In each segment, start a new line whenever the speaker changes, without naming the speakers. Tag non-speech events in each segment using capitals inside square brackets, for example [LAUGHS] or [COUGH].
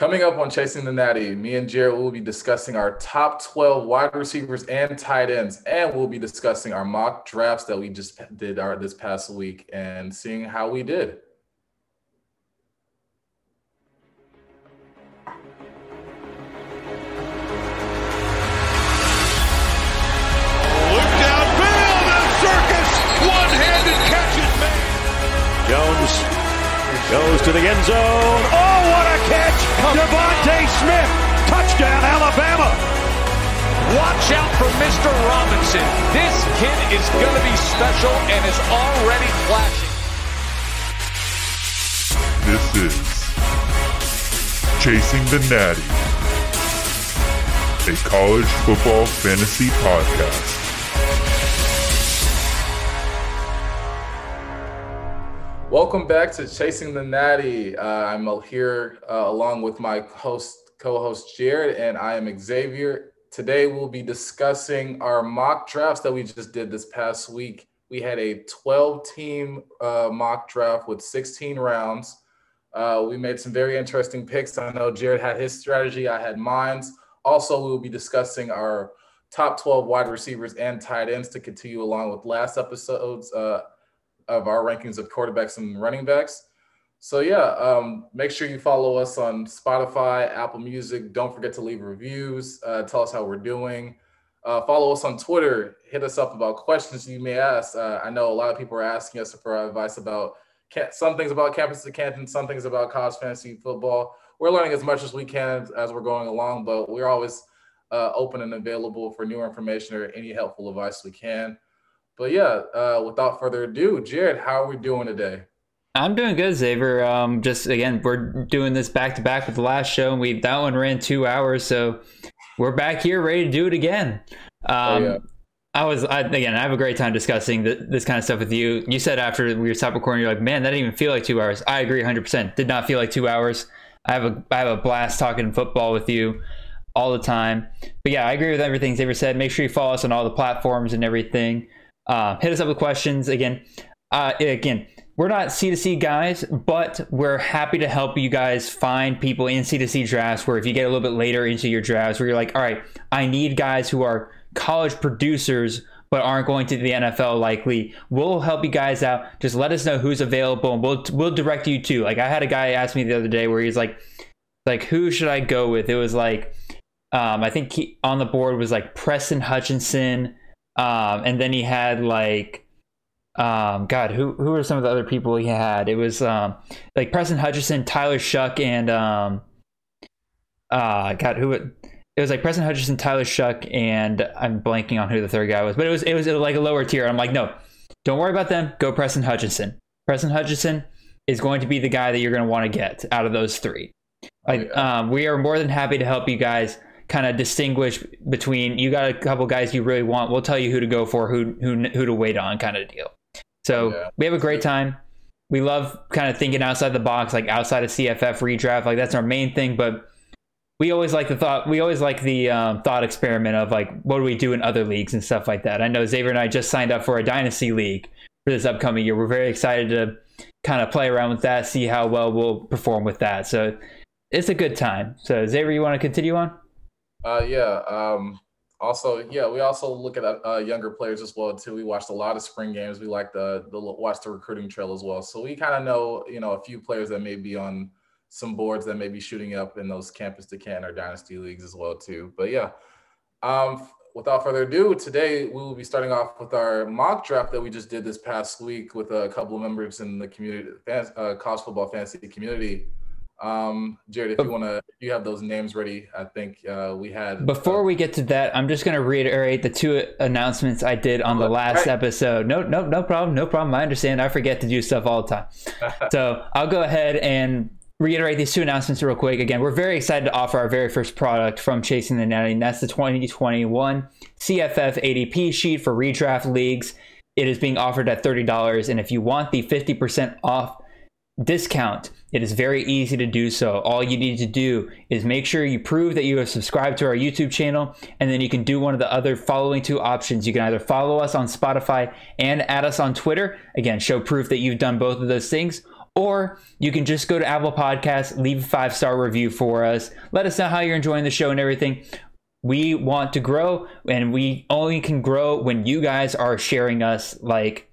Coming up on Chasing the Natty, me and Jared will be discussing our top 12 wide receivers and tight ends, and we'll be discussing our mock drafts that we just did our this past week and seeing how we did.
Look downfield and circus one-handed catch is made.
Jones goes to the end zone. Oh, what a catch! DeVonta Smith, touchdown, Alabama.
Watch out for Mr. Robinson. This kid is going to be special and is already flashing.
This is Chasing the Natty, a college football fantasy podcast.
Welcome back to Chasing the Natty. Uh, I'm here uh, along with my host, co-host Jared, and I am Xavier. Today we'll be discussing our mock drafts that we just did this past week. We had a 12-team uh, mock draft with 16 rounds. Uh, we made some very interesting picks. I know Jared had his strategy. I had mine. Also, we will be discussing our top 12 wide receivers and tight ends to continue along with last episode's uh, of our rankings of quarterbacks and running backs. So yeah, um, make sure you follow us on Spotify, Apple Music. Don't forget to leave reviews. Uh, tell us how we're doing. Uh, follow us on Twitter. Hit us up about questions you may ask. Uh, I know a lot of people are asking us for advice about some things about campus to Canton, some things about college fantasy football. We're learning as much as we can as we're going along, but we're always uh, open and available for new information or any helpful advice we can. But yeah, uh, without further ado, Jared, how are we doing today?
I'm doing good, Xavier. Um, just again, we're doing this back to back with the last show, and we that one ran two hours, so we're back here ready to do it again. Um, oh, yeah. I was I, again. I have a great time discussing the, this kind of stuff with you. You said after we were stopped recording, you're like, "Man, that didn't even feel like two hours." I agree, 100. percent Did not feel like two hours. I have a I have a blast talking football with you all the time. But yeah, I agree with everything Xavier said. Make sure you follow us on all the platforms and everything. Uh, hit us up with questions again. Uh, again, we're not C2C guys, but we're happy to help you guys find people in C2C drafts where if you get a little bit later into your drafts where you're like, all right, I need guys who are college producers but aren't going to the NFL likely. We'll help you guys out. Just let us know who's available and we'll we'll direct you to. Like I had a guy ask me the other day where he's like like who should I go with? It was like um, I think he, on the board was like Preston Hutchinson, um, and then he had like, um, God, who who were some of the other people he had? It was um, like Preston Hutchinson, Tyler Shough, and um, uh, God, who it, it was like Preston Hutchinson, Tyler Shough, and I'm blanking on who the third guy was, but it was it was like a lower tier. I'm like, no, don't worry about them. Go Preston Hutchinson. Preston Hutchinson is going to be the guy that you're going to want to get out of those three. Like, um, we are more than happy to help you guys kind of distinguish between you got a couple guys you really want. We'll tell you who to go for, who who who to wait on, kind of deal. So yeah. we have a great time. We love kind of thinking outside the box, like outside of CFF redraft. Like that's our main thing, but we always like the thought. We always like the um, thought experiment of like, what do we do in other leagues and stuff like that. I know Xavier and I just signed up for a dynasty league for this upcoming year. We're very excited to kind of play around with that, see how well we'll perform with that. So it's a good time. So Xavier, you want to continue on?
Uh, yeah. Um, also, yeah, we also look at uh, younger players as well too. We watched a lot of spring games. We like the the watch the recruiting trail as well. So we kind of know, you know, a few players that may be on some boards that may be shooting up in those campus to can or dynasty leagues as well too. But yeah, um, without further ado, today we will be starting off with our mock draft that we just did this past week with a couple of members in the community, uh, college football fantasy community. Um, Jared, if you want to, you have those names ready. I think uh, we had.
Before uh, we get to that, I'm just going to reiterate the two announcements I did on the last right. episode. No, no, no problem, no problem. I understand. I forget to do stuff all the time, [LAUGHS] so I'll go ahead and reiterate these two announcements real quick. Again, we're very excited to offer our very first product from Chasing the Natty, and that's the 2021 CFF ADP sheet for redraft leagues. It is being offered at $30, and if you want the 50% off discount. It is very easy to do so. All you need to do is make sure you prove that you have subscribed to our YouTube channel, and then you can do one of the other following two options. You can either follow us on Spotify and add us on Twitter. Again, show proof that you've done both of those things, Or you can just go to Apple Podcasts, leave a five star review for us. Let us know how you're enjoying the show and everything. We want to grow, and we only can grow when you guys are sharing us like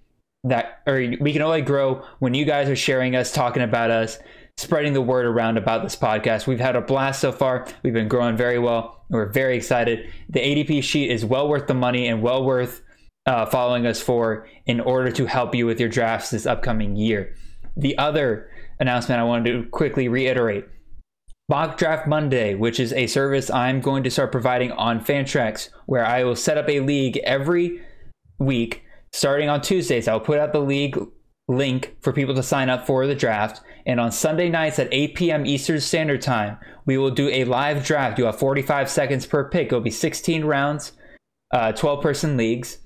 that, or we can only grow when you guys are sharing us, talking about us, spreading the word around about this podcast. We've had a blast so far. We've been growing very well. We're very excited. The ADP sheet is well worth the money and well worth uh, following us for in order to help you with your drafts this upcoming year. The other announcement I wanted to quickly reiterate Mock Draft Monday, which is a service I'm going to start providing on Fantrax, where I will set up a league every week starting on Tuesdays. I'll put out the league link for people to sign up for the draft. And on Sunday nights at 8 p.m. Eastern Standard Time, we will do a live draft. You have 45 seconds per pick. It'll be 16 rounds, uh, 12 person leagues.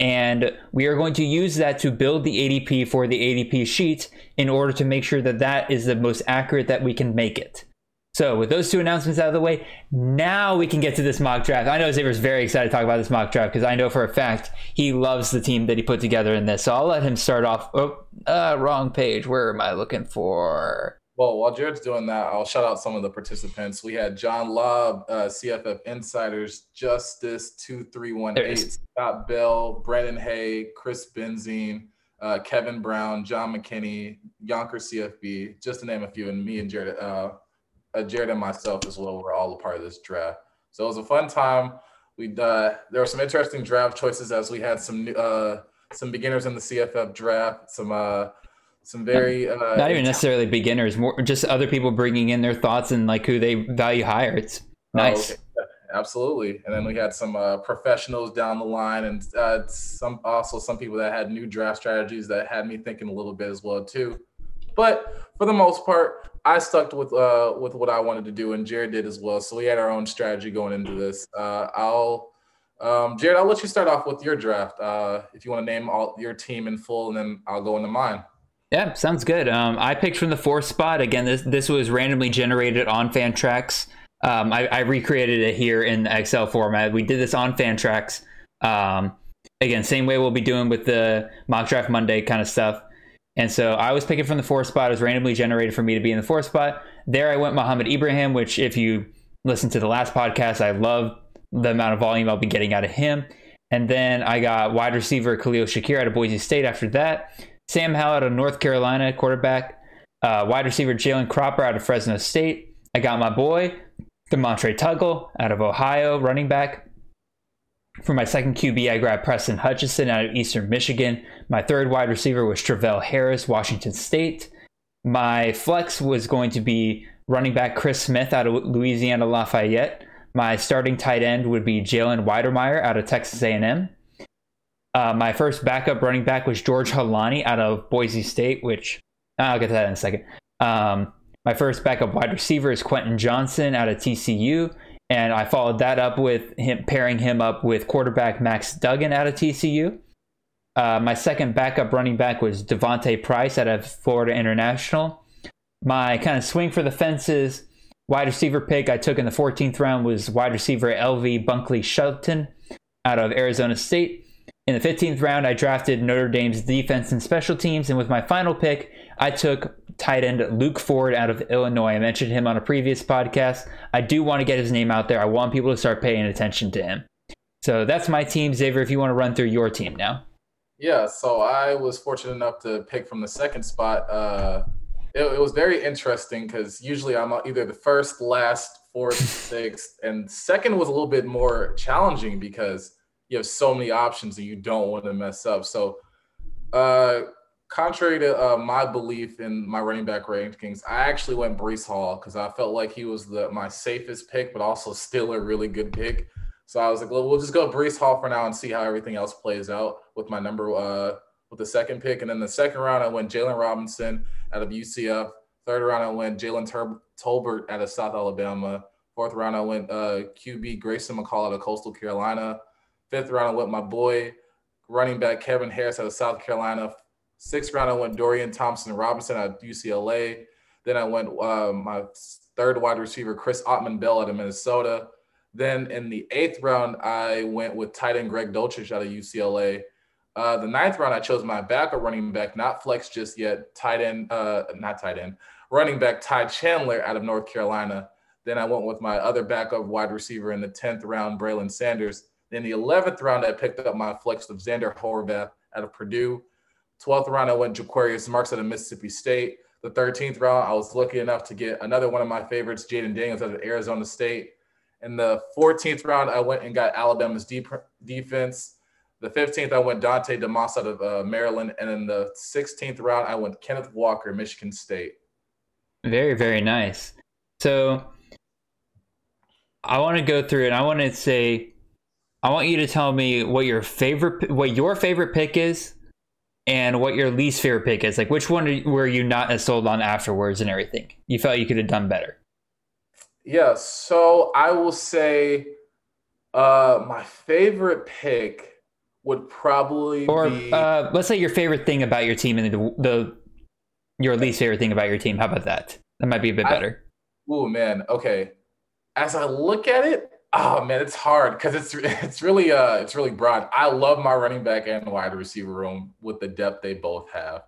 And we are going to use that to build the ADP for the ADP sheet in order to make sure that that is the most accurate that we can make it. So, with those two announcements out of the way, now we can get to this mock draft. I know Xavier's very excited to talk about this mock draft because I know for a fact he loves the team that he put together in this. So, I'll let him start off. Oh, uh, wrong page. Where am I looking for?
Well, while Jared's doing that, I'll shout out some of the participants. We had John Lobb, uh, CFF Insiders, Justice two three one eight, Scott Bell, Brendan Hay, Chris Benzine, uh, Kevin Brown, John McKinney, Yonker CFB, just to name a few, and me and Jared, uh, Jared and myself as well were all a part of this draft. So it was a fun time. We uh, there were some interesting draft choices as we had some uh, some beginners in the CFF draft, some uh, some very uh,
not even necessarily beginners, more just other people bringing in their thoughts and like who they value higher. It's oh, nice. Oh, okay.
Absolutely, and then we had some uh, professionals down the line, and uh, some also some people that had new draft strategies that had me thinking a little bit as well too. But for the most part, I stuck with uh, with what I wanted to do, and Jared did as well. So we had our own strategy going into this. Uh, I'll, um, Jared, I'll let you start off with your draft uh, if you want to name all your team in full, and then I'll go into mine.
Yeah, sounds good. Um, I picked from the fourth spot. Again, this this was randomly generated on Fantrax. Um, I, I, recreated it here in the Excel format. We did this on Fantrax. Um, again, same way we'll be doing with the mock draft Monday kind of stuff. And so I was picking from the fourth spot. It was randomly generated for me to be in the fourth spot. There I went Mohamed Ibrahim, which if you listen to the last podcast, I love the amount of volume I'll be getting out of him. And then I got wide receiver Khalil Shakir out of Boise State after that. Sam Howell out of North Carolina, quarterback. Uh, wide receiver Jalen Cropper out of Fresno State. I got my boy, Demontre Tuggle out of Ohio, running back. For my second QB, I grabbed Preston Hutchinson out of Eastern Michigan. My third wide receiver was Travell Harris, Washington State. My flex was going to be running back Chris Smith out of Louisiana Lafayette. My starting tight end would be Jalen Wydermyer out of Texas A&M. Uh, my first backup running back was George Holani out of Boise State, which I'll get to that in a second. Um, my first backup wide receiver is Quentin Johnston out of TCU. And I followed that up with him pairing him up with quarterback Max Duggan out of TCU. Uh, my second backup running back was D'Vonte Price out of Florida International. My kind of swing for the fences wide receiver pick I took in the 14th round was wide receiver LV Bunkley Shelton out of Arizona State. In the 15th round, I drafted Notre Dame's defense and special teams. And with my final pick, I took tight end Luke Ford out of Illinois. I mentioned him on a previous podcast. I do want to get his name out there. I want people to start paying attention to him. So that's my team. Xavier, if you want to run through your team now.
Yeah, so I was fortunate enough to pick from the second spot. Uh, it, it was very interesting because usually I'm either the first, last, fourth, [LAUGHS] sixth, and second was a little bit more challenging because you have so many options and you don't want to mess up. So, uh, contrary to uh, my belief in my running back rankings, I actually went Breece Hall because I felt like he was the my safest pick, but also still a really good pick. So I was like, well, we'll just go Breece Hall for now and see how everything else plays out with my number uh, with the second pick. And then the second round, I went Jaylon Robinson out of UCF. Third round, I went Jalen Tur- Tolbert out of South Alabama. Fourth round, I went uh, QB Grayson McCall out of Coastal Carolina. Fifth round, I went my boy running back Kevin Harris out of South Carolina. Sixth round, I went Dorian Thompson Robinson of UCLA. Then I went uh, my third wide receiver, Chris Autman-Bell out of Minnesota. Then in the eighth round, I went with tight end Greg Dulcich out of UCLA. Uh, the ninth round, I chose my backup running back, not flex just yet, tight end, uh, not tight end, running back Ty Chandler out of North Carolina. Then I went with my other backup wide receiver in the 10th round, Braylon Sanders. Then the 11th round, I picked up my flex of Zander Horvath out of Purdue. 12th round, I went Jo'quavious Marks out of Mississippi State. The 13th round, I was lucky enough to get another one of my favorites, Jayden Daniels out of Arizona State. In the 14th round, I went and got Alabama's deep defense. The 15th, I went Dontay Demus out of uh, Maryland. And in the 16th round, I went Kenneth Walker, Michigan State.
Very, very nice. So I want to go through and I want to say, I want you to tell me what your favorite, what your favorite pick is, and what your least favorite pick is. Like, which one were you not as sold on afterwards and everything? You felt you could have done better.
Yeah, so I will say, uh, my favorite pick would probably
or
be...
uh, let's say your favorite thing about your team and the, the your least favorite thing about your team. How about that? That might be a bit better.
Oh man, okay. As I look at it, oh man, it's hard because it's it's really uh it's really broad. I love my running back and wide receiver room with the depth they both have.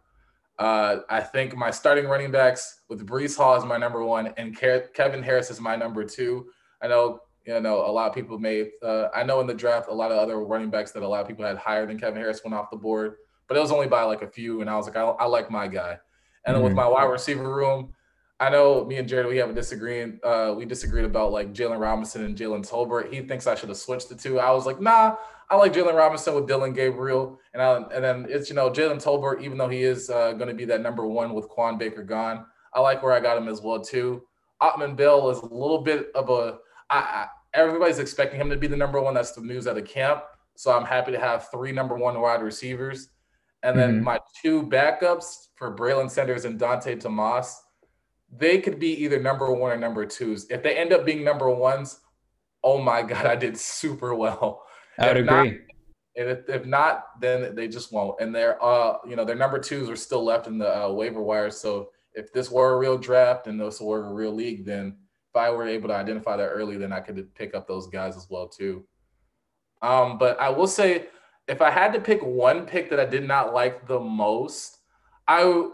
Uh, I think my starting running backs with Breece Hall is my number one, and Kevin Harris is my number two. I know you know a lot of people may. Uh, I know in the draft a lot of other running backs that a lot of people had higher than Kevin Harris went off the board, but it was only by like a few, and I was like, I, I like my guy. And mm-hmm. with my wide receiver room, I know me and Jared, we have a disagreeing. Uh, we disagreed about like Jaylon Robinson and Jalen Tolbert. He thinks I should have switched the two. I was like, nah, I like Jaylon Robinson with Dillon Gabriel, and I, and then it's you know Jalen Tolbert, even though he is uh, going to be that number one with Kawaan Baker gone. I like where I got him as well too. Autman-Bell is a little bit of a. I, I, everybody's expecting him to be the number one. That's the news at the camp. So I'm happy to have three number one wide receivers, and then mm-hmm. my two backups for Braylon Sanders and Dontay Demus they could be either number one or number twos. If they end up being number ones, oh my god, I did super well.
I would if agree. Not,
if, if not, then they just won't. And their uh, you know, their number twos are still left in the uh, waiver wire. So if this were a real draft and this were a real league, then if I were able to identify that early, then I could pick up those guys as well too. Um, but I will say, if I had to pick one pick that I did not like the most, I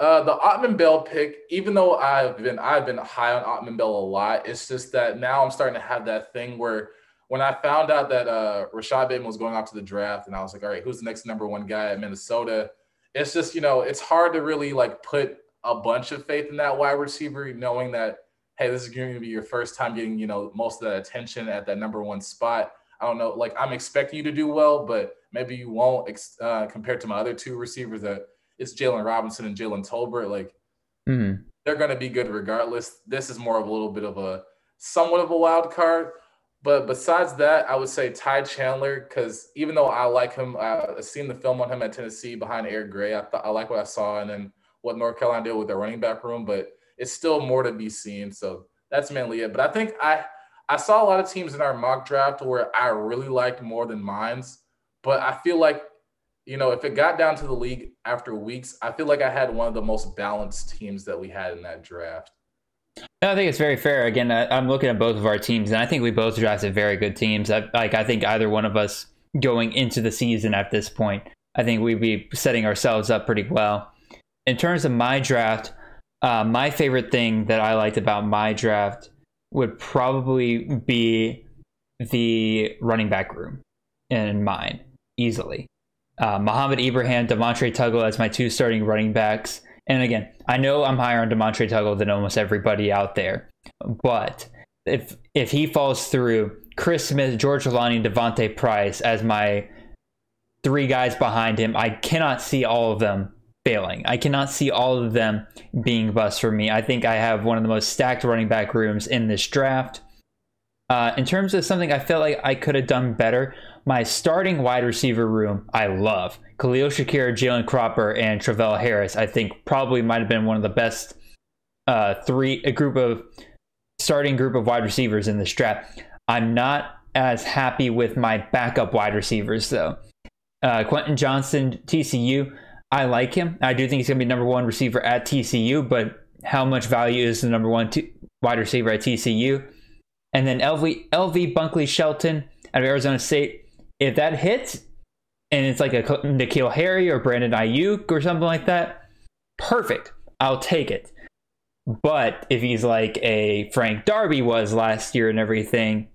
uh, the Autman-Bell pick, even though I've been I've been high on Autman-Bell a lot, it's just that now I'm starting to have that thing where when I found out that uh, Rashod Bateman was going off to the draft, and I was like, all right, who's the next number one guy at Minnesota? It's just you know it's hard to really like put a bunch of faith in that wide receiver, knowing that hey, this is going to be your first time getting you know most of that attention at that number one spot. I don't know, like I'm expecting you to do well, but maybe you won't uh, compared to my other two receivers that it's Jaylon Robinson and Jalen Tolbert. Like mm-hmm. they're going to be good regardless. This is more of a little bit of a somewhat of a wild card. But besides that, I would say Ty Chandler because even though I like him, I've seen the film on him at Tennessee behind Eric Gray. I thought I like what I saw, and then what North Carolina did with their running back room. But it's still more to be seen. So that's mainly it. But I think I I saw a lot of teams in our mock draft where I really liked more than mine's. But I feel like you know, if it got down to the league after weeks, I feel like I had one of the most balanced teams that we had in that draft.
No, I think it's very fair. Again, I, am looking at both of our teams, and I think we both drafted very good teams. I, like, I think either one of us going into the season at this point, I think we'd be setting ourselves up pretty well. In terms of my draft, uh, my favorite thing that I liked about my draft would probably be the running back room in mine, easily uh, Mohamed Ibrahim, Demontre Tuggle as my two starting running backs. And again, I know I'm higher on Demontre Tuggle than almost everybody out there, but if if he falls through, Chris Smith, George Holani, D'Vonte Price as my three guys behind him, I cannot see all of them failing. I cannot see all of them being bust for me. I think I have one of the most stacked running back rooms in this draft. Uh, in terms of something I felt like I could have done better, my starting wide receiver room, I love. Khalil Shakir, Jalen Cropper, and Travell Harris, I think probably might have been one of the best uh, three, a group of starting group of wide receivers in this draft. I'm not as happy with my backup wide receivers, though. Uh, Quentin Johnston, TCU, I like him. I do think he's going to be number one receiver at TCU, but how much value is the number one t- wide receiver at TCU? And then LV, LV Bunkley Shelton out of Arizona State if that hits, and it's like a N'Keal Harry or Brandon Aiyuk or something like that, perfect. I'll take it. But if he's like a Frank Darby was last year and everything,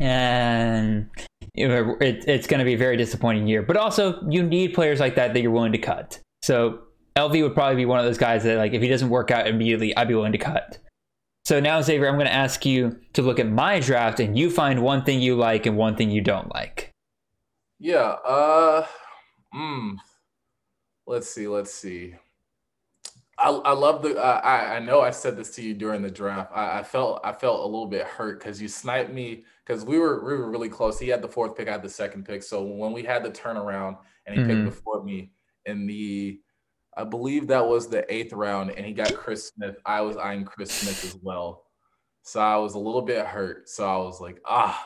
and it, it's going to be a very disappointing year. But also, you need players like that that you're willing to cut. So LV would probably be one of those guys that, like, if he doesn't work out immediately, I'd be willing to cut. So now, Xavier, I'm going to ask you to look at my draft, and you find one thing you like and one thing you don't like.
Yeah. Uh. Hmm. Let's see. Let's see. I, I love the. Uh, I I know I said this to you during the draft. I, I felt I felt a little bit hurt because you sniped me because we were we were really close. He had the fourth pick, I had the second pick. So when we had the turnaround and he mm-hmm. picked before me in the, I believe that was the eighth round, and he got Chris Smith. I was eyeing Chris Smith as well, so I was a little bit hurt. So I was like, ah,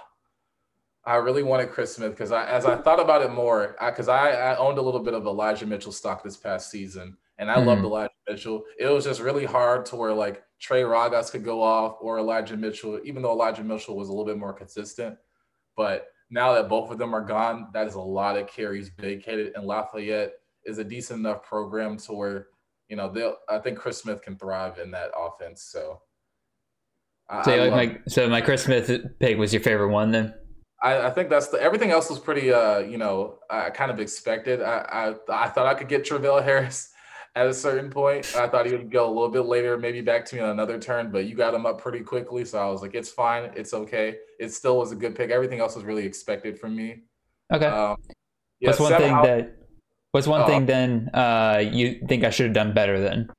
I really wanted Chris Smith because I, as I thought about it more, because I, I, I owned a little bit of Elijah Mitchell stock this past season and I mm-hmm. loved Elijah Mitchell. It was just really hard to where like Trey Ragas could go off or Elijah Mitchell, even though Elijah Mitchell was a little bit more consistent. But now that both of them are gone, that is a lot of carries vacated. And Lafayette is a decent enough program to where, you know, they'll I think Chris Smith can thrive in that offense. So
I, so, I like my, so my Chris Smith pick was your favorite one then?
I, I, think that's the everything else was pretty uh, you know, I kind of expected. I, I I thought I could get Travell Harris [LAUGHS] at a certain point. I thought he would go a little bit later, maybe back to me on another turn, but you got him up pretty quickly. So I was like, it's fine. It's okay. It still was a good pick. Everything else was really expected from me.
Okay. Um, yeah, what's one thing that what's one uh, thing then uh, you think I should have done better then?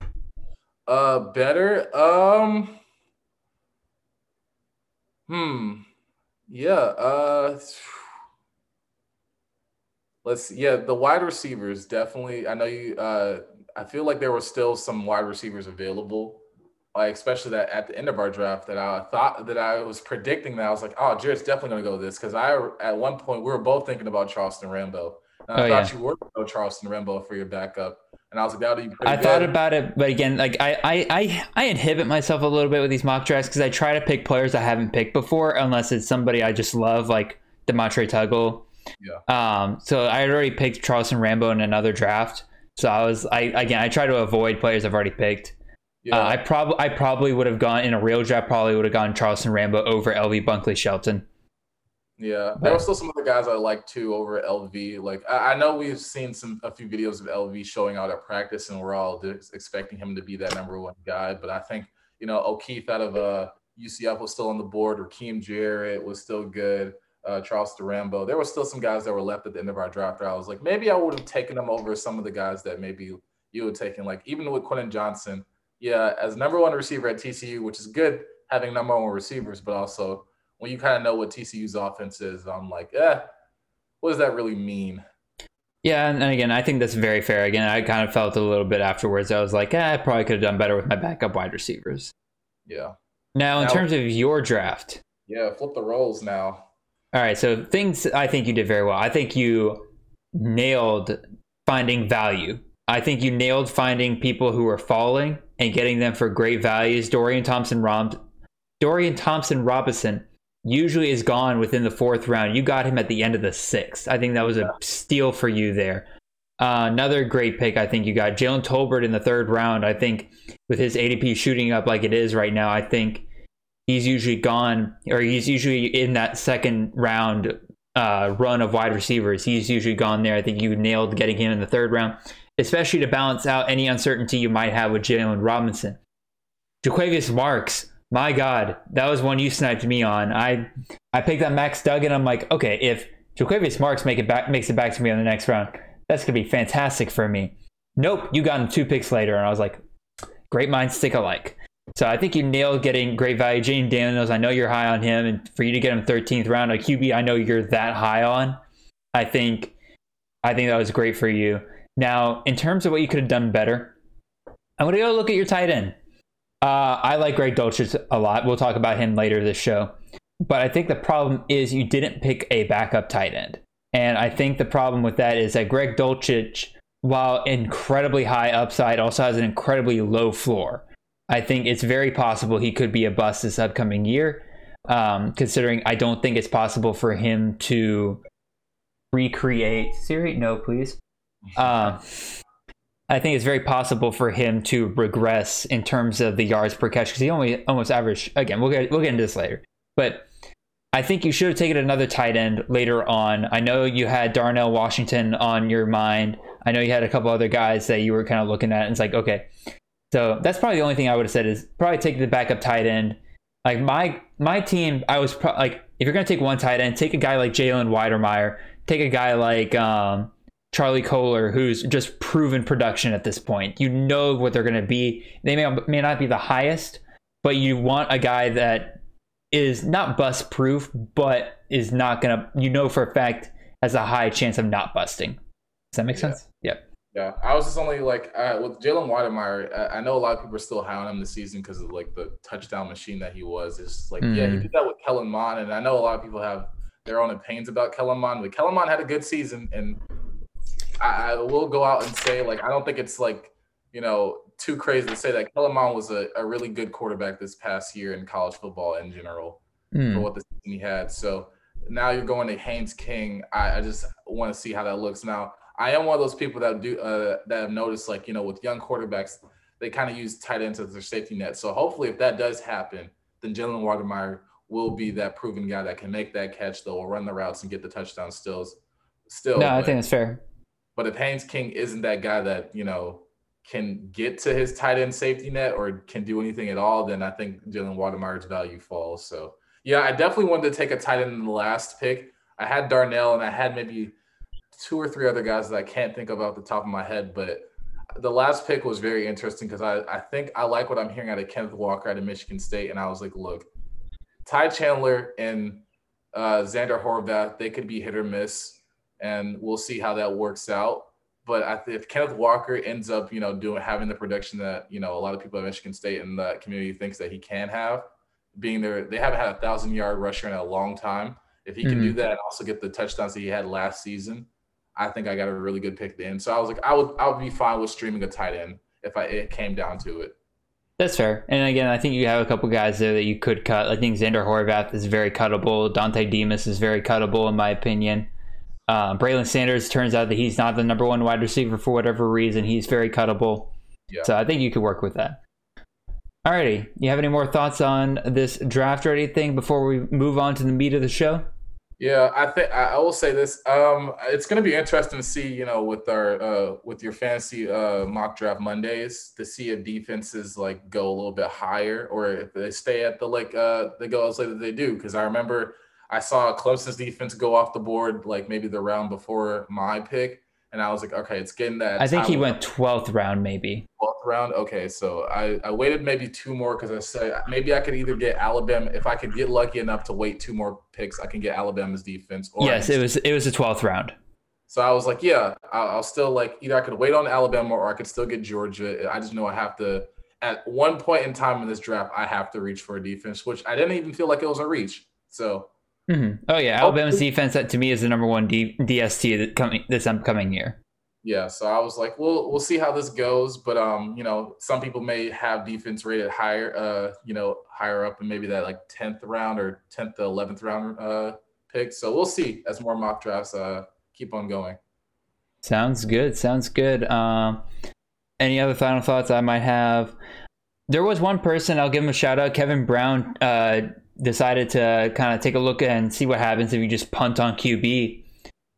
Uh better? Um Hmm. Yeah, uh let's yeah, the wide receivers definitely. I know you uh I feel like there were still some wide receivers available, like especially that at the end of our draft that I thought that I was predicting that I was like, oh, Jared's definitely going to go this because I at one point we were both thinking about Charleston Rambo. I oh, thought yeah. you were going go Charleston Rambo for your backup. And I was like, that would be
I good. thought about it, but again, like I, I, I, I inhibit myself a little bit with these mock drafts because I try to pick players I haven't picked before, unless it's somebody I just love, like Demontre Tuggle. Yeah. Um. So I had already picked Charleston Rambo in another draft, so I was I again I try to avoid players I've already picked. Yeah. Uh, I probably I probably would have gone in a real draft. Probably would have gone Charleston Rambo over LV Bunkley Shelton.
Yeah, there were still some other guys I like too over LV. Like I, I, know we've seen some a few videos of LV showing out at practice, and we're all expecting him to be that number one guy. But I think you know O'Keefe out of uh, UCF was still on the board. Rakim Jarrett was still good uh, Charleston Rambo. There were still some guys that were left at the end of our draft. I was like, maybe I would have taken them over some of the guys that maybe you would taken. Like even with Quentin Johnston, yeah, as number one receiver at TCU, which is good having number one receivers, but also when you kind of know what TCU's offense is, I'm like, eh, what does that really mean?
Yeah, and again, I think that's very fair. Again, I kind of felt a little bit afterwards. I was like, eh, I probably could have done better with my backup wide receivers.
Yeah.
Now, in now, terms of your draft.
Yeah, flip the roles now.
All right, so things I think you did very well. I think you nailed finding value. I think you nailed finding people who are falling and getting them for great values. Dorian Thompson Rom- Dorian Thompson Robinson usually is gone within the fourth round. You got him at the end of the sixth. I think that was a steal for you there. Uh, another great pick, I think you got Jalen Tolbert in the third round. I think with his ADP shooting up like it is right now, I think he's usually gone or he's usually in that second round uh, run of wide receivers. He's usually gone there. I think you nailed getting him in the third round, especially to balance out any uncertainty you might have with Jaylon Robinson. Jo'quavious Marks, my God, that was one you sniped me on. I I picked up Max Duggan. I'm like, okay, if Jo'quavious Marks make it back makes it back to me on the next round, that's gonna be fantastic for me. Nope, you got him two picks later, and I was like, great minds think alike. So I think you nailed getting great value. Jane Daniels, I know you're high on him, and for you to get him 13th round, a QB, I know you're that high on. I think, I think that was great for you. Now, in terms of what you could have done better, I'm to go look at your tight end. Uh, I like Greg Dulcich a lot. We'll talk about him later this show. But I think the problem is you didn't pick a backup tight end. And I think the problem with that is that Greg Dulcich, while incredibly high upside, also has an incredibly low floor. I think it's very possible he could be a bust this upcoming year. Um, considering I don't think it's possible for him to recreate Siri. No, please. Um, [LAUGHS] I think it's very possible for him to regress in terms of the yards per catch because he only almost averaged. Again, we'll get we'll get into this later, but I think you should have taken another tight end later on. I know you had Darnell Washington on your mind. I know you had a couple other guys that you were kind of looking at. And it's like, okay, so that's probably the only thing I would have said is probably take the backup tight end. Like my my team, I was pro- like, if you're gonna take one tight end, take a guy like Jalen Wydermyer, take a guy like um, Charlie Kolar, who's just proven production at this point. You know what they're gonna be. They may may not be the highest, but you want a guy that is not bust proof, but is not gonna you know for a fact has a high chance of not busting. Does that make yeah. sense? Yep.
Yeah, I was just only like uh, with Jalen Wydermyer. I, I, know a lot of people are still high on him this season because of like the touchdown machine that he was. It's just like mm. yeah, he mm. did that with Kellen Mond, and I know a lot of people have their own opinions about Kellen Mond, but Kellen Mond had a good season, and I, I will go out and say like I don't think it's like you know too crazy to say that Kellen Mond was a, a really good quarterback this past year in college football in general mm. for what the season he had. So now you're going to Haynes King. I, I just want to see how that looks. Now I am one of those people that do uh, that have noticed like you know with young quarterbacks they kind of use tight ends as their safety net. So hopefully if that does happen, then Jalen Wydermyer will be that proven guy that can make that catch, that will run the routes and get the touchdown stills. Still,
no, but, I think that's fair.
But if Haynes King isn't that guy that you know can get to his tight end safety net or can do anything at all, then I think Jalen Wydermyer's value falls. So yeah, I definitely wanted to take a tight end in the last pick. I had Darnell and I had maybe two or three other guys that I can't think of off the top of my head, but the last pick was very interesting because I, I think I like what I'm hearing out of Kenneth Walker out of Michigan State. And I was like, look, Ty Chandler and uh, Zander Horvath, they could be hit or miss, and we'll see how that works out. But I, if Kenneth Walker ends up, you know, doing having the production that you know a lot of people at Michigan State and the community thinks that he can have, being there, they haven't had a thousand yard rusher in a long time. If he can mm-hmm. do that and also get the touchdowns that he had last season, I think I got a really good pick then. So I was like, I would I would be fine with streaming a tight end if I it came down to it.
That's fair. And again, I think you have a couple guys there that you could cut. I think Zander Horvath is very cuttable. Dontay Demus is very cuttable, in my opinion. Uh, Braylon Sanders turns out that he's not the number one wide receiver for whatever reason. He's very cuttable. Yeah. So I think you could work with that. Alrighty. You have any more thoughts on this draft or anything before we move on to the meat of the show?
Yeah, I think I will say this. Um, it's going to be interesting to see, you know, with our uh, with your fantasy uh, mock draft Mondays to see if defenses like go a little bit higher or if they stay at the like uh, they go as late they do. Because I remember I saw Clemson's defense go off the board like maybe the round before my pick, and I was like, okay, it's getting that.
I think he went twelfth round, maybe.
Twelfth round. Okay, so I, I waited maybe two more because I said maybe I could either get Alabama if I could get lucky enough to wait two more picks, I can get Alabama's defense.
yes, it was it was the twelfth round.
So I was like, yeah, I'll, I'll still like either I could wait on Alabama or I could still get Georgia. I just know I have to. At one point in time in this draft, I have to reach for a defense, which I didn't even feel like it was a reach. So
Mm-hmm. Oh yeah, Alabama's defense that to me is the number one D- DST coming this upcoming year.
Yeah, so I was like, we'll we'll see how this goes, but um, you know, some people may have defense rated higher, uh, you know, higher up in maybe that like tenth round or tenth to eleventh round uh pick. So we'll see as more mock drafts uh keep on going.
Sounds good. Sounds good. Um, any other final thoughts I might have? There was one person I'll give him a shout out. Kevin Brown uh, decided to kind of take a look and see what happens if you just punt on QB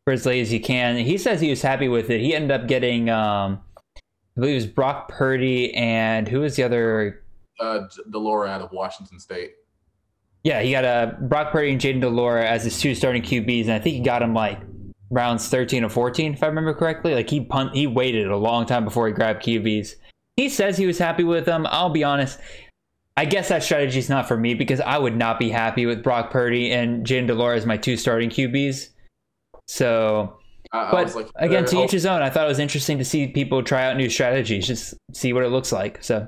for as late as you can. He says he was happy with it. He ended up getting, um, I believe it was Brock Purdy and who was the other?
Uh, de Laura out of Washington State.
Yeah, he got a uh, Brock Purdy and Jayden de Laura as his two starting QBs, and I think he got him like rounds 13 or 14, if I remember correctly. Like he punt, he waited a long time before he grabbed QBs. He says he was happy with them. I'll be honest, I guess that strategy is not for me because I would not be happy with Brock Purdy and Jayden de Laura as my two starting QBs. So, I, but I like, again, to uh, each his own. I thought it was interesting to see people try out new strategies, just see what it looks like. So,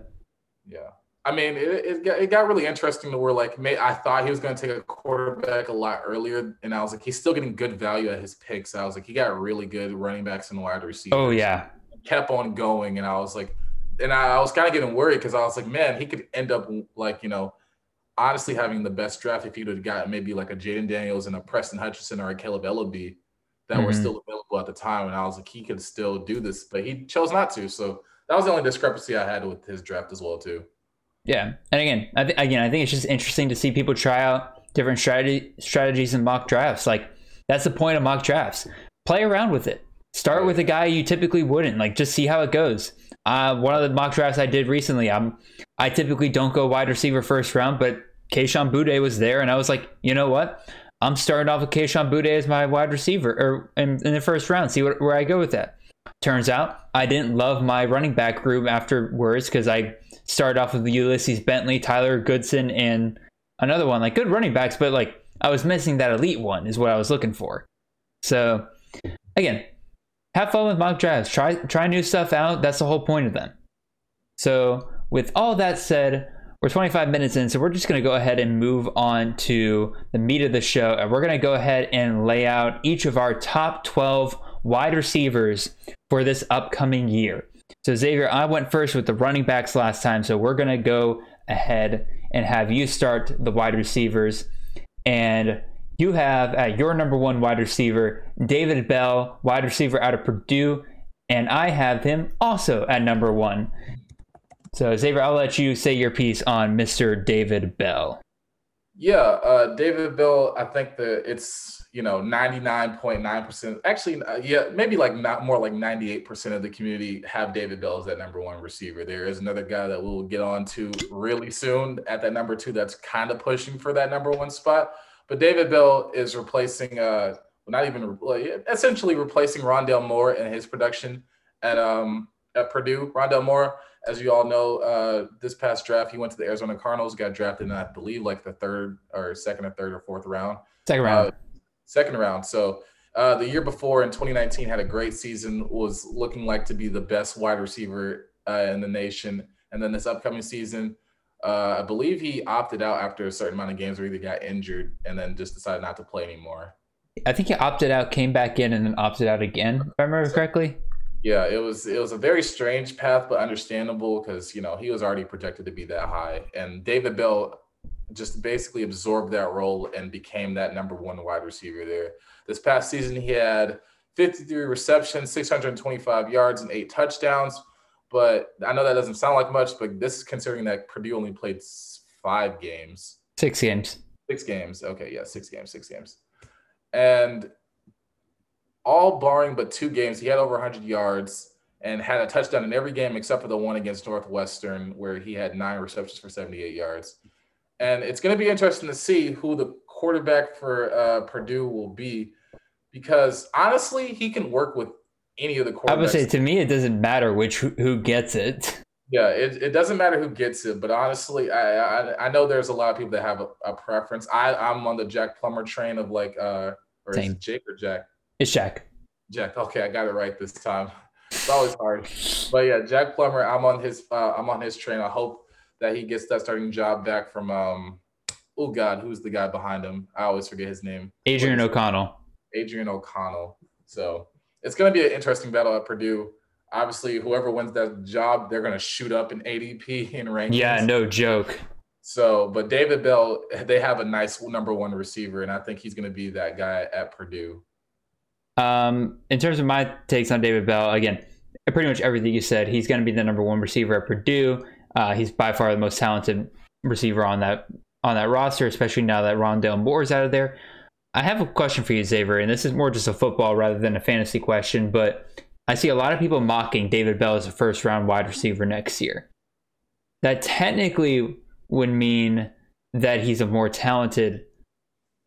yeah, I mean, it, it, got, it got really interesting to where like may, I thought he was going to take a quarterback a lot earlier, and I was like, he's still getting good value at his picks. I was like, he got really good running backs and wide receivers.
Oh yeah,
kept on going, and I was like and I, I was kind of getting worried because I was like, man, he could end up like you know, honestly having the best draft if he'd have got maybe like a Jayden Daniels and a Preston Hutchinson or a Kaleb Eleby. that mm-hmm. were still available at the time. And I was like, he could still do this, but he chose not to. So that was the only discrepancy I had with his draft as well, too.
Yeah, and again, I th- again, I think it's just interesting to see people try out different strategy strategies in mock drafts. Like that's the point of mock drafts. Play around with it. Start with a guy you typically wouldn't. Like just see how it goes. Uh, one of the mock drafts I did recently, um, I typically don't go wide receiver first round, but Kayshon Boutte was there, and I was like, you know what? I'm starting off with Kayshon Boutte as my wide receiver, or in, in the first round. See what, where I go with that. Turns out I didn't love my running back group afterwards because I started off with Ulysses Bentley, Tyler Goodson, and another one like good running backs, but like I was missing that elite one is what I was looking for. So again, have fun with mock drafts. Try try new stuff out. That's the whole point of them. So, with all that said, we're 25 minutes in, so we're just going to go ahead and move on to the meat of the show. And we're going to go ahead and lay out each of our top 12 wide receivers for this upcoming year. So, Xavier, I went first with the running backs last time, so we're going to go ahead and have you start the wide receivers. And you have at your number one wide receiver, David Bell, wide receiver out of Purdue, and I have him also at number one. So, Xavier, I'll let you say your piece on Mr. David Bell.
Yeah, uh, David Bell, I think that it's, you know, 99.9%. Actually, uh, yeah, maybe like not more like 98% of the community have David Bell as that number one receiver. There is another guy that we'll get on to really soon at that number two that's kind of pushing for that number one spot. But David Bell is replacing, uh, not even essentially replacing Rondale Moore in his production at um at Purdue. Rondale Moore, as you all know, uh, this past draft he went to the Arizona Cardinals, got drafted in I believe like the third or second or third or fourth round.
Second round.
Uh, second round. So uh, the year before in 2019 had a great season, was looking like to be the best wide receiver uh, in the nation. And then this upcoming season, uh, I believe he opted out after a certain amount of games, or either got injured and then just decided not to play anymore.
I think he opted out, came back in, and then opted out again. If I remember correctly.
Yeah, it was it was a very strange path, but understandable because you know he was already projected to be that high, and David Bell just basically absorbed that role and became that number one wide receiver there. This past season, he had 53 receptions, 625 yards, and eight touchdowns. But I know that doesn't sound like much, but this is considering that Purdue only played five games.
Six games.
Six games. Okay, yeah, six games, six games. And all barring but two games, he had over 100 yards and had a touchdown in every game except for the one against Northwestern, where he had nine receptions for 78 yards. And it's going to be interesting to see who the quarterback for uh, Purdue will be because honestly, he can work with any of the quarterbacks.
I would say to me, it doesn't matter which who gets it. [LAUGHS]
Yeah, it, it doesn't matter who gets it, but honestly, I, I, I know there's a lot of people that have a, a, preference. I I'm on the Jack Plummer train of like uh or Same. is it Jake or Jack?
It's Jack.
Jack. Okay, I got it right this time. [LAUGHS] It's always hard, but yeah, Jack Plummer. I'm on his uh, I'm on his train. I hope that he gets that starting job back from um oh god, who's the guy behind him? I always forget his name.
Aidan O'Connell.
Aidan O'Connell. So it's going to be an interesting battle at Purdue. Obviously, whoever wins that job, they're going to shoot up in ADP [LAUGHS] in rankings.
Yeah, no joke.
So, but David Bell, they have a nice number one receiver, and I think he's going to be that guy at Purdue.
Um, in terms of my takes on David Bell, again, pretty much everything you said. He's going to be the number one receiver at Purdue. Uh, he's by far the most talented receiver on that on that roster, especially now that Rondale Moore is out of there. I have a question for you, Xavier, and this is more just a football rather than a fantasy question, but I see a lot of people mocking David Bell as a first round wide receiver next year. That technically would mean that he's a more talented,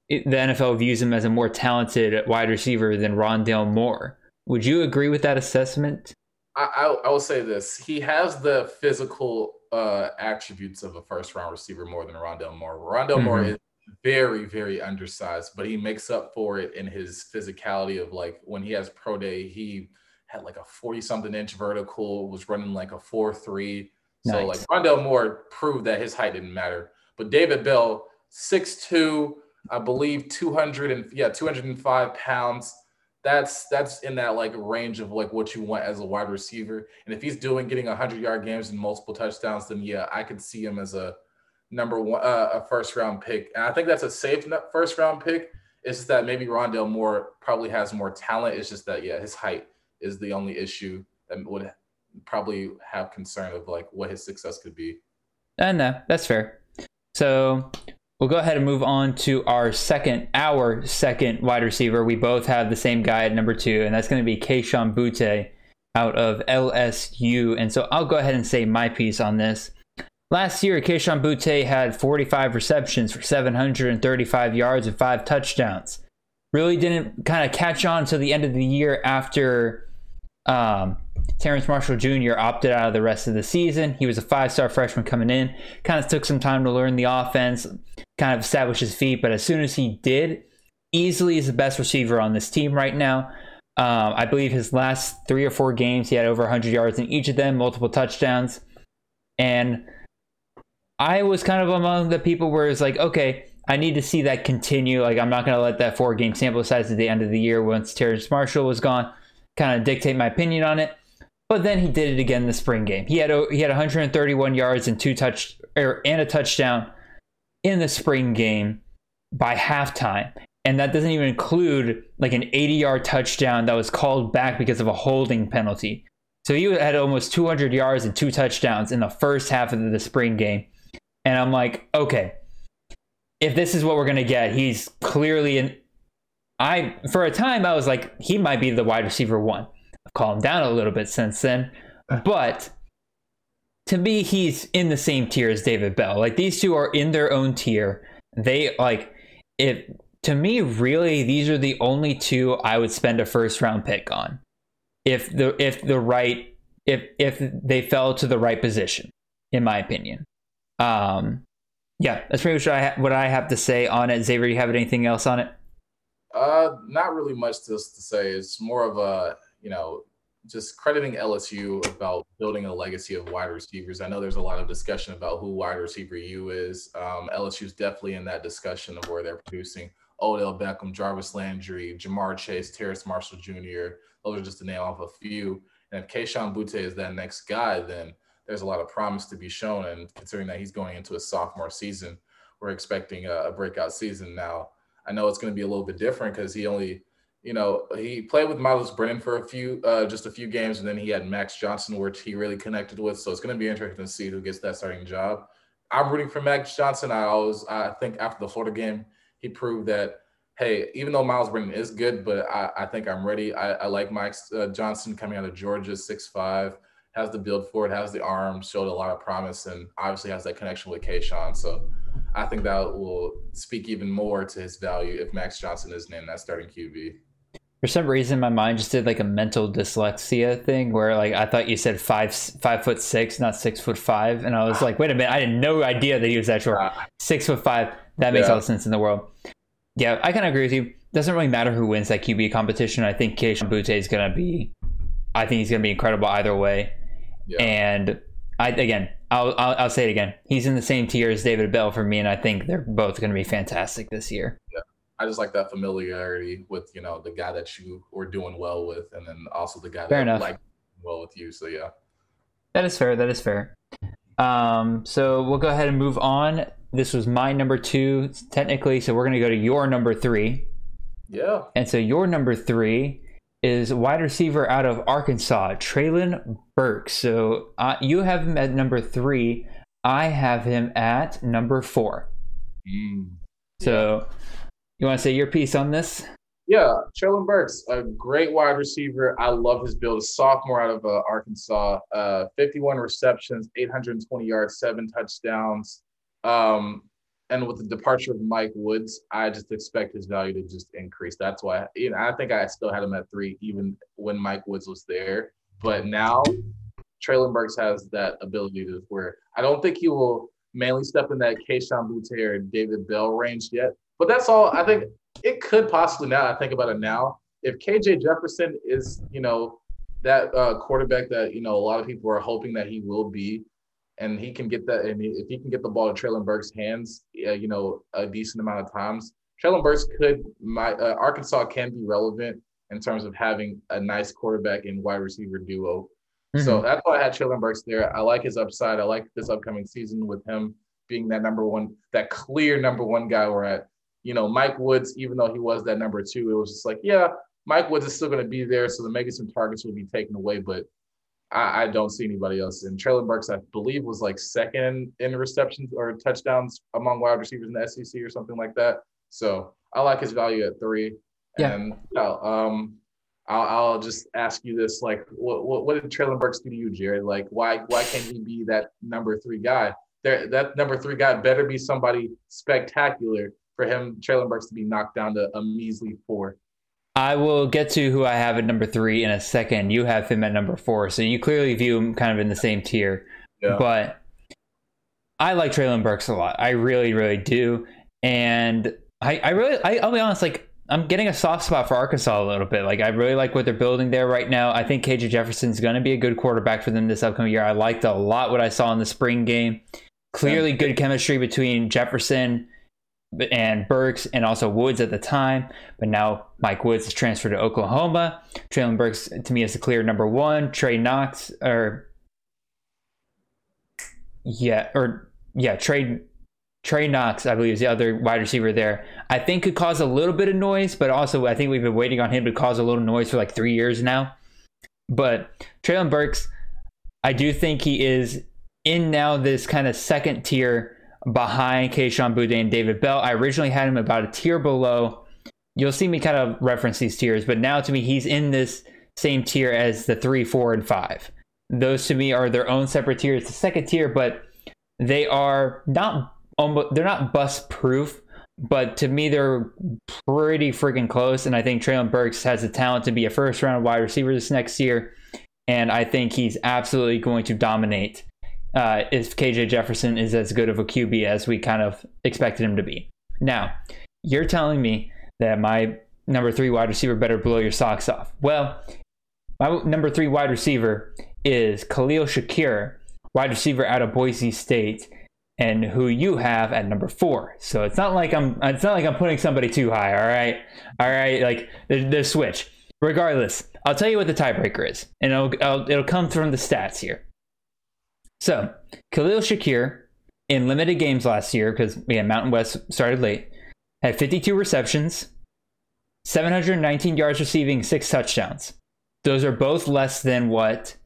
the NFL views him as a more talented wide receiver than Rondale Moore. Would you agree with that assessment?
I, I, I will say this: he has the physical uh, attributes of a first round receiver more than Rondale Moore. Rondale mm-hmm. Moore is very, very undersized, but he makes up for it in his physicality of like when he has pro day, he had like a 40 something inch vertical, was running like a 4 3. Nice. So like Rondale Moore proved that his height didn't matter. But David Bell, 6'2, I believe 200 and yeah, 205 pounds. That's that's in that like range of like what you want as a wide receiver. And if he's doing getting 100 yard games and multiple touchdowns, then yeah, I could see him as a number one, uh, a first round pick. And I think that's a safe first round pick. It's just that maybe Rondale Moore probably has more talent. It's just that yeah, his height is the only issue that would probably have concern of like what his success could be.
And uh, no, that's fair. So we'll go ahead and move on to our second, our second wide receiver. We both have the same guy at number two, and that's going to be Kayshon Boutte out of LSU. And so I'll go ahead and say my piece on this. Last year, Kayshon Boutte had 45 receptions for 735 yards and five touchdowns. Really didn't kind of catch on to the end of the year after um, Terrace Marshall Jr. opted out of the rest of the season. He was a five star freshman coming in. Kind of took some time to learn the offense, kind of establish his feet. But as soon as he did, easily is the best receiver on this team right now. Um, I believe his last three or four games, he had over 100 yards in each of them, multiple touchdowns. And I was kind of among the people where it's like, okay, I need to see that continue. Like, I'm not going to let that four game sample size at the end of the year once Terrence Marshall was gone kind of dictate my opinion on it. But then he did it again in the spring game. He had he had 131 yards and two touch er, and a touchdown in the spring game by halftime. And that doesn't even include like an 80 yard touchdown that was called back because of a holding penalty. So he had almost 200 yards and two touchdowns in the first half of the spring game. And I'm like, okay, if this is what we're going to get, he's clearly in, I for a time I was like he might be the wide receiver one. I've calmed down a little bit since then, uh. but to me he's in the same tier as David Bell. Like these two are in their own tier. They like if to me really these are the only two I would spend a first round pick on. If the if the right if if they fell to the right position in my opinion. Um yeah, that's pretty much what I, ha- what I have to say on it. Xavier, you have anything else on it?
Uh, not really much to, to say. It's more of a, you know, just crediting LSU about building a legacy of wide receivers. I know there's a lot of discussion about who wide receiver U is. Um, LSU's definitely in that discussion of where they're producing Odell Beckham, Jarvis Landry, Ja'Marr Chase, Terrace Marshall Jr. Those are just to name off a few. And if Kayshon Boutte is that next guy, then there's a lot of promise to be shown. And considering that he's going into a sophomore season, we're expecting a, a breakout season now. I know it's going to be a little bit different because he only, you know, he played with Myles Brennan for a few, uh, just a few games, and then he had Max Johnson, which he really connected with. So it's going to be interesting to see who gets that starting job. I'm rooting for Max Johnson. I always, I think after the Florida game, he proved that, hey, even though Myles Brennan is good, but I, I think I'm ready. I, I like Max uh, Johnson coming out of Georgia, six five, has the build for it, has the arm, showed a lot of promise, and obviously has that connection with Kayshon. So I think that will speak even more to his value if Max Johnson is named that starting QB.
For some reason, my mind just did like a mental dyslexia thing where like I thought you said five five foot six, not six foot five, and I was like, wait a minute, I had no idea that he was that short. Uh, six foot five. That makes yeah. all the sense in the world. Yeah, I kind of agree with you. Doesn't really matter who wins that QB competition. I think Kayshon Boutte is gonna be. I think he's gonna be incredible either way. Yeah. And I again, I'll, I'll, I'll say it again. He's in the same tier as David Bell for me, and I think they're both going to be fantastic this year.
Yeah, I just like that familiarity with you know the guy that you were doing well with, and then also the guy fair that like well with you. So yeah,
that is fair. That is fair. Um, so we'll go ahead and move on. This was my number two, technically. So we're going to go to your number three.
Yeah.
And so your number three is wide receiver out of Arkansas, Treylon Burks. So uh, you have him at number three. I have him at number four. Mm. So you want to say your piece on this?
Yeah, Treylon Burks, a great wide receiver. I love his build. A sophomore out of uh, Arkansas, uh, 51 receptions, 820 yards, seven touchdowns. Um, and with the departure of Mike Woods, I just expect his value to just increase. That's why you know, I think I still had him at three even when Mike Woods was there. But now Treylon Burks has that ability to where I don't think he will mainly step in that Kayshon Boutte or David Bell range yet. But that's all I think it could possibly now. I think about it now. If KJ Jefferson is, you know, that uh, quarterback that, you know, a lot of people are hoping that he will be, and he can get that, and if he can get the ball to Treylon Burks' hands, uh, you know, a decent amount of times, Treylon Burks could, my uh, Arkansas can be relevant in terms of having a nice quarterback and wide receiver duo. Mm-hmm. So that's why I had Treylon Burks there. I like his upside. I like this upcoming season with him being that number one, that clear number one guy. We're at you know, Mike Woods, even though he was that number two, it was just like, yeah, Mike Woods is still going to be there, so the maybe some targets will be taken away, but I, I, don't see anybody else. And Treylon Burks, I believe, was like second in receptions or touchdowns among wide receivers in the SEC or something like that. So I like his value at three. Yeah. And um, I'll, I'll just ask you this: like, what, what, what did Treylon Burks do to you, Jared? Like, why why can't he be that number three guy? There, that number three guy better be somebody spectacular for him, Treylon Burks, to be knocked down to a measly four.
I will get to who I have at number three in a second. You have him at number four, so you clearly view him kind of in the same tier. Yeah. But I like Treylon Burks a lot. I really, really do. And I, I really, I, I'll be honest, like I'm getting a soft spot for Arkansas a little bit. Like I really like what they're building there right now. I think KJ Jefferson's going to be a good quarterback for them this upcoming year. I liked a lot what I saw in the spring game. Clearly, good chemistry between Jefferson and Burks and also Woods at the time. But now Mike Woods is transferred to Oklahoma. Treylon Burks to me is a clear number one. Trey Knox or yeah, or yeah, Trey Trey Knox, I believe, is the other wide receiver there. I think could cause a little bit of noise, but also I think we've been waiting on him to cause a little noise for like three years now. But Treylon Burks, I do think he is in now this kind of second tier behind Kayshon Boutte and David Bell. I originally had him about a tier below. You'll see me kind of reference these tiers, but now to me, he's in this same tier as the three, four, and five. Those to me are their own separate tiers. The second tier, but they are not they're not bust proof, but to me they're pretty freaking close. And I think Treylon Burks has the talent to be a first round wide receiver this next year, and I think he's absolutely going to dominate uh, if KJ Jefferson is as good of a QB as we kind of expected him to be. Now, you're telling me that my number three wide receiver better blow your socks off. Well, my number three wide receiver is Khalil Shakir, wide receiver out of Boise State, and who you have at number four. So it's not like I'm it's not like I'm putting somebody too high. All right, all right, like the, switch. Regardless, I'll tell you what the tiebreaker is, and it'll, it'll, it'll come from the stats here. So, Khalil Shakir in limited games last year, because yeah, Mountain West started late, had 52 receptions, 719 yards receiving, six touchdowns. Those are both less than what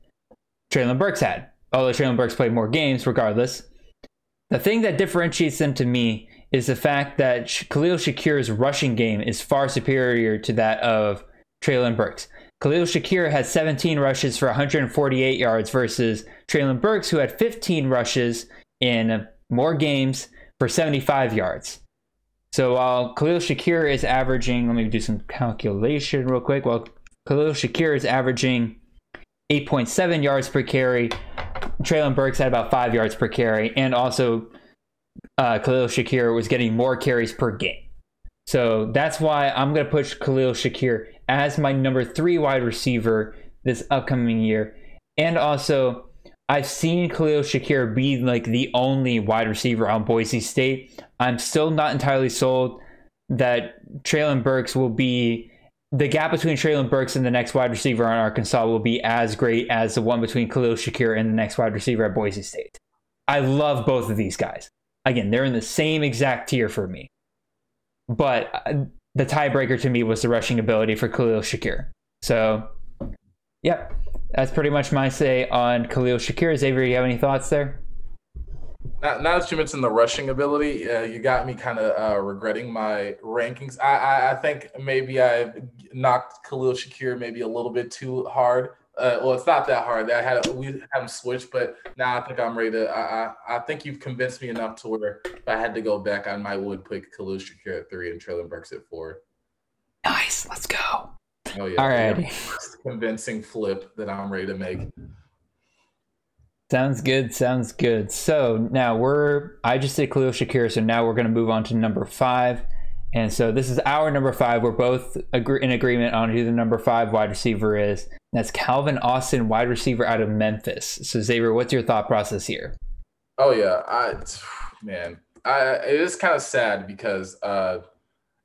Treylon Burks had. Although Treylon Burks played more games, regardless. The thing that differentiates them to me is the fact that Khalil Shakir's rushing game is far superior to that of Treylon Burks. Khalil Shakir had 17 rushes for 148 yards versus Treylon Burks, who had 15 rushes in more games for 75 yards. So while Khalil Shakir is averaging, let me do some calculation real quick. Well, Khalil Shakir is averaging 8.7 yards per carry. Treylon Burks had about five yards per carry, and also uh, Khalil Shakir was getting more carries per game. So that's why I'm going to push Khalil Shakir as my number three wide receiver this upcoming year. And also, I've seen Khalil Shakir be like the only wide receiver on Boise State. I'm still not entirely sold that Treylon Burks will be the gap between Treylon Burks and the next wide receiver on Arkansas will be as great as the one between Khalil Shakir and the next wide receiver at Boise State. I love both of these guys. Again, they're in the same exact tier for me. But uh, the tiebreaker to me was the rushing ability for Khalil Shakir. So, yep, that's pretty much my say on Khalil Shakir. Xavier, you have any thoughts there?
Now, now that you mentioned the rushing ability, uh, you got me kind of uh, regretting my rankings. I, I, I think maybe I knocked Khalil Shakir maybe a little bit too hard. Uh, well, it's not that hard. I had we haven't switched, but now I think I'm ready to. I, I, I think you've convinced me enough to where if I had to go back, I might would pick Khalil Shakir at three and Treylon Burks at four.
Nice, let's go.
Oh yeah, all right. Convincing flip that I'm ready to make.
Sounds good. Sounds good. So now we're. I just did Khalil Shakir, so now we're going to move on to number five. And so this is our number five. We're both agree- in agreement on who the number five wide receiver is. That's Calvin Austin, wide receiver out of Memphis. So Xavier, what's your thought process here?
Oh yeah, I [SIGHS] man, I it is kind of sad because uh,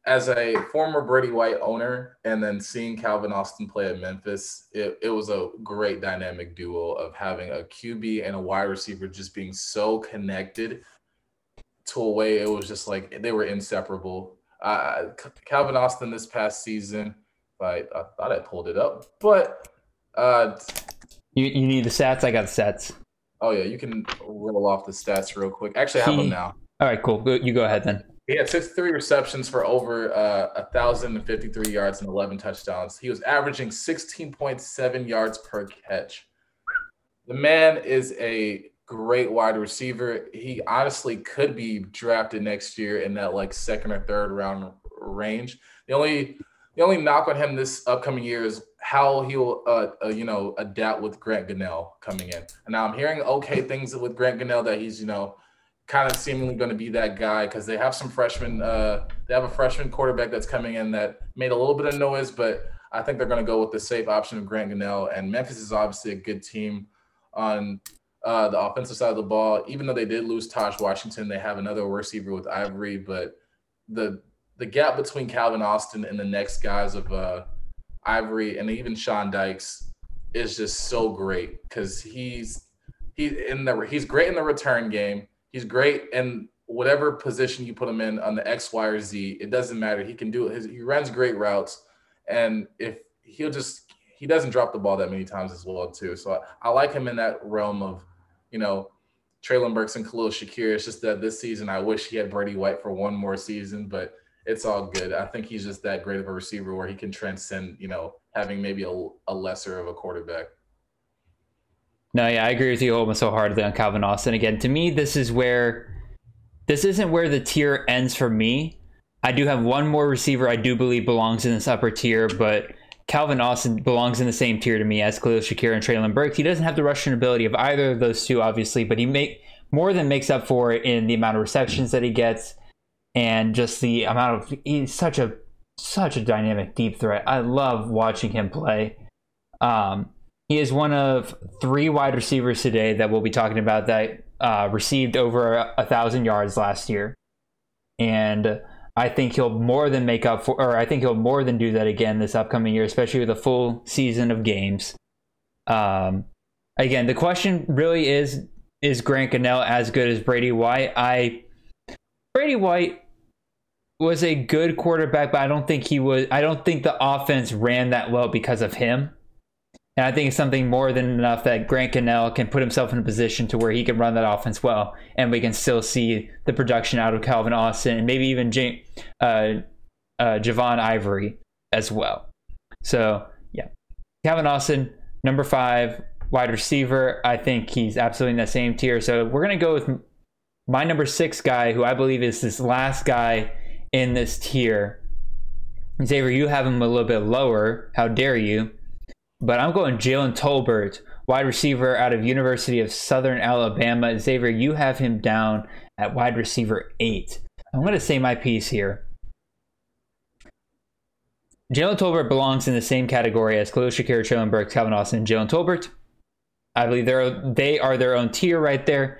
as a former Brady White owner and then seeing Calvin Austin play at Memphis, it, it was a great dynamic duo of having a QB and a wide receiver just being so connected to a way it was just like they were inseparable Uh, Calvin Austin this past season, I, I thought I pulled it up, but uh,
you you need the stats. I got the stats.
Oh yeah, you can roll off the stats real quick. Actually, I have
He-
them now.
All right, cool. Go, you go ahead then.
He had 63 receptions for over uh, 1,053 yards and 11 touchdowns. He was averaging 16.7 yards per catch. The man is a great wide receiver. He honestly could be drafted next year in that like second or third round range. The only the only knock on him this upcoming year is how he'll uh, uh, you know adapt with Grant Gunnell coming in. And now I'm hearing okay things with Grant Gunnell that he's you know kind of seemingly going to be that guy because they have some freshmen. Uh, they have a freshman quarterback that's coming in that made a little bit of noise, but I think they're going to go with the safe option of Grant Gunnell. And Memphis is obviously a good team on uh, the offensive side of the ball. Even though they did lose Tahj Washington, they have another receiver with Ivory, but the the gap between Calvin Austin and the next guys of uh, Ivory and even Sean Dykes is just so great because he's he's in the he's great in the return game. He's great in whatever position you put him in on the X, Y, or Z. It doesn't matter. He can do it. He runs great routes, and if he'll just he doesn't drop the ball that many times as well too. So I, I like him in that realm of you know Treylon Burks and Khalil Shakir. It's just that this season I wish he had Brady White for one more season, but it's all good. I think he's just that great of a receiver where he can transcend, you know, having maybe a, a lesser of a quarterback.
No, yeah, I agree with you almost so hardly on Calvin Austin. Again, to me, this is where this isn't where the tier ends for me. I do have one more receiver I do believe belongs in this upper tier, but Calvin Austin belongs in the same tier to me as Khalil Shakir and Treylon Burks. He doesn't have the rushing ability of either of those two, obviously, but he make more than makes up for it in the amount of receptions that he gets and just the amount of he's such a such a dynamic deep threat. I love watching him play. Um, he is one of three wide receivers today that we'll be talking about that uh, received over a, a thousand yards last year, and I think he'll more than make up for, or I think he'll more than do that again this upcoming year, especially with a full season of games. Um, again, the question really is: Is Grant Gunnell as good as Brady White? I Brady White was a good quarterback, but I don't think he was. I don't think the offense ran that well because of him. And I think it's something more than enough that Grant Gunnell can put himself in a position to where he can run that offense well, and we can still see the production out of Calvin Austin and maybe even J- uh, uh, Javon Ivory as well. So yeah, Calvin Austin, number five wide receiver. I think he's absolutely in the same tier. So we're gonna go with my number six guy, who I believe is this last guy in this tier. Xavier, you have him a little bit lower. How dare you? But I'm going Jalen Tolbert, wide receiver out of University of Southern Alabama. Xavier, you have him down at wide receiver eight. I'm going to say my piece here. Jalen Tolbert belongs in the same category as Khalil Shakir, Treylon Burks, Calvin Austin, and Jalen Tolbert. I believe they're they are their own tier right there.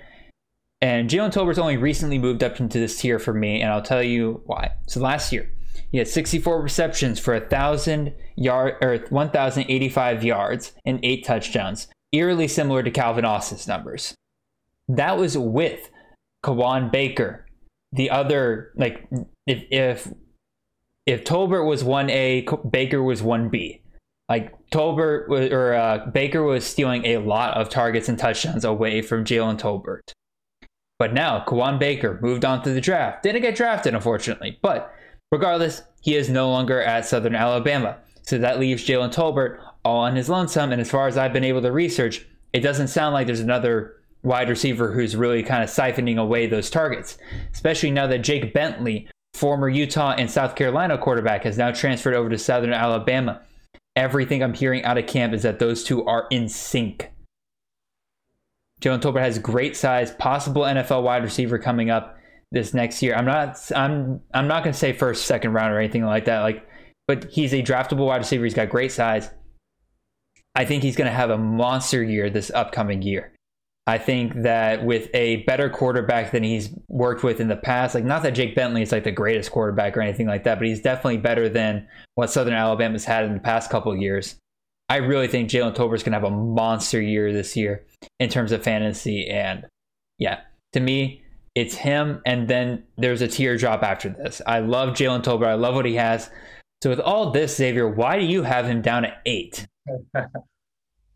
And Jalen Tolbert's only recently moved up into this tier for me, and I'll tell you why. So last year, he had 64 receptions for thousand yard or 1,085 yards and eight touchdowns, eerily similar to Calvin Austin's numbers. That was with Kawaan Baker. The other, like, if if if Tolbert was one A, Baker was one B. Like Tolbert was, or uh, Baker was stealing a lot of targets and touchdowns away from Jalen Tolbert. But now Kawaan Baker moved on to the draft. Didn't get drafted, unfortunately. But regardless, he is no longer at Southern Alabama. So that leaves Jalen Tolbert all on his lonesome. And as far as I've been able to research, it doesn't sound like there's another wide receiver who's really kind of siphoning away those targets. Especially now that Jake Bentley, former Utah and South Carolina quarterback, has now transferred over to Southern Alabama. Everything I'm hearing out of camp is that those two are in sync. Jalen Tolbert has great size, possible NFL wide receiver coming up this next year. I'm not I'm I'm not gonna say first, second round or anything like that. Like, but he's a draftable wide receiver. He's got great size. I think he's gonna have a monster year this upcoming year. I think that with a better quarterback than he's worked with in the past, like not that Jake Bentley is like the greatest quarterback or anything like that, but he's definitely better than what Southern Alabama's had in the past couple years. I really think Jalen Tolbert's gonna have a monster year this year in terms of fantasy, and yeah, to me, it's him, and then there's a teardrop after this. I love Jalen Tolbert. I love what he has. So with all this, Xavier, why do you have him down at eight? [LAUGHS]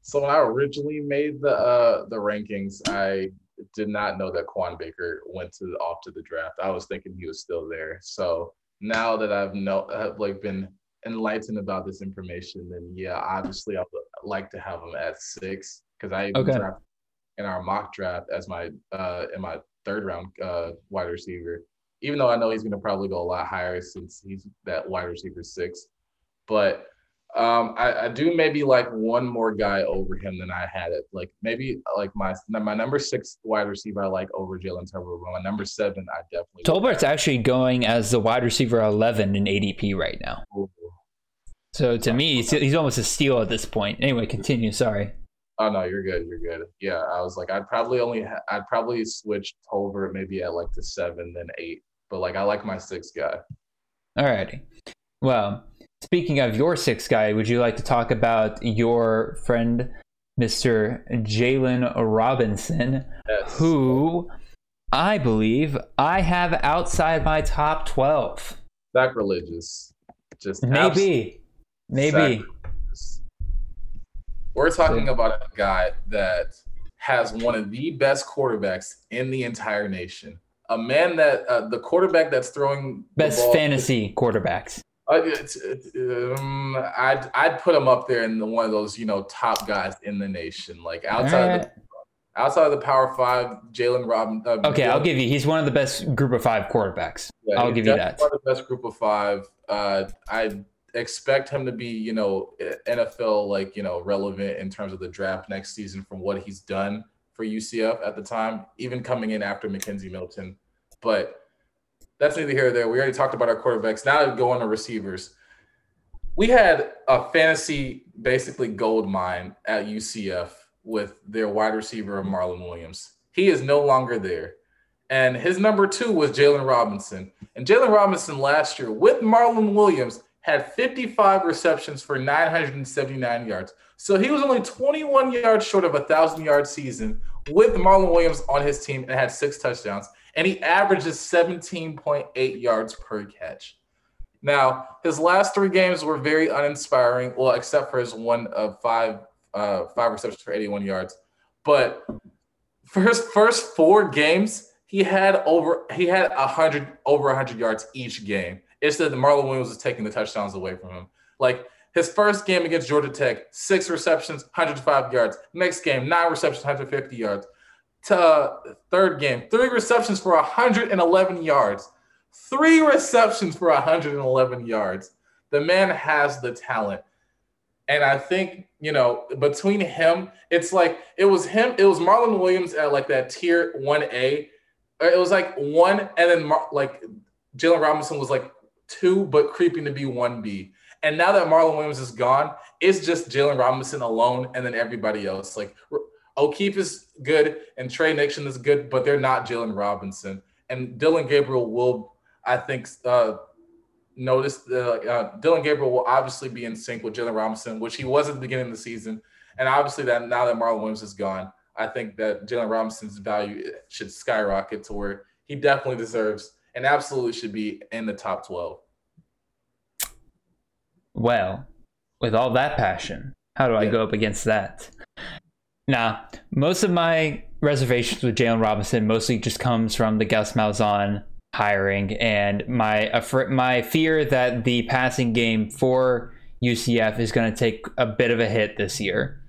so when I originally made the uh, the rankings, I did not know that Quan Baker went to the, off to the draft. I was thinking he was still there. So now that I've know have like been enlightened about this information, then yeah, obviously I would like to have him at six because I
Okay.
drafted in our mock draft as my uh in my third round uh wide receiver. Even though I know he's gonna probably go a lot higher since he's that wide receiver six. But um I, I do maybe like one more guy over him than I had it. Like maybe like my my number six wide receiver I like over Jalen Tolbert, but my number seven I definitely
Tolbert's actually going as the wide receiver 11 in ADP right now. So to me, he's almost a steal at this point. Anyway, continue. Sorry.
Oh no, you're good. You're good. Yeah, I was like, I'd probably only, ha- I'd probably switch Tolbert maybe at like the seven, then eight. But like, I like my six guy.
Alrighty. Well, speaking of your sixth guy, would you like to talk about your friend, Mr. Jaylon Robinson,
Yes.
who I believe I have outside my top 12?
Sacrilegious. Just
Maybe. Maybe.
sacrilegious. We're talking about a guy that has one of the best quarterbacks in the entire nation. A man that uh, the quarterback that's throwing
Best fantasy quarterbacks.
Uh, it, um, I'd I'd put him up there in the, one of those you know top guys in the nation. Like outside of the outside of the Power Five, Jalen Robin. Uh,
Okay, I'll give you. He's one of the best group of five quarterbacks.
yeah,
I'll give you that.
One of the best group of five. Uh, I expect him to be you know NFL like you know relevant in terms of the draft next season from what he's done for UCF at the time, even coming in after McKenzie Milton. But that's neither here nor there. We already talked about our quarterbacks. Now to go on to receivers. We had a fantasy basically gold mine at UCF with their wide receiver of Marlon Williams. He is no longer there. And his number two was Jaylon Robinson. And Jaylon Robinson last year with Marlon Williams had 55 receptions for 979 yards. So he was only 21 yards short of a thousand yard season with Marlon Williams on his team and had six touchdowns. And he averages 17.8 yards per catch. Now, his last three games were very uninspiring, well, except for his one of five uh, five receptions for 81 yards. But for his first four games, he had over he had a hundred over hundred yards each game. It's that Marlon Williams was taking the touchdowns away from him. Like his first game against Georgia Tech, six receptions, 105 yards. Next game, nine receptions, 150 yards. To third game, three receptions for 111 yards. Three receptions for 111 yards. The man has the talent. And I think, you know, between him, it's like it was him, it was Marlon Williams at like that tier 1A. It was like one, and then Mar- like Jaylon Robinson was like two, but creeping to be 1B. And now that Marlon Williams is gone, it's just Jaylon Robinson alone and then everybody else. Like O'Keefe is good and Trey Nixon is good, but they're not Jaylon Robinson. And Dillon Gabriel will, I think, uh, notice the uh, Dillon Gabriel will obviously be in sync with Jaylon Robinson, which he was at the beginning of the season. And obviously, that now that Marlon Williams is gone, I think that Jaylon Robinson's value should skyrocket to where he definitely deserves and absolutely should be in the top 12.
Well, with all that passion, how do I
Yeah.
go up against that? Now, most of my reservations with Jaylon Robinson mostly just comes from the Gus Malzahn hiring and my my fear that the passing game for UCF is going to take a bit of a hit this year.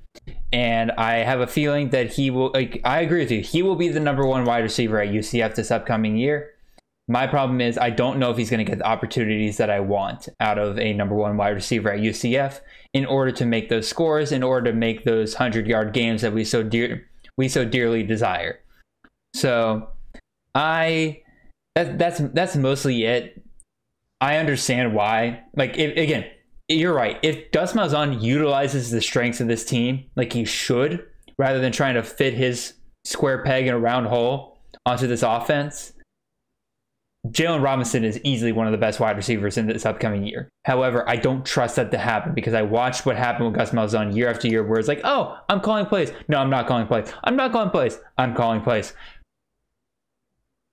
And I have a feeling that he will like I agree with you. He will be the number 1 wide receiver at UCF this upcoming year. My problem is I don't know if he's going to get the opportunities that I want out of a number one wide receiver at UCF in order to make those scores, in order to make those hundred yard games that we so dear we so dearly desire. So I that, that's that's mostly it. I understand why. Like if, again, you're right. If Gus Malzahn utilizes the strengths of this team like he should, rather than trying to fit his square peg in a round hole onto this offense, Jaylon Robinson is easily one of the best wide receivers in this upcoming year. However, I don't trust that to happen because I watched what happened with Gus Malzahn year after year, where it's like, oh, I'm calling plays. No, I'm not calling plays. I'm not calling plays. I'm calling plays.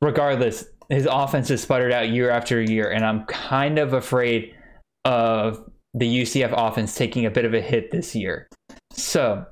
regardless, his offense has sputtered out year after year, and I'm kind of afraid of the UCF offense taking a bit of a hit this year. So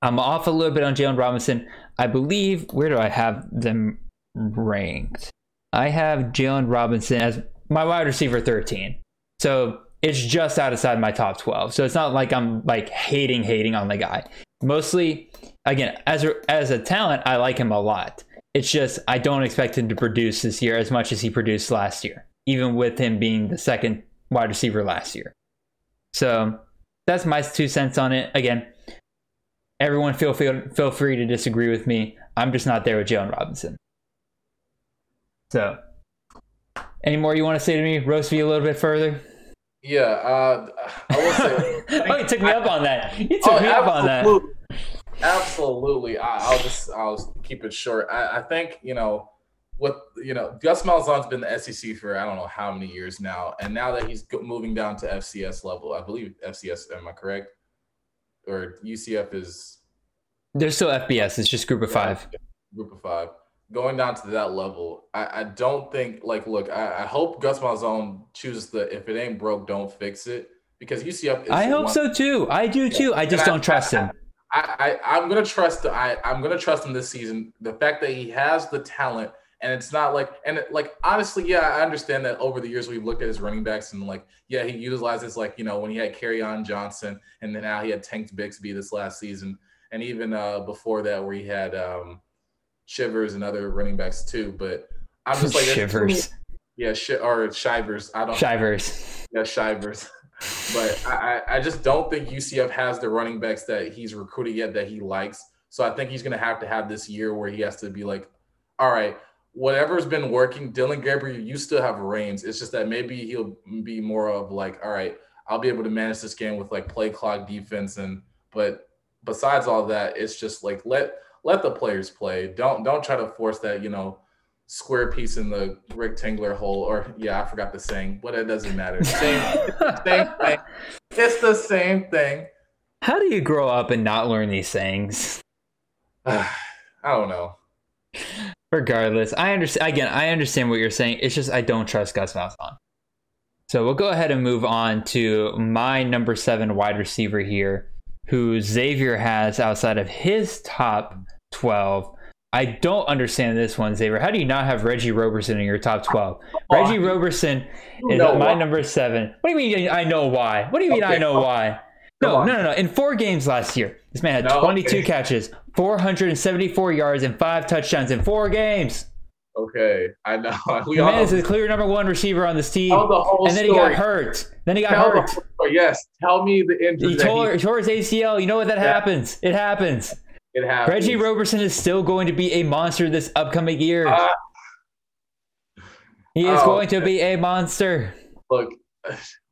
I'm off a little bit on Jaylon Robinson. I believe, where do I have them ranked? I have Jaylon Robinson as my wide receiver 13. So it's just outside my top 12. So it's not like I'm like hating, hating on the guy. Mostly, again, as a, as a talent, I like him a lot. It's just I don't expect him to produce this year as much as he produced last year, even with him being the second wide receiver last year. So that's my two cents on it. Again, everyone feel feel, feel free to disagree with me. I'm just not there with Jaylon Robinson. So, any more you want to say to me, roast me a little bit further?
Yeah, uh, I will say. [LAUGHS]
oh, you took me up on that. You took oh, me up on that.
Absolutely. I, will just I'll keep it short. I, I, think you know what you know. Gus Malzahn's been the SEC for I don't know how many years now, and now that he's moving down to FCS level, I believe FCS. Am I correct? Or UCF is.
There's still FBS. It's just Group of Five.
Group of Five. Going down to that level, I, I don't think like look. I, I hope Gus Malzahn chooses the if it ain't broke, don't fix it because UCF.
I hope one, so too. I do too. I just don't trust him.
I, I I'm gonna trust I I'm gonna trust him this season. The fact that he has the talent and it's not like and it, like honestly, yeah, I understand that over the years we've looked at his running backs and like yeah, he utilizes like you know when he had Kerryon Johnson and then now he had Tank Bixby this last season and even uh before that where he had um Shivers and other running backs too. But I'm just like
Shivers.
Yeah, sh- or Shivers. I don't.
Shivers.
Yeah, Shivers but I, I just don't think UCF has the running backs that he's recruited yet that he likes. So I think he's going to have to have this year where he has to be like, all right, whatever's been working, Dillon Gabriel, you still have reins. It's just that maybe he'll be more of like, all right, I'll be able to manage this game with like play clock defense and but besides all that, it's just like let let the players play. Don't don't try to force that, you know, square piece in the rectangular hole, or yeah, I forgot the saying, but it doesn't matter. [LAUGHS] Same, same thing. It's the same thing.
How do you grow up and not learn these sayings? [SIGHS]
I don't know.
Regardless, I understand. Again, I understand what you're saying. It's just I don't trust Gus Malzahn. So we'll go ahead and move on to my number seven wide receiver here, who Xavier has outside of his top twelve. I don't understand this one, Xavier. How do you not have Reggie Roberson in your top 12? Oh, Reggie Roberson is my why. number seven. What do you mean I know why? What do you mean okay, I know why? No, no, no, no. In four games last year, this man had no, 22 okay. catches, 474 yards, and five touchdowns in four games.
Okay, I know. [LAUGHS]
We the man is the clear number one receiver on this team. The and then story. he got hurt. Then he got tell hurt.
The, yes, tell me the injury.
He tore, he tore his ACL. You know what that yeah. happens? It happens.
It happens.
Reggie Roberson is still going to be a monster this upcoming year. Uh, he is oh, going to be a monster.
Look,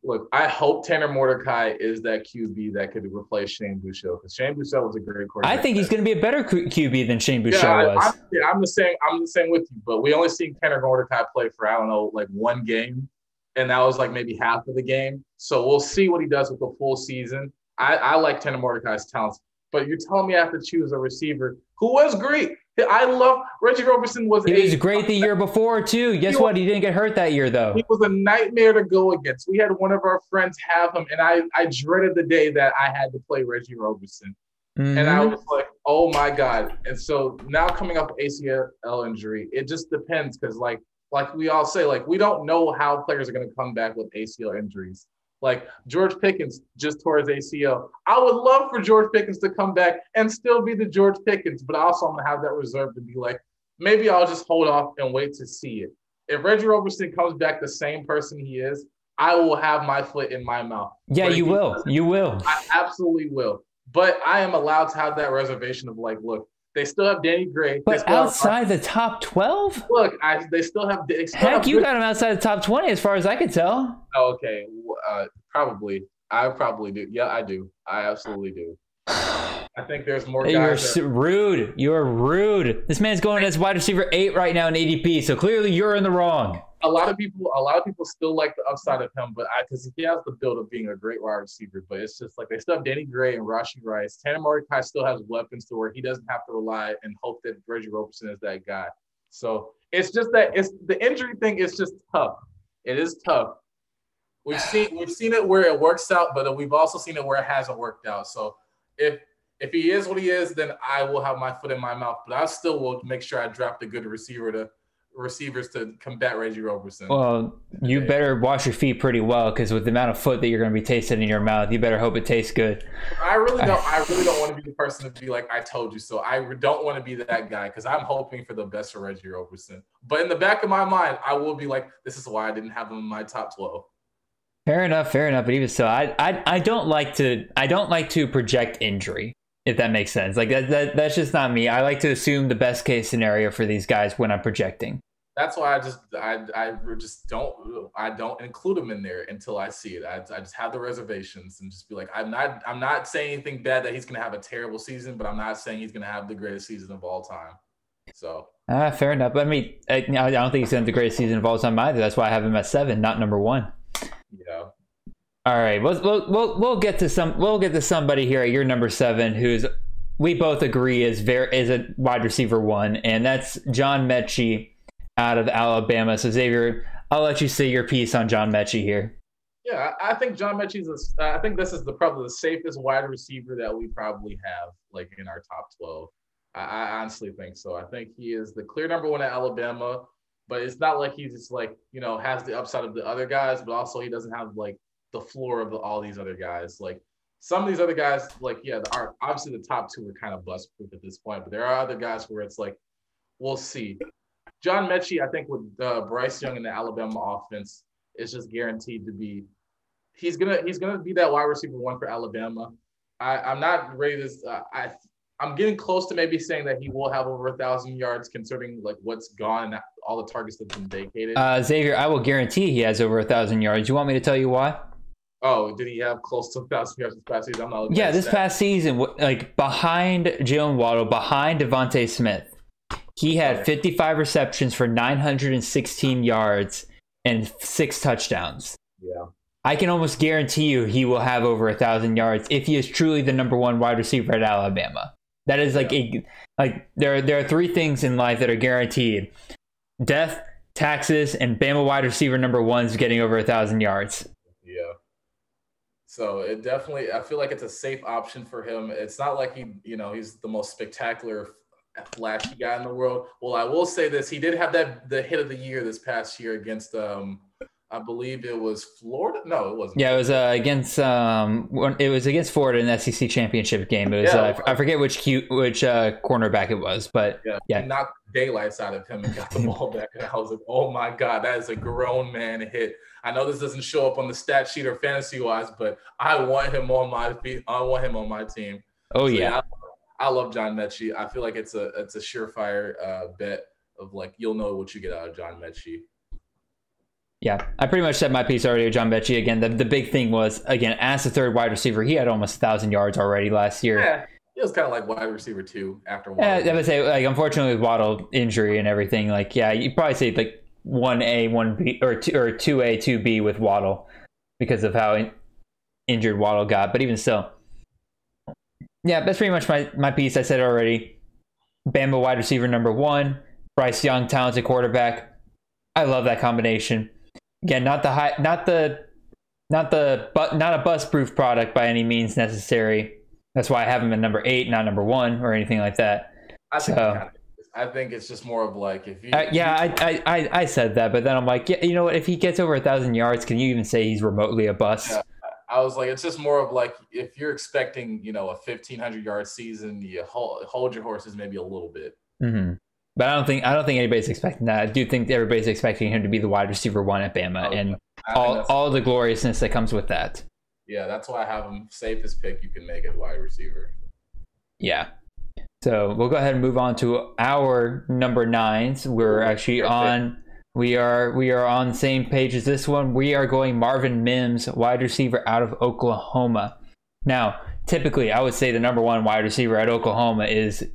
look. I hope Tanner Mordecai is that QB that could replace Shane Buechele because Shane Buechele was a great quarterback.
I think he's going to be a better QB than Shane Buechele yeah, was.
I, yeah, I'm the same. I'm the same with you, but we only seen Tanner Mordecai play for I don't know, like one game, and that was like maybe half of the game. So we'll see what he does with the full season. I, I like Tanner Mordecai's talents but you're telling me I have to choose a receiver who was great. I love Reggie Roberson was.
He was great the year before too. Guess what? He didn't get hurt that year though.
He was a nightmare to go against. We had one of our friends have him, and I I dreaded the day that I had to play Reggie Roberson, mm-hmm. and I mm-hmm. was like, oh my god. And so now coming up with ACL injury, it just depends because like like we all say, like we don't know how players are going to come back with ACL injuries. Like George Pickens just tore his ACL. I would love for George Pickens to come back and still be the George Pickens, but also I'm gonna have that reserve to be like, maybe I'll just hold off and wait to see it. If Reggie Roberson comes back the same person he is, I will have my foot in my mouth.
Yeah, you will. You will.
I absolutely will. But I am allowed to have that reservation of like, look, they still have Danny Gray.
But outside have, the top 12?
Look, I, they still have. They still
Heck,
have
you good, got him outside the top 20 as far as I could tell.
Oh, okay. Uh, probably. I probably do. Yeah, I do. I absolutely do. I think there's more guys.
You're that... rude. You're rude. This man's going as wide receiver eight right now in ADP, so clearly you're in the wrong
a lot of people, a lot of people still like the upside of him, but I because he has the build of being a great wide receiver. But it's just like they still have Danny Gray and Rashee Rice. Tanner Mordecai still has weapons to where he doesn't have to rely and hope that Reggie Roberson is that guy. So it's just that it's the injury thing is just tough. It is tough. We've seen we've seen it where it works out, but we've also seen it where it hasn't worked out. So if if he is what he is, then I will have my foot in my mouth. But I still will make sure I draft a good receiver to receivers to combat Reggie Roberson.
Well, you better wash your feet pretty well because with the amount of foot that you're going to be tasting in your mouth, you better hope it tastes good.
I really don't. I really don't [SIGHS] want to be the person to be like, "I told you so." I don't want to be that guy because I'm hoping for the best for Reggie Roberson. But in the back of my mind, I will be like, "This is why I didn't have him in my top 12.
Fair enough, fair enough. But even so, I, I I don't like to I don't like to project injury if that makes sense. Like that, that that's just not me. I like to assume the best case scenario for these guys when I'm projecting
that's why I just I I just don't I don't include them in there until I see it. I, I just have the reservations and just be like I'm not I'm not saying anything bad that he's gonna have a terrible season, but I'm not saying he's gonna have the greatest season of all time. So
uh, fair enough. I mean, I, I don't think he's gonna have the greatest season of all time either. That's why I have him at seven, not number one.
Yeah.
All right, we'll, we'll we'll we'll get to some we'll get to somebody here at your number seven who's we both agree is very is a wide receiver one, and that's John Metchie out of Alabama. So Xavier, I'll let you say your piece on John Metchie here.
Yeah, I think John Metchie's. A, I think this is the probably the safest wide receiver that we probably have, like in our top twelve. I, I honestly think so. I think he is the clear number one at Alabama, but it's not like he's just like you know has the upside of the other guys, but also he doesn't have like the floor of the, all these other guys. Like some of these other guys, like yeah, the, are obviously the top two are kind of bust proof at this point, but there are other guys where it's like we'll see. John Metchie, I think with uh, Bryce Young in the Alabama offense, is just guaranteed to be. He's gonna he's gonna be that wide receiver one for Alabama. I, I'm not ready to. Uh, I I'm getting close to maybe saying that he will have over a thousand yards, considering like what's gone and all the targets that've been vacated.
Uh, Xavier, I will guarantee he has over a thousand yards. You want me to tell you why?
Oh, did he have close to a thousand yards this past season? I'm not.
Yeah, this past season, like behind Jaylen Waddle, behind DeVonta Smith. He had 55 receptions for 916 yards and six touchdowns.
Yeah.
I can almost guarantee you he will have over a thousand yards if he is truly the number one wide receiver at Alabama. That is like yeah. a like there there are three things in life that are guaranteed: death, taxes, and Bama wide receiver number one is getting over a thousand yards.
Yeah. So it definitely, I feel like it's a safe option for him. It's not like he, you know, he's the most spectacular flashy guy in the world. Well, I will say this: he did have that the hit of the year this past year against, um, I believe it was Florida. No, it wasn't.
Yeah, it was uh, against um, it was against Florida in the SEC championship game. It was yeah, uh, I forget which cute which uh, cornerback it was, but
yeah, yeah. knocked daylights out of him and got the [LAUGHS] ball back. And I was like, oh my god, that is a grown man hit. I know this doesn't show up on the stat sheet or fantasy wise, but I want him on my feet. I want him on my team.
Oh so, yeah. yeah
I love John Metchie. I feel like it's a it's a surefire uh, bet of like you'll know what you get out of John Metchie.
Yeah, I pretty much said my piece already John Metchie. Again, the, the big thing was again as the third wide receiver, he had almost a thousand yards already last year.
Yeah, he was kind of like wide receiver two after
Waddle. Yeah, I would say like unfortunately with Waddle injury and everything, like yeah, you probably say like one A, one B, or two or two A, two B with Waddle because of how in, injured Waddle got. But even still, yeah, that's pretty much my, my piece. I said already. Bama wide receiver number one, Bryce Young, talented quarterback. I love that combination. Again, not the high, not the, not the, but not a bust proof product by any means necessary. That's why I have him at number eight, not number one or anything like that.
I think, so, I think it's just more of like if you.
Uh, yeah, I, I I said that, but then I'm like, yeah, you know what? If he gets over a thousand yards, can you even say he's remotely a bust?
Yeah. I was like, it's just more of like if you're expecting, you know, a 1500 yard season, you hold, hold your horses maybe a little bit.
Mm-hmm. But I don't think I don't think anybody's expecting that. I do think everybody's expecting him to be the wide receiver one at Bama, oh, and all all the gloriousness that comes with that.
Yeah, that's why I have him safest pick you can make at wide receiver.
Yeah. So we'll go ahead and move on to our number nines. We're actually on we are we are on the same page as this one. We are going Marvin Mims, wide receiver out of Oklahoma. Now, typically, I would say the number one wide receiver at Oklahoma is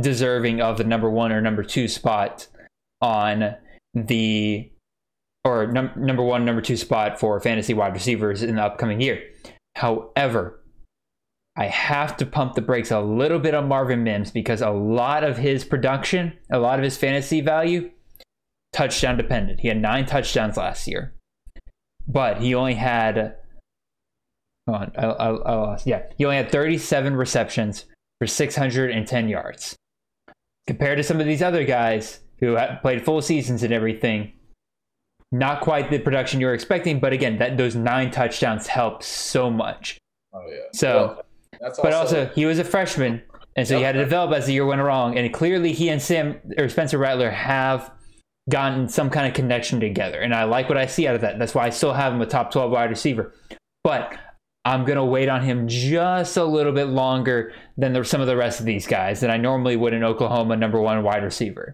deserving of the number one or number two spot on the or num- number one, number two spot for fantasy wide receivers in the upcoming year. However, I have to pump the brakes a little bit on Marvin Mims because a lot of his production, a lot of his fantasy value, touchdown dependent. He had nine touchdowns last year, but he only had. Hold on, I, I, I lost. Yeah, he only had 37 receptions for 610 yards. Compared to some of these other guys who played full seasons and everything, not quite the production you were expecting. But again, that those nine touchdowns help so much.
Oh yeah.
So. Well, but also, he was a freshman, and so yep. he had to develop as the year went along. And clearly, he and Sam or Spencer Rattler have gotten some kind of connection together, and I like what I see out of that. That's why I still have him a top twelve wide receiver. But I'm gonna wait on him just a little bit longer than the, some of the rest of these guys that I normally would in Oklahoma number one wide receiver.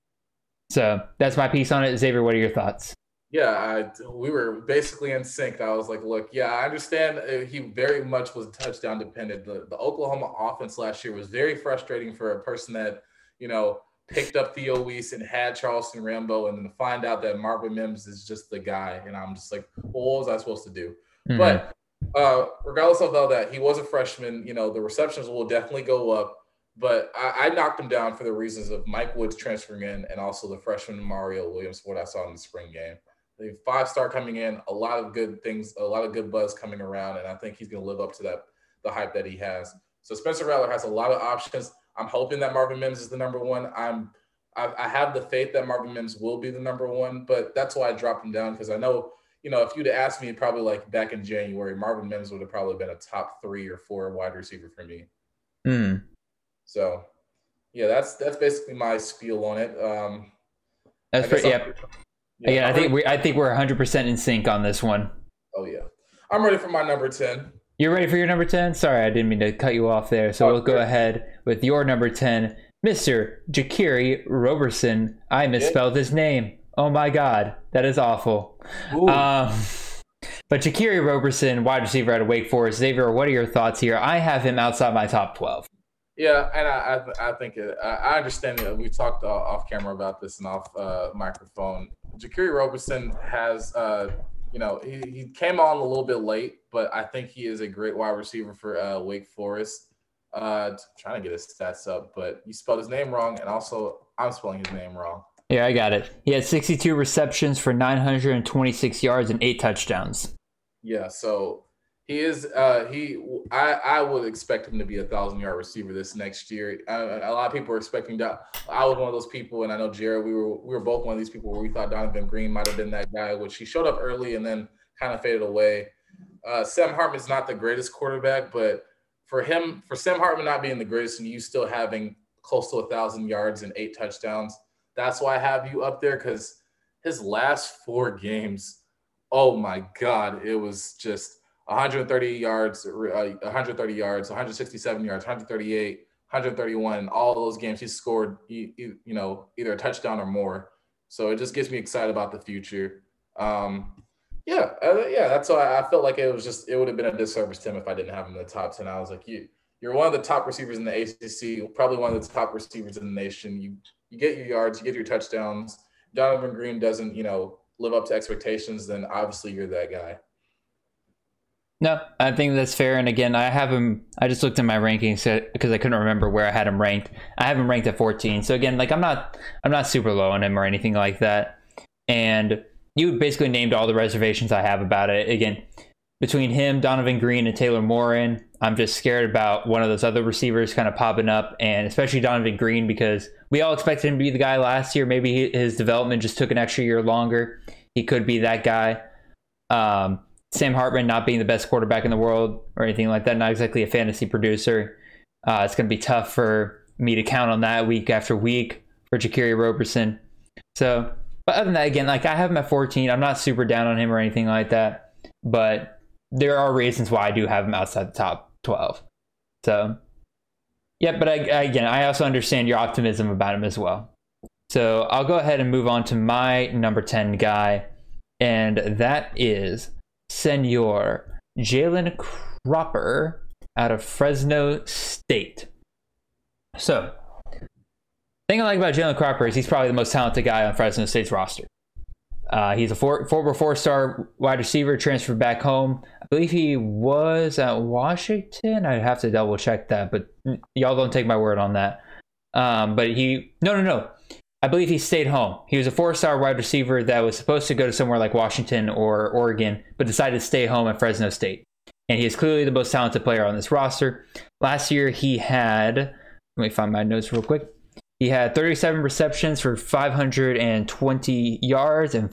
So that's my piece on it. Xavier, what are your thoughts?
Yeah, I, we were basically in sync. I was like, look, yeah, I understand he very much was touchdown dependent. The, the Oklahoma offense last year was very frustrating for a person that, you know, picked up Theo Wease and had Charleston Rambo, and then to find out that Marvin Mims is just the guy. And I'm just like, well, what was I supposed to do? Mm-hmm. But uh, regardless of all that, he was a freshman. You know, the receptions will definitely go up. But I, I, knocked him down for the reasons of Mike Woods transferring in and also the freshman Mario Williams, what I saw in the spring game The five star coming in, a lot of good things, a lot of good buzz coming around, and I think he's going to live up to that the hype that he has. So Spencer Rattler has a lot of options. I'm hoping that Marvin Mims is the number one. I'm I, I have the faith that Marvin Mims will be the number one, but that's why I dropped him down because I know you know if you'd asked me probably like back in January, Marvin Mims would have probably been a top three or four wide receiver for me.
Mm.
So yeah, that's that's basically my spiel on it. Um,
that's pretty. Yeah. Yeah, Again, I think we I think we're 100 percent in sync on this one.
Oh yeah, I'm ready for my number 10.
You're ready for your number 10? Sorry, I didn't mean to cut you off there. So oh, we'll go ahead with your number 10, Mr. Jaquarii Roberson. I misspelled his name. Oh my god, that is awful. Um, but Jaquarii Roberson, wide receiver out of Wake Forest. Xavier, what are your thoughts here? I have him outside my top 12.
Yeah, and I I, I think it, I understand that we talked off camera about this and off uh, microphone. Jaquarii Roberson has, uh, you know, he, he came on a little bit late, but I think he is a great wide receiver for uh, Wake Forest. Uh, trying to get his stats up, but you spelled his name wrong, and also I'm spelling his name wrong.
Yeah, I got it. He had 62 receptions for 926 yards and eight touchdowns.
Yeah, so he is uh he I I would expect him to be a thousand yard receiver this next year. Uh, a lot of people are expecting that. I was one of those people, and I know Jared. We were we were both one of these people where we thought Donavon Greene might have been that guy, which he showed up early and then kind of faded away. Uh, Sam Hartman's not the greatest quarterback, but for him, for Sam Hartman not being the greatest, and you still having close to a thousand yards and eight touchdowns, that's why I have you up there because his last four games, oh my god, it was just 130 yards, uh, 130 yards, 167 yards, 138, 131. All those games he scored, you, you know, either a touchdown or more. So it just gets me excited about the future. Um, yeah, uh, yeah, that's why I felt like it was just it would have been a disservice to him if I didn't have him in the top 10. I was like, you, you're one of the top receivers in the ACC, probably one of the top receivers in the nation. You you get your yards, you get your touchdowns. Donavon Greene doesn't, you know, live up to expectations, then obviously you're that guy.
No, I think that's fair. And again, I have him. I just looked at my rankings uh, because I couldn't remember where I had him ranked. I have him ranked at 14. So again, like I'm not, I'm not super low on him or anything like that. And you basically named all the reservations I have about it. Again, between him, Donavon Greene, and Taylor Morin, I'm just scared about one of those other receivers kind of popping up, and especially Donavon Greene because we all expected him to be the guy last year. Maybe his development just took an extra year longer. He could be that guy. Um, Sam Hartman not being the best quarterback in the world or anything like that, not exactly a fantasy producer. Uh, it's going to be tough for me to count on that week after week for Jaquarii Roberson. So, but other than that, again, like I have him at 14. I'm not super down on him or anything like that, but there are reasons why I do have him outside the top 12. So, yeah, but I, again, I also understand your optimism about him as well. So I'll go ahead and move on to my number 10 guy, and that is Senor Jalen Cropper out of Fresno State. So, thing I like about Jalen Cropper is he's probably the most talented guy on Fresno State's roster. Uh, he's a four, former four-star wide receiver, transferred back home. I believe he was at Washington. I'd have to double check that, but y'all don't take my word on that. Um, but he, no, no, no. I believe he stayed home. He was a four-star wide receiver that was supposed to go to somewhere like Washington or Oregon, but decided to stay home at Fresno State. And he is clearly the most talented player on this roster. Last year, he had. Let me find my notes real quick. He had 37 receptions for 520 yards and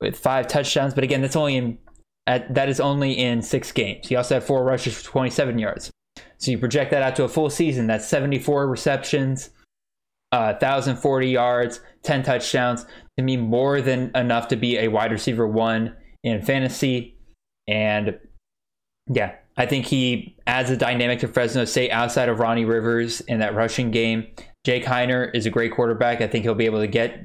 with five touchdowns. But again, that's only in at, that is only in six games. He also had four rushes for 27 yards. So you project that out to a full season. That's 74 receptions, uh, 1,040 yards, 10 touchdowns. To me, more than enough to be a wide receiver one in fantasy. And yeah, I think he adds a dynamic to Fresno State outside of Ronnie Rivers in that rushing game. Jake Haener is a great quarterback. I think he'll be able to get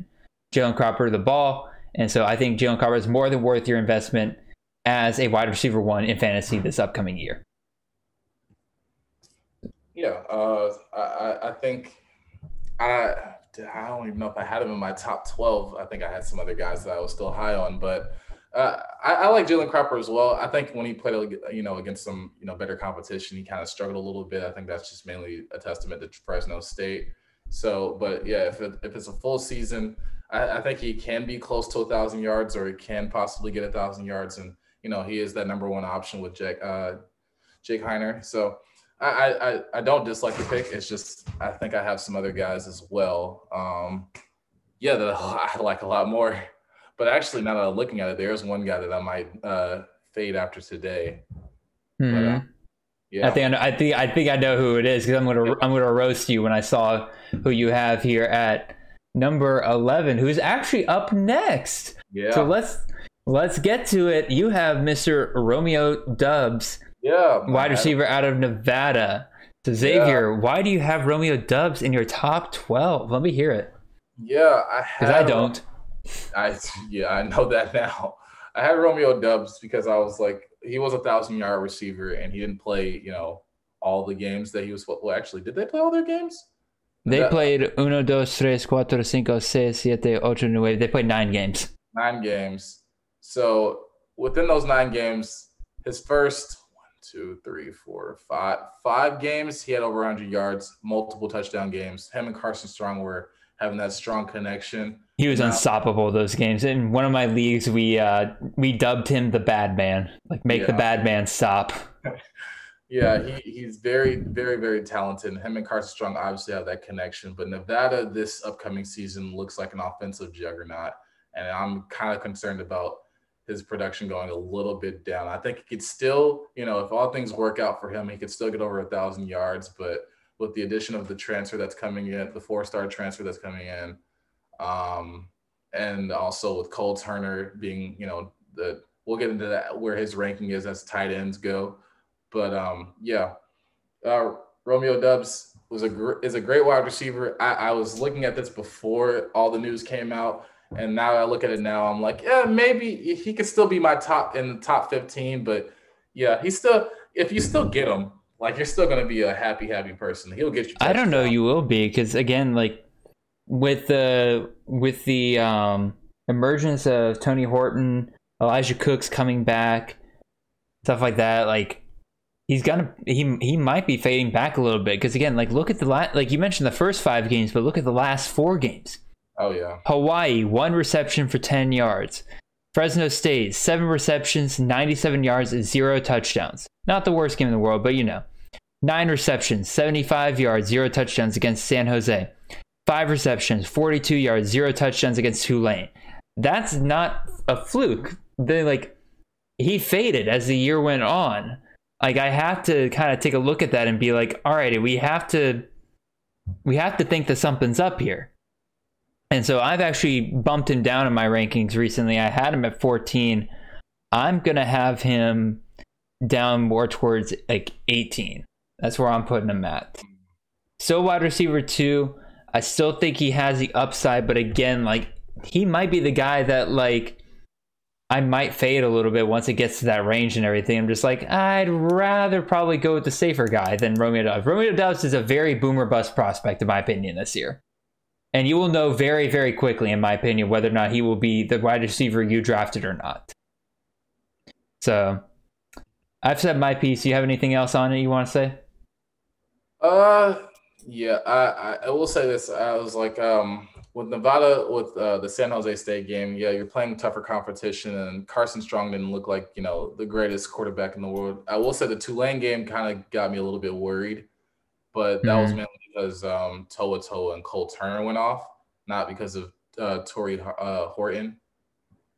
Jalen Cropper the ball. And so I think Jalen Cropper is more than worth your investment as a wide receiver one in fantasy this upcoming year.
Yeah, uh, I, I think I I don't even know if I had him in my top twelve. I think I had some other guys that I was still high on, but uh, I, I, like Jalen Cropper as well. I think when he played, you know, against some you know better competition, he kind of struggled a little bit. I think that's just mainly a testament to Fresno State. So, but yeah, if it, if it's a full season, I, I think he can be close to a thousand yards, or he can possibly get a thousand yards, and you know he is that number one option with Jake uh, Jake Haener. So I, I I don't dislike the pick. It's just I think I have some other guys as well. Um, yeah, that [LAUGHS] I like a lot more. But actually, now that I'm looking at it, there's one guy that I might uh, fade after today.
Mm-hmm. But, uh, yeah. I think I, know, I think I think I know who it is because I'm gonna I'm gonna roast you when I saw who you have here at number eleven, who's actually up next. Yeah. So let's let's get to it. You have Mr. Romeo Doubs,
yeah,
wide receiver out of Nevada. So Xavier, yeah. why do you have Romeo Doubs in your top twelve? Let me hear it.
Yeah,
I because I don't.
I yeah, I know that [LAUGHS] now. I had Romeo Doubs because I was like, he was a thousand yard receiver and he didn't play, you know, all the games that he was. Well, actually, did they play all their games?
They that, played uno, dos, tres, cuatro, cinco, seis, siete, ocho, nueve. They played nine games.
Nine games. So within those nine games, his first one, two, three, four, five, five games, he had over 100 yards, multiple touchdown games. Him and Carson Strong were having that strong connection.
He was unstoppable those games. In one of my leagues, we uh, we dubbed him the bad man. Like make yeah. the bad man stop.
yeah, he, he's very, very, very talented. Him and Carson Strong obviously have that connection. But Nevada this upcoming season looks like an offensive juggernaut. And I'm kind of concerned about his production going a little bit down. I think he could still, you know, if all things work out for him, he could still get over a thousand yards. But with the addition of the transfer that's coming in, the four-star transfer that's coming in, um, and also with Cole Turner being, you know, the we'll get into that where his ranking is as tight ends go, but um, yeah, uh, Romeo Doubs was a gr- is a great wide receiver. I, I was looking at this before all the news came out, and now I look at it now. I'm like, yeah, maybe he could still be my top in the top 15, but yeah, he's still if you still get him, like you're still gonna be a happy, happy person. He'll get you.
I don't know. You will be because again, like with the with the um, emergence of Tory Horton, Elijah Cooks coming back, stuff like that, like he's gonna he he might be fading back a little bit because again, like look at the last like you mentioned the first five games, but look at the last four games.
Oh yeah.
Hawaii one reception for ten yards. Fresno State seven receptions, ninety-seven yards, and zero touchdowns. Not the worst game in the world, but you know. Nine receptions, 75 yards, zero touchdowns against San Jose five receptions, 42 yards, zero touchdowns against Tulane. That's not a fluke. They like he faded as the year went on. Like I have to kind of take a look at that and be like, all right, we have to we have to think that something's up here. And so I've actually bumped him down in my rankings recently. I had him at 14. I'm gonna have him down more towards like 18. That's where I'm putting him at. So wide receiver two. I still think he has the upside, but again, like he might be the guy that like I might fade a little bit once it gets to that range and everything. I'm just like, I'd rather probably go with the safer guy than Romeo Doubs. Romeo Doubs is a very boomer bust prospect, in my opinion, this year. and you will know very, very quickly, in my opinion, whether or not he will be the wide receiver you drafted or not. So, I've said my piece. You have anything else on it you want to say?
Uh, yeah, I, I will say this. I was like, um, with Nevada, with uh, the San Jose State game, yeah, you're playing tougher competition, and Carson Strong didn't look like you know the greatest quarterback in the world. I will say the Tulane game kind of got me a little bit worried, but that mm-hmm. was mainly because um, Toa Taua and Cole Turner went off, not because of uh, Tory uh, Horton,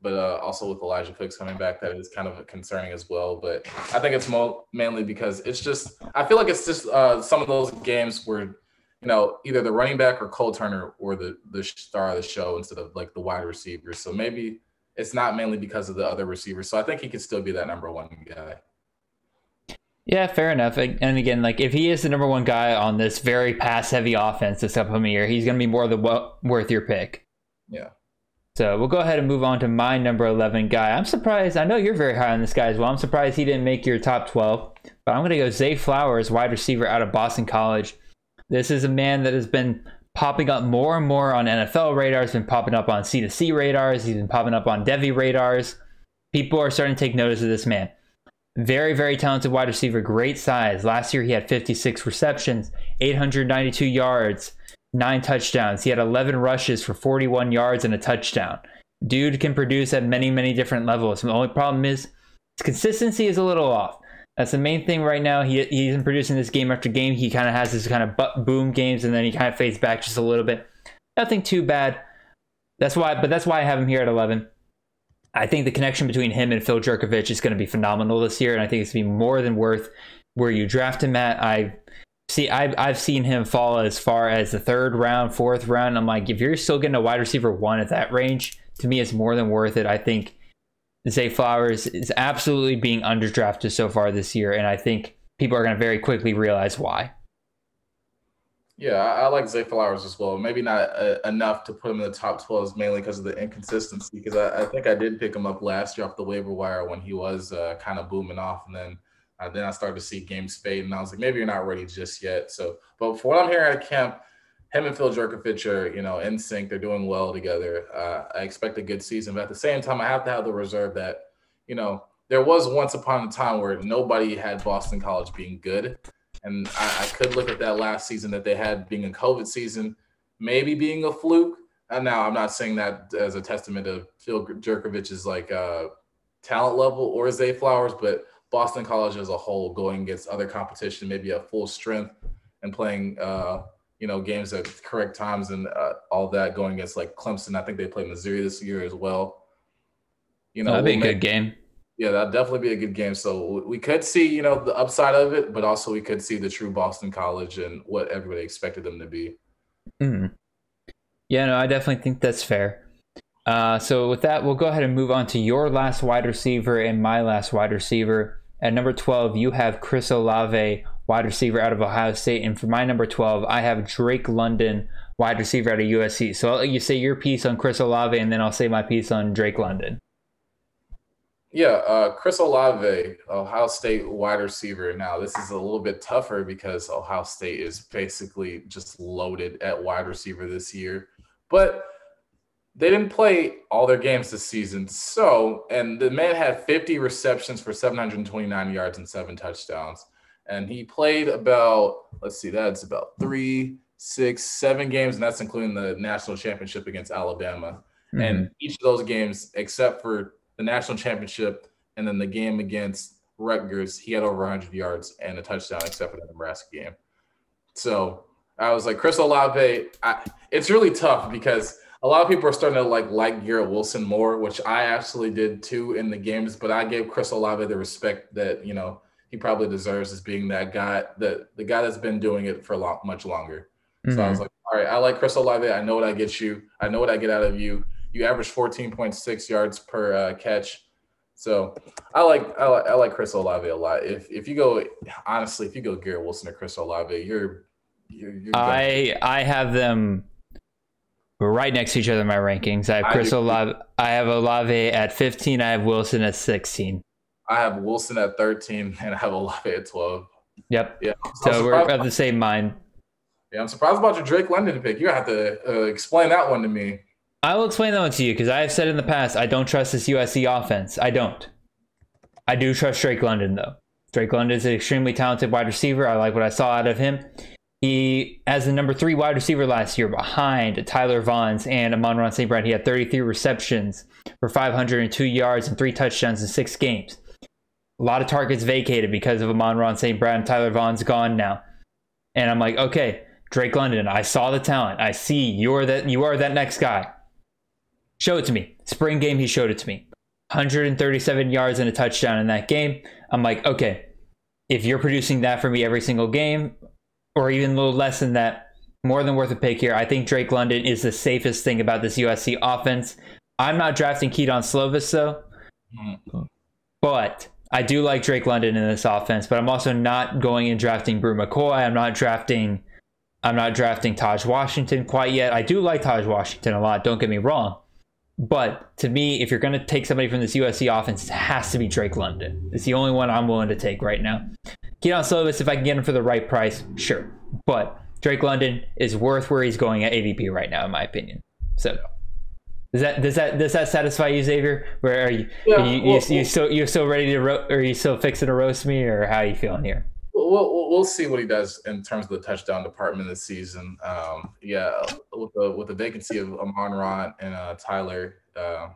but uh, also with Elijah Cooks coming back, that is kind of concerning as well. But I think it's mo- mainly because it's just I feel like it's just uh, some of those games where you know, either the running back or Cole Turner or the the star of the show instead of like the wide receiver. So maybe it's not mainly because of the other receivers. So I think he could still be that number one guy.
Yeah, fair enough. And again, like if he is the number one guy on this very pass heavy offense this upcoming year, he's going to be more than worth your pick.
Yeah.
So we'll go ahead and move on to my number 11 guy. I'm surprised. I know you're very high on this guy as well. I'm surprised he didn't make your top 12. But I'm going to go Zay Flowers, wide receiver out of Boston College. This is a man that has been popping up more and more on NFL radars, been popping up on C2C radars, he's been popping up on Devy radars. People are starting to take notice of this man. Very, very talented wide receiver, great size. Last year he had 56 receptions, 892 yards, nine touchdowns. He had 11 rushes for 41 yards and a touchdown. Dude can produce at many, many different levels. The only problem is his consistency is a little off. That's the main thing right now. He, he isn't producing this game after game. He kind of has this kind of boom games, and then he kind of fades back just a little bit. Nothing too bad. That's why, but that's why I have him here at 11. I think the connection between him and Phil Jurkovec is going to be phenomenal this year, and I think it's going to be more than worth where you draft him at. I see, I've, I've seen him fall as far as the third round, fourth round. I'm like, if you're still getting a wide receiver one at that range, to me, it's more than worth it. I think Zay Flowers is absolutely being underdrafted so far this year, and I think people are going to very quickly realize why.
Yeah, I, I like Zay Flowers as well. Maybe not uh, enough to put him in the top 12 mainly because of the inconsistency. Because I, I, think I did pick him up last year off the waiver wire when he was uh, kind of booming off, and then uh, then I started to see games fade, and I was like, maybe you're not ready just yet. So, but for what I'm hearing at camp, him and Phil Jurkovec are, you know, in sync. They're doing well together. Uh, I expect a good season, but at the same time, I have to have the reserve that, you know, there was once upon a time where nobody had Boston College being good, and I, I could look at that last season that they had being a COVID season, maybe being a fluke. And now I'm not saying that as a testament to Phil Jurkovec's like uh, talent level or Zay Flowers, but Boston College as a whole going against other competition, maybe at full strength and playing. Uh, you know, games at correct times and uh, all that going against like Clemson. I think they play Missouri this year as well.
You know, that'd we'll be a make, good game.
Yeah, that'd definitely be a good game. So we could see, you know, the upside of it, but also we could see the true Boston College and what everybody expected them to be.
Mm. Yeah, no, I definitely think that's fair. Uh, so with that, we'll go ahead and move on to your last wide receiver and my last wide receiver. At number 12, you have Chris Olave, wide receiver out of Ohio State. And for my number 12, I have Drake London, wide receiver out of USC. So I'll let you say your piece on Chris Olave, and then I'll say my piece on Drake London.
Yeah, uh, Chris Olave, Ohio State wide receiver. Now, this is a little bit tougher because Ohio State is basically just loaded at wide receiver this year. But they didn't play all their games this season. So, and the man had 50 receptions for 729 yards and seven touchdowns and he played about let's see, that's about three, six, seven games, and that's including the national championship against Alabama. Mm-hmm. And each of those games, except for the national championship and then the game against Rutgers, he had over 100 yards and a touchdown, except for the Nebraska game. So I was like, Chris Olave, I, it's really tough because a lot of people are starting to like like Garrett Wilson more, which I actually did too in the games. But I gave Chris Olave the respect that you know he probably deserves as being that guy, the the guy that's been doing it for a lot much longer. Mm-hmm. So I was mm-hmm. like, all right, I like Chris Olave. I know what I get you. I know what I get out of you. You average 14.6 yards per uh, catch. So I like, I like I like Chris Olave a lot. If if you go honestly, if you go Garrett Wilson or Chris Olave, you're you're, you're
I I have them right next to each other in my rankings. I have Chris I Olave. I have Olave at 15. I have Wilson at 16.
I have Wilson at 13 and I have Olave at 12.
Yep. Yeah. So we're of the same mind.
Yeah, I'm surprised about your Drake London pick. You're gonna have to uh, explain that one to me.
I will explain that one to you because I have said in the past I don't trust this USC offense. I don't. I do trust Drake London though. Drake London is an extremely talented wide receiver. I like what I saw out of him. He, as the number three wide receiver last year, behind Tyler Vaughns and Amon-Ra St. Brown, he had 33 receptions for 502 yards and three touchdowns in six games. A lot of targets vacated because of Amon-Ra St. Brown. Tyler Vaughn's gone now, and I'm like, okay, Drake London. I saw the talent. I see you're that. You are that next guy. Show it to me. Spring game, he showed it to me. 137 yards and a touchdown in that game. I'm like, okay, if you're producing that for me every single game, or even a little less than that, more than worth a pick here. I think Drake London is the safest thing about this USC offense. I'm not drafting Kedon Slovis though, but I do like Drake London in this offense. But I'm also not going and drafting Bru McCoy. I'm not drafting. I'm not drafting Tahj Washington quite yet. I do like Tahj Washington a lot. Don't get me wrong. But to me, if you're going to take somebody from this USC offense, it has to be Drake London. It's the only one I'm willing to take right now. Kedon Slovis, if I can get him for the right price, sure. But Drake London is worth where he's going at ADP right now, in my opinion. So does that does that does that satisfy you, Xavier? Where are you?
Yeah,
are you,
well,
you, you still you're still ready to ro- are you still fixing to roast me, or how are you feeling here?
We'll, we'll, see what he does in terms of the touchdown department this season. Um, yeah, with the with the vacancy of Amon Ra and uh, Tyler, uh,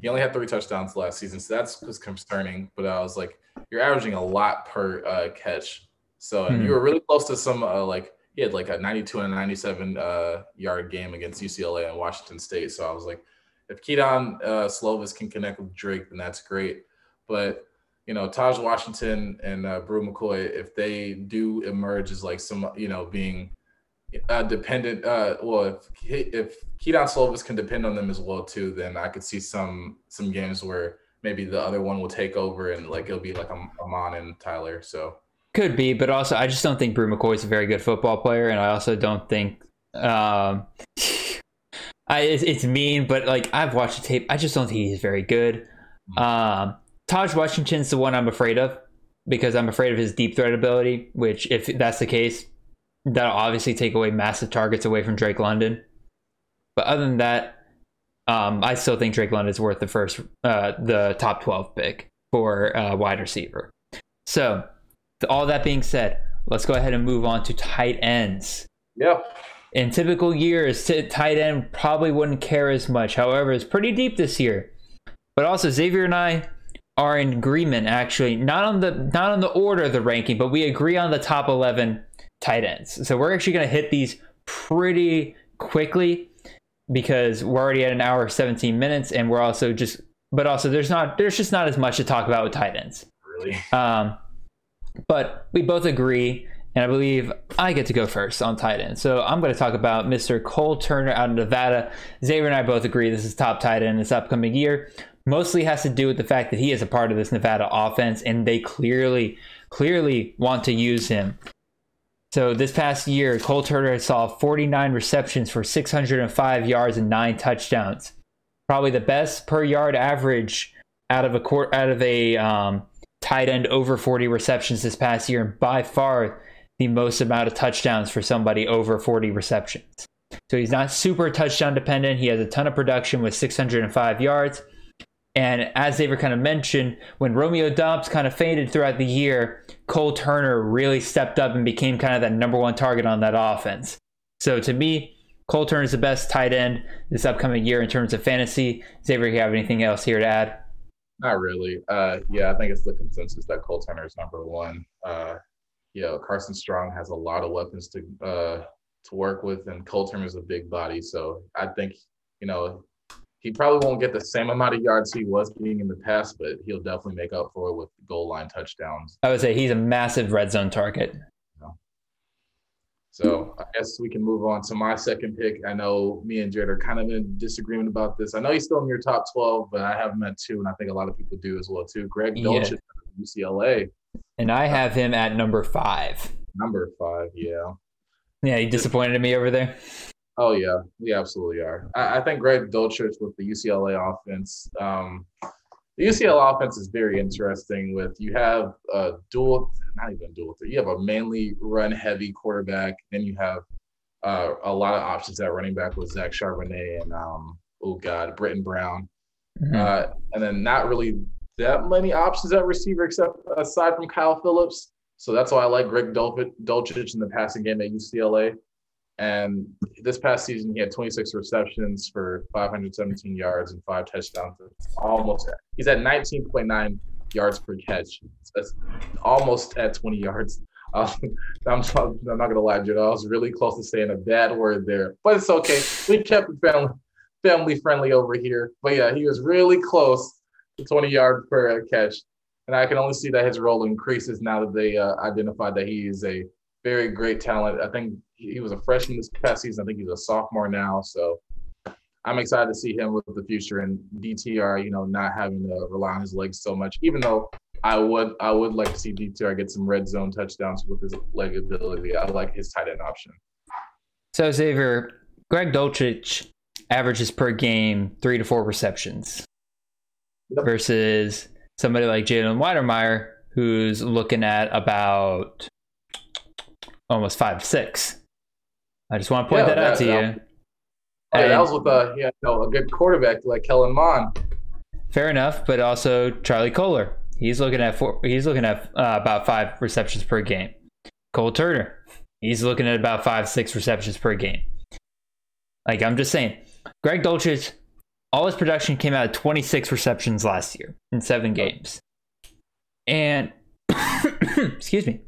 he only had three touchdowns last season, so that's was concerning. But I was like, you're averaging a lot per uh, catch, so and
Hmm.
you were really close to some uh, like he had like a 92 and 97 uh, yard game against UCLA and Washington State. So I was like, if Kedon uh, Slovis can connect with Drake, then that's great. But you know, Tahj Washington and uh, Bru McCoy, if they do emerge as like some, you know, being uh, dependent, uh, well, if if Kedon Slovis can depend on them as well too, then I could see some some games where maybe the other one will take over and like it'll be like Am- Amon and Tyler. So
Could be, but also I just don't think Bru McCoy is a very good football player, and I also don't think um, [SIGHS] I it's, it's mean, but like I've watched the tape, I just don't think he's very good. Um, Tahj Washington's the one I'm afraid of because I'm afraid of his deep threat ability. Which, if that's the case, that'll obviously take away massive targets away from Drake London. But other than that, um, I still think Drake London is worth the first, uh, the top 12 pick for uh, wide receiver. So, all that being said, let's go ahead and move on to tight ends.
yeah,
In typical years, t- tight end probably wouldn't care as much. However, it's pretty deep this year. But also, Xavier and I are in agreement. Actually, not on the not on the order of the ranking, but we agree on the top eleven tight ends. So we're actually going to hit these pretty quickly because we're already at an hour seventeen minutes, and we're also just. But also, there's not there's just not as much to talk about with tight ends.
really.
Um, but we both agree, and I believe I get to go first on tight end. So I'm going to talk about Mr. Cole Turner out of Nevada. Xavier and I both agree this is top tight end this upcoming year. Mostly has to do with the fact that he is a part of this Nevada offense, and they clearly, clearly want to use him. So this past year, Cole Turner saw 49 receptions for 605 yards and nine touchdowns. Probably the best per yard average out of a court out of a um, tight end over 40 receptions this past year, and by far the most amount of touchdowns for somebody over 40 receptions. So he's not super touchdown dependent. He has a ton of production with 605 yards. And as Xavier kind of mentioned, when Romeo Doubs kind of faded throughout the year, Cole Turner really stepped up and became kind of that number one target on that offense. So to me, Cole Turner is the best tight end this upcoming year in terms of fantasy. Xavier, you have anything else here to add?
Not really. Uh, yeah, I think it's the consensus that Cole Turner is number one. Uh, you know, Carson Strong has a lot of weapons to uh, to work with, and Cole Turner is a big body, so I think you know he probably won't get the same amount of yards he was getting in the past, but he'll definitely make up for it with goal line touchdowns.
I would say he's a massive red zone target.
So I guess we can move on to my second pick. I know me and Jared are kind of in disagreement about this. I know he's still in your top 12, but I have him at two, and I think a lot of people do as well too. Greg
Yeah.
Dulcich, of UCLA,
And I have him at number five.
number five. Yeah.
Yeah, he disappointed me over there.
Oh yeah, we absolutely are. I, I think Greg Dulcich with the UCLA offense. Um, the UCLA offense is very interesting. With you have a dual, not even dual threat. You have a mainly run heavy quarterback, then you have uh, a lot of options at running back with Zach Charbonnet and um, oh god, Brittain Brown, mm-hmm. uh, and then not really that many options at receiver except aside from Kyle Phillips. So that's why I like Greg Dulcich in the passing game at UCLA. And this past season, he had 26 receptions for 517 yards and five touchdowns. almost he's at 19.9 yards per catch. That's almost at 20 yards. [LAUGHS] Um, I'm, I'm not gonna lie, Judah. I was really close to saying a bad word there, but it's okay. We kept it family family friendly over here. But yeah, he was really close to 20 yards per catch, and I can only see that his role increases now that they uh, identified that he is a very great talent. I think he was a freshman this past season. I think he's a sophomore now. So I'm excited to see him with the future and DTR, you know, not having to rely on his legs so much, even though I would I would like to see DTR get some red zone touchdowns with his leg ability. I like his tight end option.
So Xavier, Greg Dulcich averages per game three to four receptions yep. versus somebody like Jalen Wydermyer who's looking at about almost five six. I just want to point yeah, that, that, out to that, you.
Oh, yeah, that was with a, you know, a good quarterback like Kellen Mond.
Fair enough, but also Charlie Kolar. He's looking at four, he's looking at uh, about five receptions per game. Cole Turner, he's looking at about five six receptions per game. Like I'm just saying, Greg Dulcich, all his production came out of 26 receptions last year in seven games, and [COUGHS] excuse me,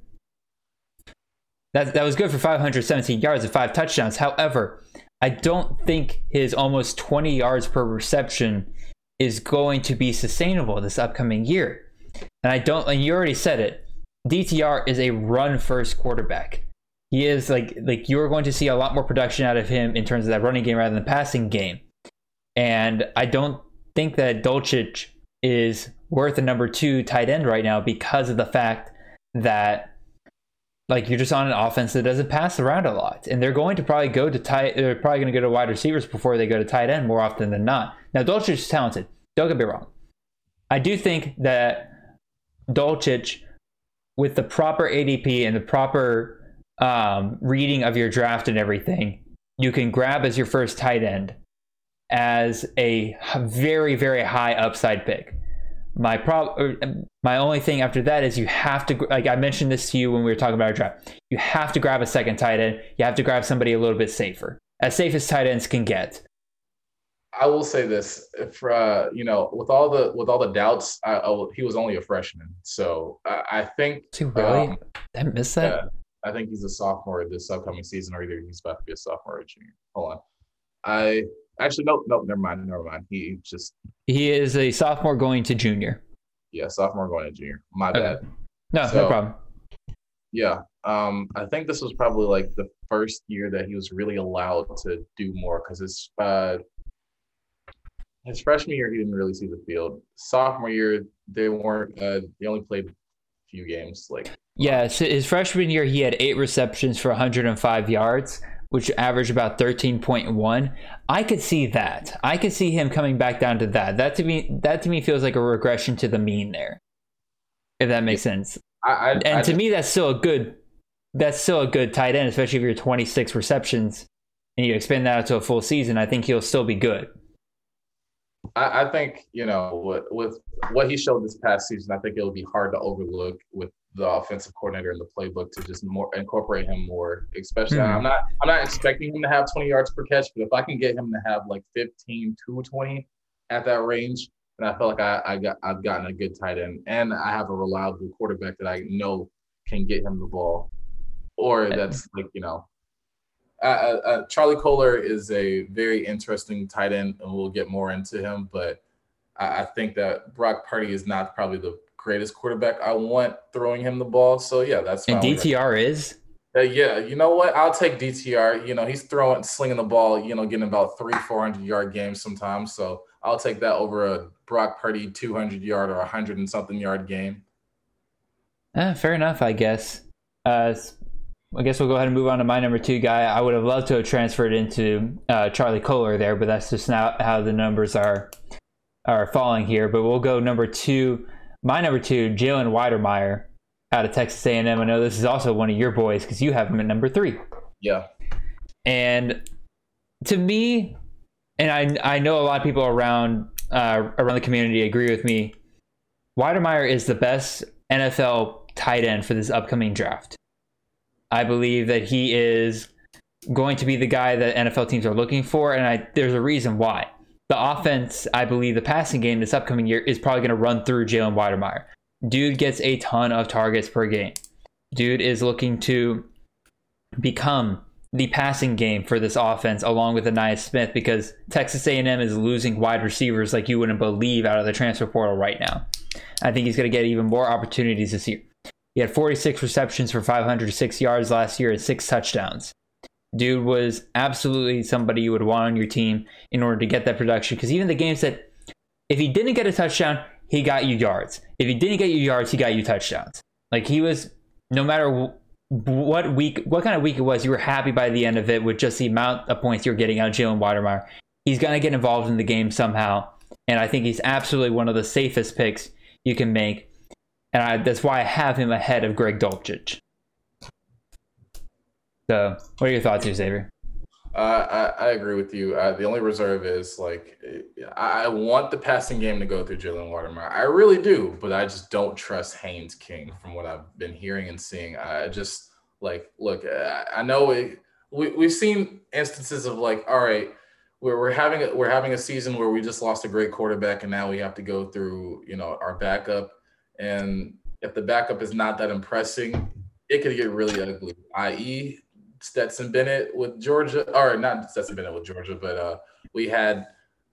that, that was good for 517 yards and five touchdowns. However, I don't think his almost 20 yards per reception is going to be sustainable this upcoming year. And I don't, and you already said it, DTR is a run first quarterback. He is like, like you're going to see a lot more production out of him in terms of that running game rather than the passing game. And I don't think that Dulcich is worth a number two tight end right now because of the fact that like you're just on an offense that doesn't pass around a lot, and they're going to probably go to tight. They're probably going to go to wide receivers before they go to tight end more often than not. Now Dulcich is talented. Don't get me wrong. I do think that Dulcich, with the proper ADP and the proper um, reading of your draft and everything, you can grab as your first tight end as a very very high upside pick. My prob- my only thing after that is you have to like I mentioned this to you when we were talking about our draft. You have to grab a second tight end. You have to grab somebody a little bit safer, as safe as tight ends can get.
I will say this: for uh, you know, with all the with all the doubts, I, I, he was only a freshman, so I, I think.
Too really? Um, I missed that. Yeah,
I think he's a sophomore this upcoming season, or either he's about to be a sophomore or a junior. Hold on, I Actually, nope, no, Never mind. Never mind. He just
he is a sophomore going to junior.
Yeah, sophomore going to junior. My okay. bad.
No, so, no problem.
Yeah, um, I think this was probably like the first year that he was really allowed to do more because his uh, his freshman year he didn't really see the field. Sophomore year they weren't. Uh, they only played a few games. Like
yeah, so his freshman year he had eight receptions for 105 yards which averaged about 13.1 i could see that. I could see him coming back down to that. That to me that to me feels like a regression to the mean there if that makes sense.
I, I,
and
I
to me that's still a good that's still a good tight end especially if you're 26 receptions and you expand that out to a full season i think he'll still be good
I, I think you know with, with what he showed this past season i think it'll be hard to overlook with the offensive coordinator in the playbook to just more incorporate him more. Especially, mm-hmm. I'm not I'm not expecting him to have 20 yards per catch, but if I can get him to have like 15 to 20 at that range, then I feel like I, I got I've gotten a good tight end, and I have a reliable quarterback that I know can get him the ball, or that's like you know. Uh, uh, uh, Charlie Kolar is a very interesting tight end, and we'll get more into him. But I, I think that Brock Purdy is not probably the greatest quarterback. I want throwing him the ball. So yeah, that's
and DTR is.
Uh, yeah, you know what? I'll take DTR. You know, he's throwing, slinging the ball. You know, getting about three, four hundred yard games sometimes. So I'll take that over a Brock Purdy two hundred yard or a hundred and something yard game.
Eh, fair enough, I guess. Uh, I guess we'll go ahead and move on to my number two guy. I would have loved to have transferred into uh, Charlie Kolar there, but that's just not how the numbers are are falling here. But we'll go number two. My number two, Jalen Wydermyer out of Texas A&M. I know this is also one of your boys because you have him at number three.
Yeah.
And to me, and I I know a lot of people around uh, around the community agree with me. Wydermyer is the best NFL tight end for this upcoming draft. I believe that he is going to be the guy that NFL teams are looking for, and I, there's a reason why. The offense, I believe, the passing game this upcoming year is probably going to run through Jalen Wydermyer. Dude gets a ton of targets per game. Dude is looking to become the passing game for this offense along with Ainias Smith because Texas A&M is losing wide receivers like you wouldn't believe out of the transfer portal right now. I think he's going to get even more opportunities this year. He had 46 receptions for 506 yards last year and six touchdowns. Dude was absolutely somebody you would want on your team in order to get that production because even the games that if he didn't get a touchdown, he got you yards. If he didn't get you yards, he got you touchdowns. Like he was no matter what week, what kind of week it was, you were happy by the end of it with just the amount of points you're getting out of Jalen Wydermyer. He's going to get involved in the game somehow. And I think he's absolutely one of the safest picks you can make. And I, that's why I have him ahead of Greg Dulcich. So, what are your thoughts here, Xavier?
Uh, I, I, agree with you. Uh, the only reserve is like I want the passing game to go through Jalen Wydermyer. I really do, but I just don't trust Haynes King from what I've been hearing and seeing. I just like look. I know we we've seen instances of like, all right, we're we're having a, we're having a season where we just lost a great quarterback, and now we have to go through you know our backup, and if the backup is not that impressing, it could get really ugly. I.e., Stetson Bennett with Georgia, or not Stetson Bennett with Georgia, but uh, we had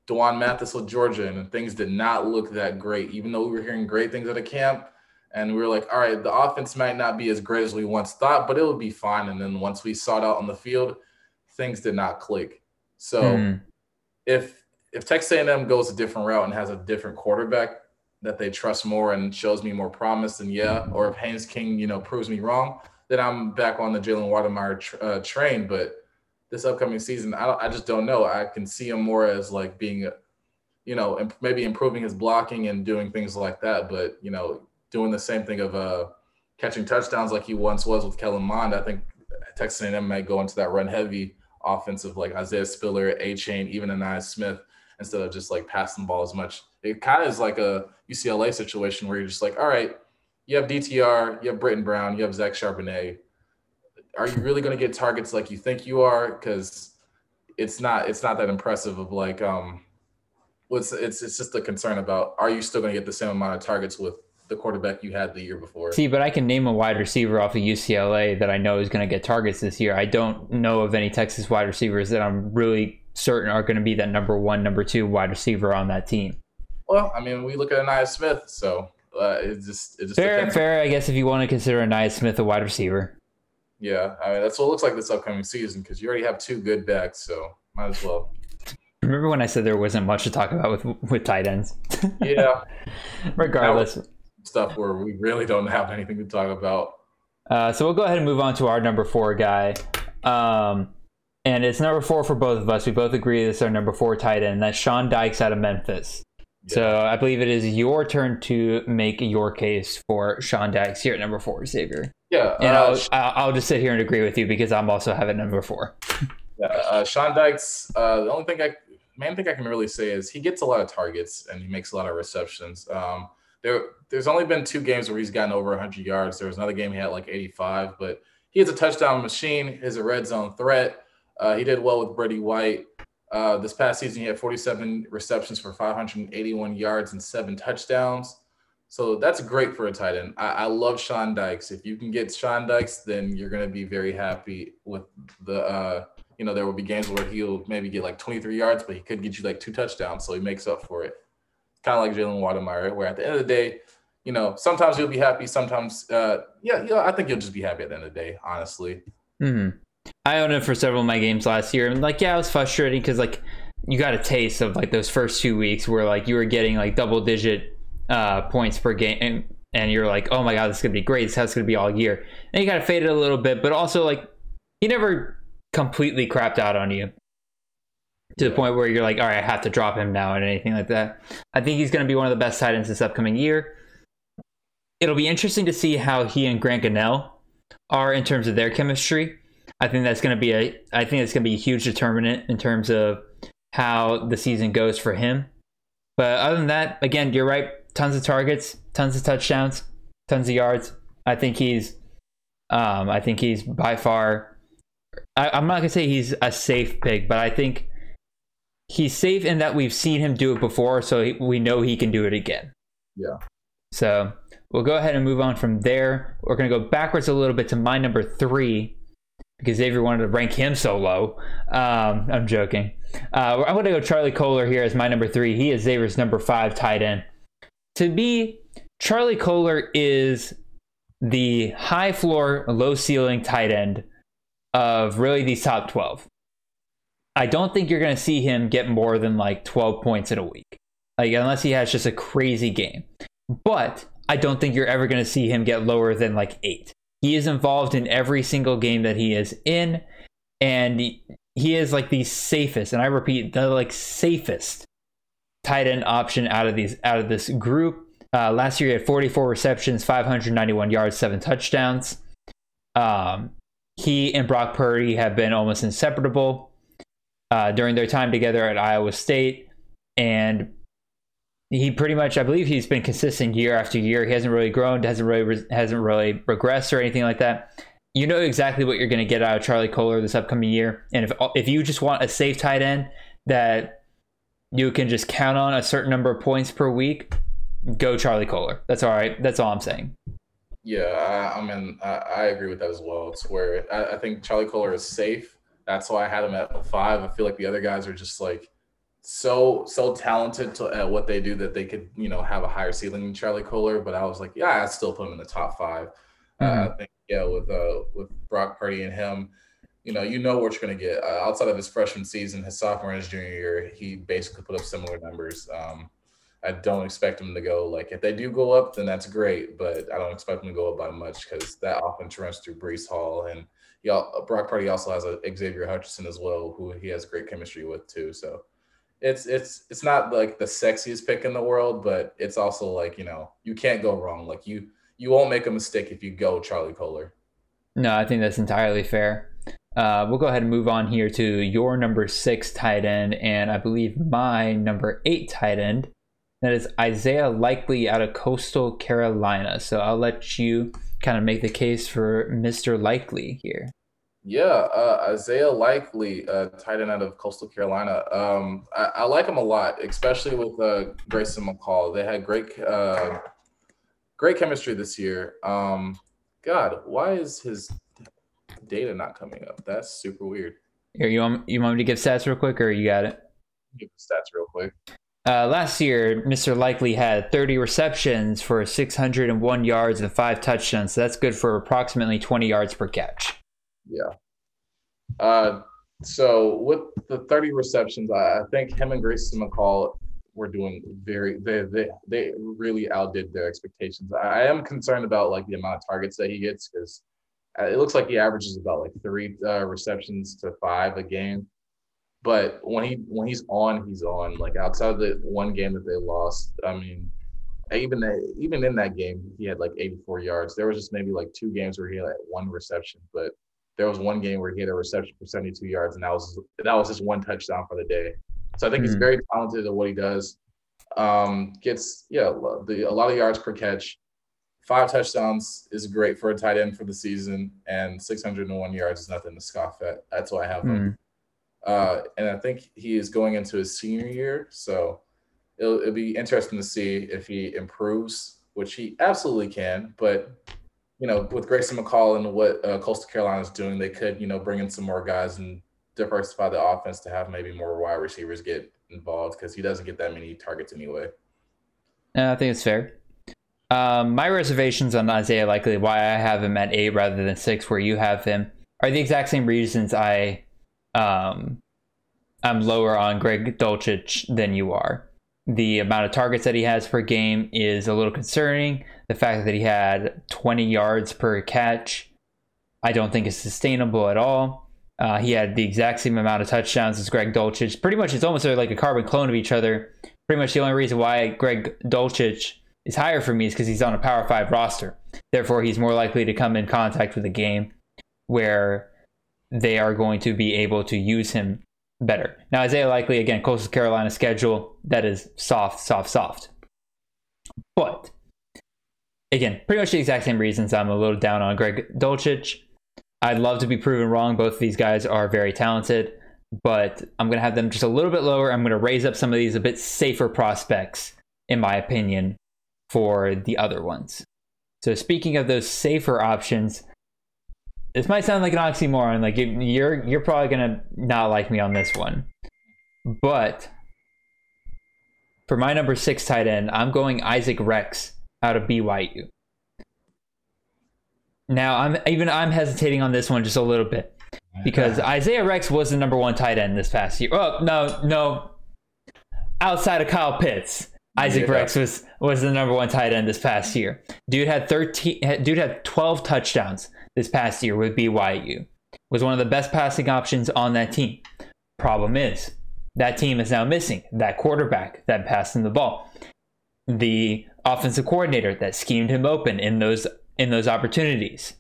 D'Wan Mathis with Georgia, and things did not look that great. Even though we were hearing great things at a camp, and we were like, all right, the offense might not be as great as we once thought, but it would be fine. And then once we saw it out on the field, things did not click. So mm. if if Texas A&M goes a different route and has a different quarterback that they trust more and shows me more promise, then yeah. Or if Haynes King, you know, proves me wrong, then I'm back on the Jalen Wydermyer tr- uh, train. But this upcoming season, I, I just don't know. I can see him more as like being, you know, imp- maybe improving his blocking and doing things like that. But you know, doing the same thing of uh, catching touchdowns like he once was with Kellen Mond. I think Texas A&M might go into that run heavy offensive like Isaiah Spiller, Achane, even Ainias Smith instead of just like passing the ball as much. It kind of is like a UCLA situation where you're just like, all right, you have DTR, you have Brittain Brown, you have Zach Charbonnet. Are you really going to get targets like you think you are? Because it's not it's not that impressive. Of like, um, what's it's it's just a concern about are you still going to get the same amount of targets with the quarterback you had the year before?
See, but I can name a wide receiver off of UCLA that I know is going to get targets this year. I don't know of any Texas wide receivers that I'm really certain are going to be that number one, number two wide receiver on that team.
Well, I mean, we look at Ainias Smith, so uh, it just it just
fair, depends. fair. I guess if you want to consider Ainias Smith a wide receiver.
Yeah, I mean that's what it looks like this upcoming season because you already have two good backs, so might as well.
Remember when I said there wasn't much to talk about with with tight ends?
Yeah. [LAUGHS]
Regardless,
stuff where we really don't have anything to talk about.
Uh, so we'll go ahead and move on to our number four guy. Um, and it's number four for both of us. We both agree this is our number four tight end. That's Sean Dykes out of Memphis. So I believe it is your turn to make your case for Sean Dykes here at number four, Xavier.
Yeah,
and uh, I'll I'll just sit here and agree with you because I'm also having number four. [LAUGHS]
yeah, uh, Sean Dykes. Uh, the only thing I main thing I can really say is he gets a lot of targets and he makes a lot of receptions. Um, there there's only been two games where he's gotten over 100 yards. There was another game he had like 85, but he is a touchdown machine. He's a red zone threat. Uh, he did well with Brady White. Uh, this past season, he had 47 receptions for 581 yards and seven touchdowns. So that's great for a tight end. I, I love Sean Dykes. If you can get Sean Dykes, then you're going to be very happy with the. Uh, you know, there will be games where he'll maybe get like 23 yards, but he could get you like two touchdowns, so he makes up for it. Kind of like Jalen Wydermyer, where at the end of the day, you know, sometimes you'll be happy, sometimes, uh, yeah, yeah, I think you'll just be happy at the end of the day, honestly.
Mm-hmm. I owned it for several of my games last year, and like, yeah, it was frustrating because like you got a taste of like those first two weeks where like you were getting like double digit uh, points per game, and, and you're like, oh my god, this is gonna be great. This is gonna be all year. And you kind of faded a little bit, but also like he never completely crapped out on you to the point where you're like, all right, I have to drop him now and anything like that. I think he's going to be one of the best tight ends this upcoming year. It'll be interesting to see how he and Grant Gunnell are in terms of their chemistry. I think that's going to be a I think it's going to be a huge determinant in terms of how the season goes for him. But other than that, again, you're right. Tons of targets, tons of touchdowns, tons of yards. I think he's, um, I think he's by far. I, I'm not gonna say he's a safe pick, but I think he's safe in that we've seen him do it before, so he, we know he can do it again.
Yeah.
So we'll go ahead and move on from there. We're gonna go backwards a little bit to my number three because Xavier wanted to rank him so low. Um, I'm joking. Uh, I'm going to go Charlie Kolar here as my number three. He is Xavier's number five tight end. To me, Charlie Kolar is the high floor, low ceiling tight end of really these top 12. I don't think you're going to see him get more than like 12 points in a week, like unless he has just a crazy game. But I don't think you're ever going to see him get lower than like eight. He is involved in every single game that he is in, and he is like the safest, and I repeat, the like safest tight end option out of these out of this group. Uh, last year he had 44 receptions, 591 yards, seven touchdowns. Um, he and Brock Purdy have been almost inseparable uh, during their time together at Iowa State, and he pretty much, I believe, he's been consistent year after year. He hasn't really grown, hasn't really hasn't really regressed or anything like that. You know exactly what you're going to get out of Charlie Kolar this upcoming year, and if if you just want a safe tight end that you can just count on a certain number of points per week, go Charlie Kolar. That's all right. That's all I'm saying.
Yeah, I, I mean, I, I, agree with that as well. It's where I, I think Charlie Kolar is safe. That's why I had him at five. I feel like the other guys are just like so so talented to, at what they do that they could you know have a higher ceiling than Charlie Kolar. But I was like, yeah, I still put him in the top 5 mm-hmm. uh, I think yeah, with uh with Brock Purdy and him, you know, you know what you're gonna get. Uh, outside of his freshman season, his sophomore and his junior year, he basically put up similar numbers. Um, I don't expect him to go like if they do go up, then that's great, but I don't expect him to go up by much because that offense runs through Breece Hall and he, Brock Purdy also has a Xavier Hutchinson as well, who he has great chemistry with too. So it's it's it's not like the sexiest pick in the world, but it's also like you know you can't go wrong. Like you you won't make a mistake if you go Charlie Kolar.
No, I think that's entirely fair. Uh, we'll go ahead and move on here to your number six tight end, and I believe my number eight tight end. That is Isaiah Likely out of Coastal Carolina. So I'll let you kind of make the case for Mr. Likely here.
Yeah, uh, Isaiah Likely, uh, tight end out of Coastal Carolina. Um, I, I, like him a lot, especially with uh, Grayson McCall. They had great, uh, great chemistry this year. Um, God, why is his data not coming up? That's super weird.
Here, you want you want me to give stats real quick, or you got it?
Give the stats real quick.
Uh, last year, Mr. Likely had 30 receptions for 601 yards and five touchdowns. So that's good for approximately 20 yards per catch.
Yeah. Uh, so with the 30 receptions, I, I think him and Grayson McCall were doing very they they they really outdid their expectations. I, I am concerned about like the amount of targets that he gets because uh, it looks like he averages about like three uh, receptions to five a game. But when he when he's on, he's on. Like outside of the one game that they lost, I mean, even even in that game, he had like 84 yards. There was just maybe like two games where he had like one reception, but there was one game where he had a reception for 72 yards, and that was that was just one touchdown for the day. So I think mm-hmm. he's very talented at what he does. Um, gets yeah the, a lot of yards per catch. Five touchdowns is great for a tight end for the season, and 601 yards is nothing to scoff at. That's why I have him. Mm-hmm. Uh, and I think he is going into his senior year, so it'll, it'll be interesting to see if he improves, which he absolutely can. But you know, with Grayson McCall and what uh, Coastal Carolina is doing, they could, you know, bring in some more guys and diversify the offense to have maybe more wide receivers get involved because he doesn't get that many targets anyway.
Yeah, I think it's fair. Um, my reservations on Isaiah Likely, why I have him at eight rather than six, where you have him, are the exact same reasons I um, I'm lower on Greg Dulcich than you are. The amount of targets that he has per game is a little concerning. The fact that he had 20 yards per catch, I don't think is sustainable at all. Uh, he had the exact same amount of touchdowns as Greg Dulcich. Pretty much, it's almost like a carbon clone of each other. Pretty much the only reason why Greg Dulcich is higher for me is because he's on a Power 5 roster. Therefore, he's more likely to come in contact with a game where they are going to be able to use him better. Now, Isaiah Likely, again, Coastal Carolina schedule, that is soft, soft, soft. But again, pretty much the exact same reasons I'm a little down on Greg Dulcich. I'd love to be proven wrong. Both of these guys are very talented, but I'm going to have them just a little bit lower. I'm going to raise up some of these a bit safer prospects, in my opinion, for the other ones. So, speaking of those safer options, this might sound like an oxymoron. Like you're you're probably gonna not like me on this one, but for my number six tight end, I'm going Isaac Rex out of BYU. Now I'm even I'm hesitating on this one just a little bit because [LAUGHS] Isaiah Rex was the number one tight end this past year. Oh no, no, outside of Kyle Pitts, Isaac yeah. Rex was was the number one tight end this past year. Dude had thirteen. Dude had twelve touchdowns this past year with BYU. Was one of the best passing options on that team. Problem is, that team is now missing that quarterback that passed him the ball. The offensive coordinator that schemed him open in those in those opportunities.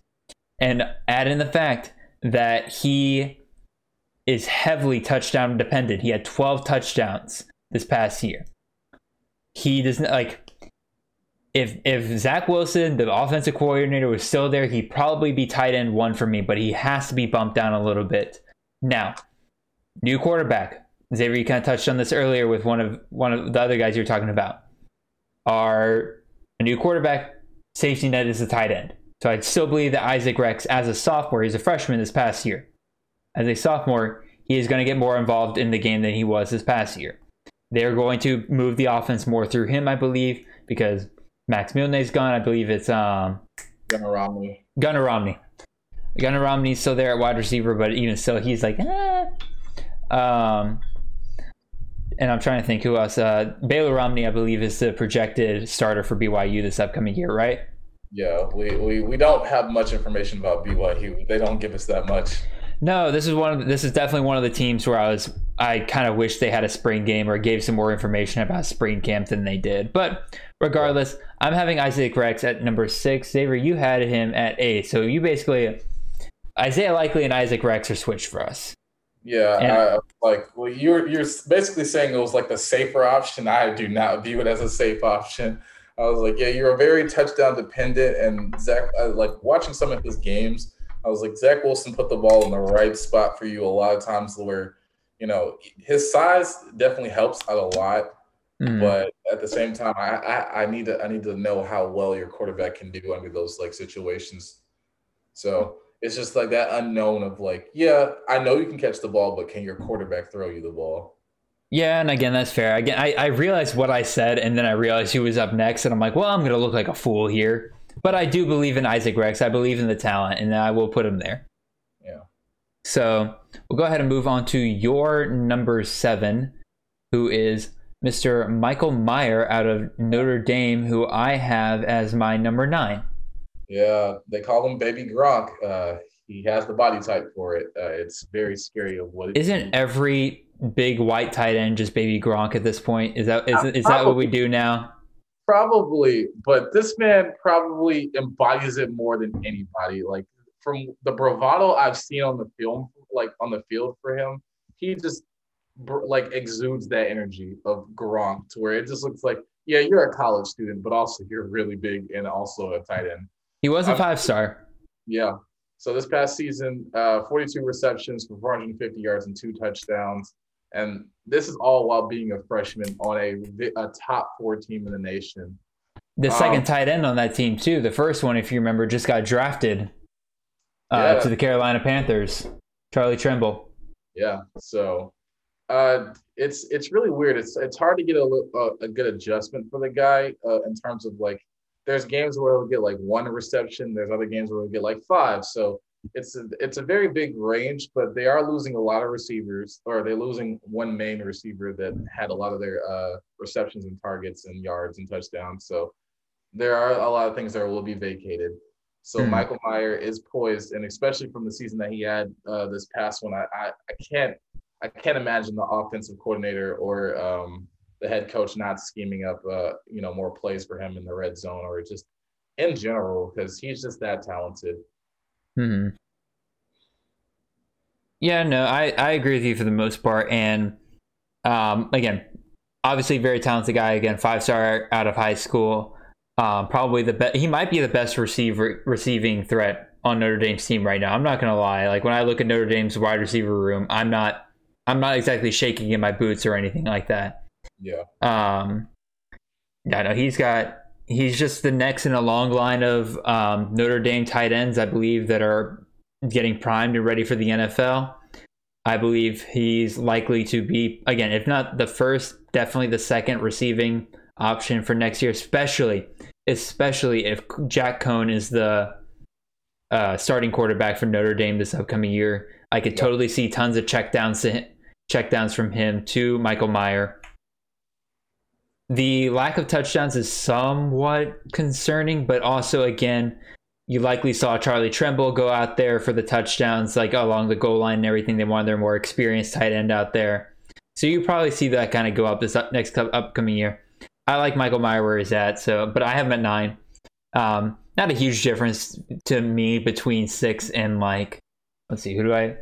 And add in the fact that he is heavily touchdown dependent. He had 12 touchdowns this past year. He doesn't like if if Zach Wilson, the offensive coordinator, was still there, he'd probably be tight end one for me, but he has to be bumped down a little bit. Now, new quarterback. Xavier, you kind of touched on this earlier with one of one of the other guys you were talking about. A new quarterback, safety net is a tight end. So I still believe that Isaac Rex, as a sophomore, he's a freshman this past year. As a sophomore, he is going to get more involved in the game than he was this past year. They're going to move the offense more through him, I believe, because Dax Milne's gone. I believe it's um
Gunnar Romney.
Gunnar Romney. Gunnar Romney's still there at wide receiver, but even so, he's like, eh. Um, and I'm trying to think who else. Uh, Baylor Romney, I believe, is the projected starter for BYU this upcoming year, right?
Yeah, we, we, we don't have much information about BYU. They don't give us that much.
No, this is one of this is definitely one of the teams where I was I kind of wish they had a spring game or gave some more information about spring camp than they did. But regardless, I'm having Isaac Rex at number six. Xavier, you had him at eight, so you basically Isaiah Likely and Isaac Rex are switched for us.
Yeah, and, I, like well, you're you're basically saying it was like the safer option. I do not view it as a safe option. I was like, yeah, you're a very touchdown dependent, and Zach, like watching some of his games I was like, Zach Wilson put the ball in the right spot for you a lot of times where, you know, his size definitely helps out a lot. Mm. But at the same time, I, I, I need to I need to know how well your quarterback can do under those like situations. So it's just like that unknown of like, yeah, I know you can catch the ball, but can your quarterback throw you the ball?
Yeah, and again, that's fair. Again, I, I realized what I said, and then I realized who was up next, and I'm like, well, I'm gonna look like a fool here. But I do believe in Isaac Rex. I believe in the talent, and I will put him there.
Yeah.
So we'll go ahead and move on to your number seven, who is Mr. Michael Mayer out of Notre Dame, who I have as my number nine.
Yeah, they call him Baby Gronk. Uh, he has the body type for it. Uh, it's very scary of what.
Isn't every big white tight end just Baby Gronk at this point? Is that is, is that what we do now?
Probably, but this man probably embodies it more than anybody. Like from the bravado I've seen on the film, like on the field for him, he just like exudes that energy of Gronk to where it just looks like, yeah, you're a college student, but also you're really big and also a tight end.
He was a five star.
Yeah. So this past season, uh, 42 receptions for 450 yards and two touchdowns. And this is all while being a freshman on a, a top four team in the nation.
The second um, tight end on that team, too. The first one, if you remember, just got drafted uh, yeah. to the Carolina Panthers, Charlie Tremble.
Yeah. So uh, it's it's really weird. It's it's hard to get a, a, a good adjustment for the guy uh, in terms of like, there's games where he'll get like one reception, there's other games where he'll get like five. So it's a, it's a very big range, but they are losing a lot of receivers, or they're losing one main receiver that had a lot of their uh, receptions and targets and yards and touchdowns. So there are a lot of things that will be vacated. So mm Michael Mayer is poised, and especially from the season that he had uh, this past one, I, I, I can't I can't imagine the offensive coordinator or um, the head coach not scheming up uh, you know more plays for him in the red zone or just in general because he's just that talented.
Hmm. Yeah, no, I, I agree with you for the most part. And um, again, obviously very talented guy. Again, five star out of high school. Um, probably the best. He might be the best receiver receiving threat on Notre Dame's team right now. I'm not gonna lie. Like when I look at Notre Dame's wide receiver room, I'm not I'm not exactly shaking in my boots or anything like that.
Yeah.
Um, yeah, no, he's got he's just the next in a long line of um, Notre Dame tight ends, I believe, that are getting primed and ready for the NFL. I believe he's likely to be again, if not the first, definitely the second receiving option for next year, especially especially if Jack Coan is the uh, starting quarterback for Notre Dame this upcoming year. I could totally see tons of checkdowns checkdowns from him to Michael Mayer. The lack of touchdowns is somewhat concerning, but also again, you likely saw Charlie Tremble go out there for the touchdowns, like along the goal line and everything. They wanted their more experienced tight end out there. So you probably see that kind of go up this up next upcoming year. I like Michael Mayer where he's at, so but I have him at nine. Um, not a huge difference to me between six and like let's see, who do I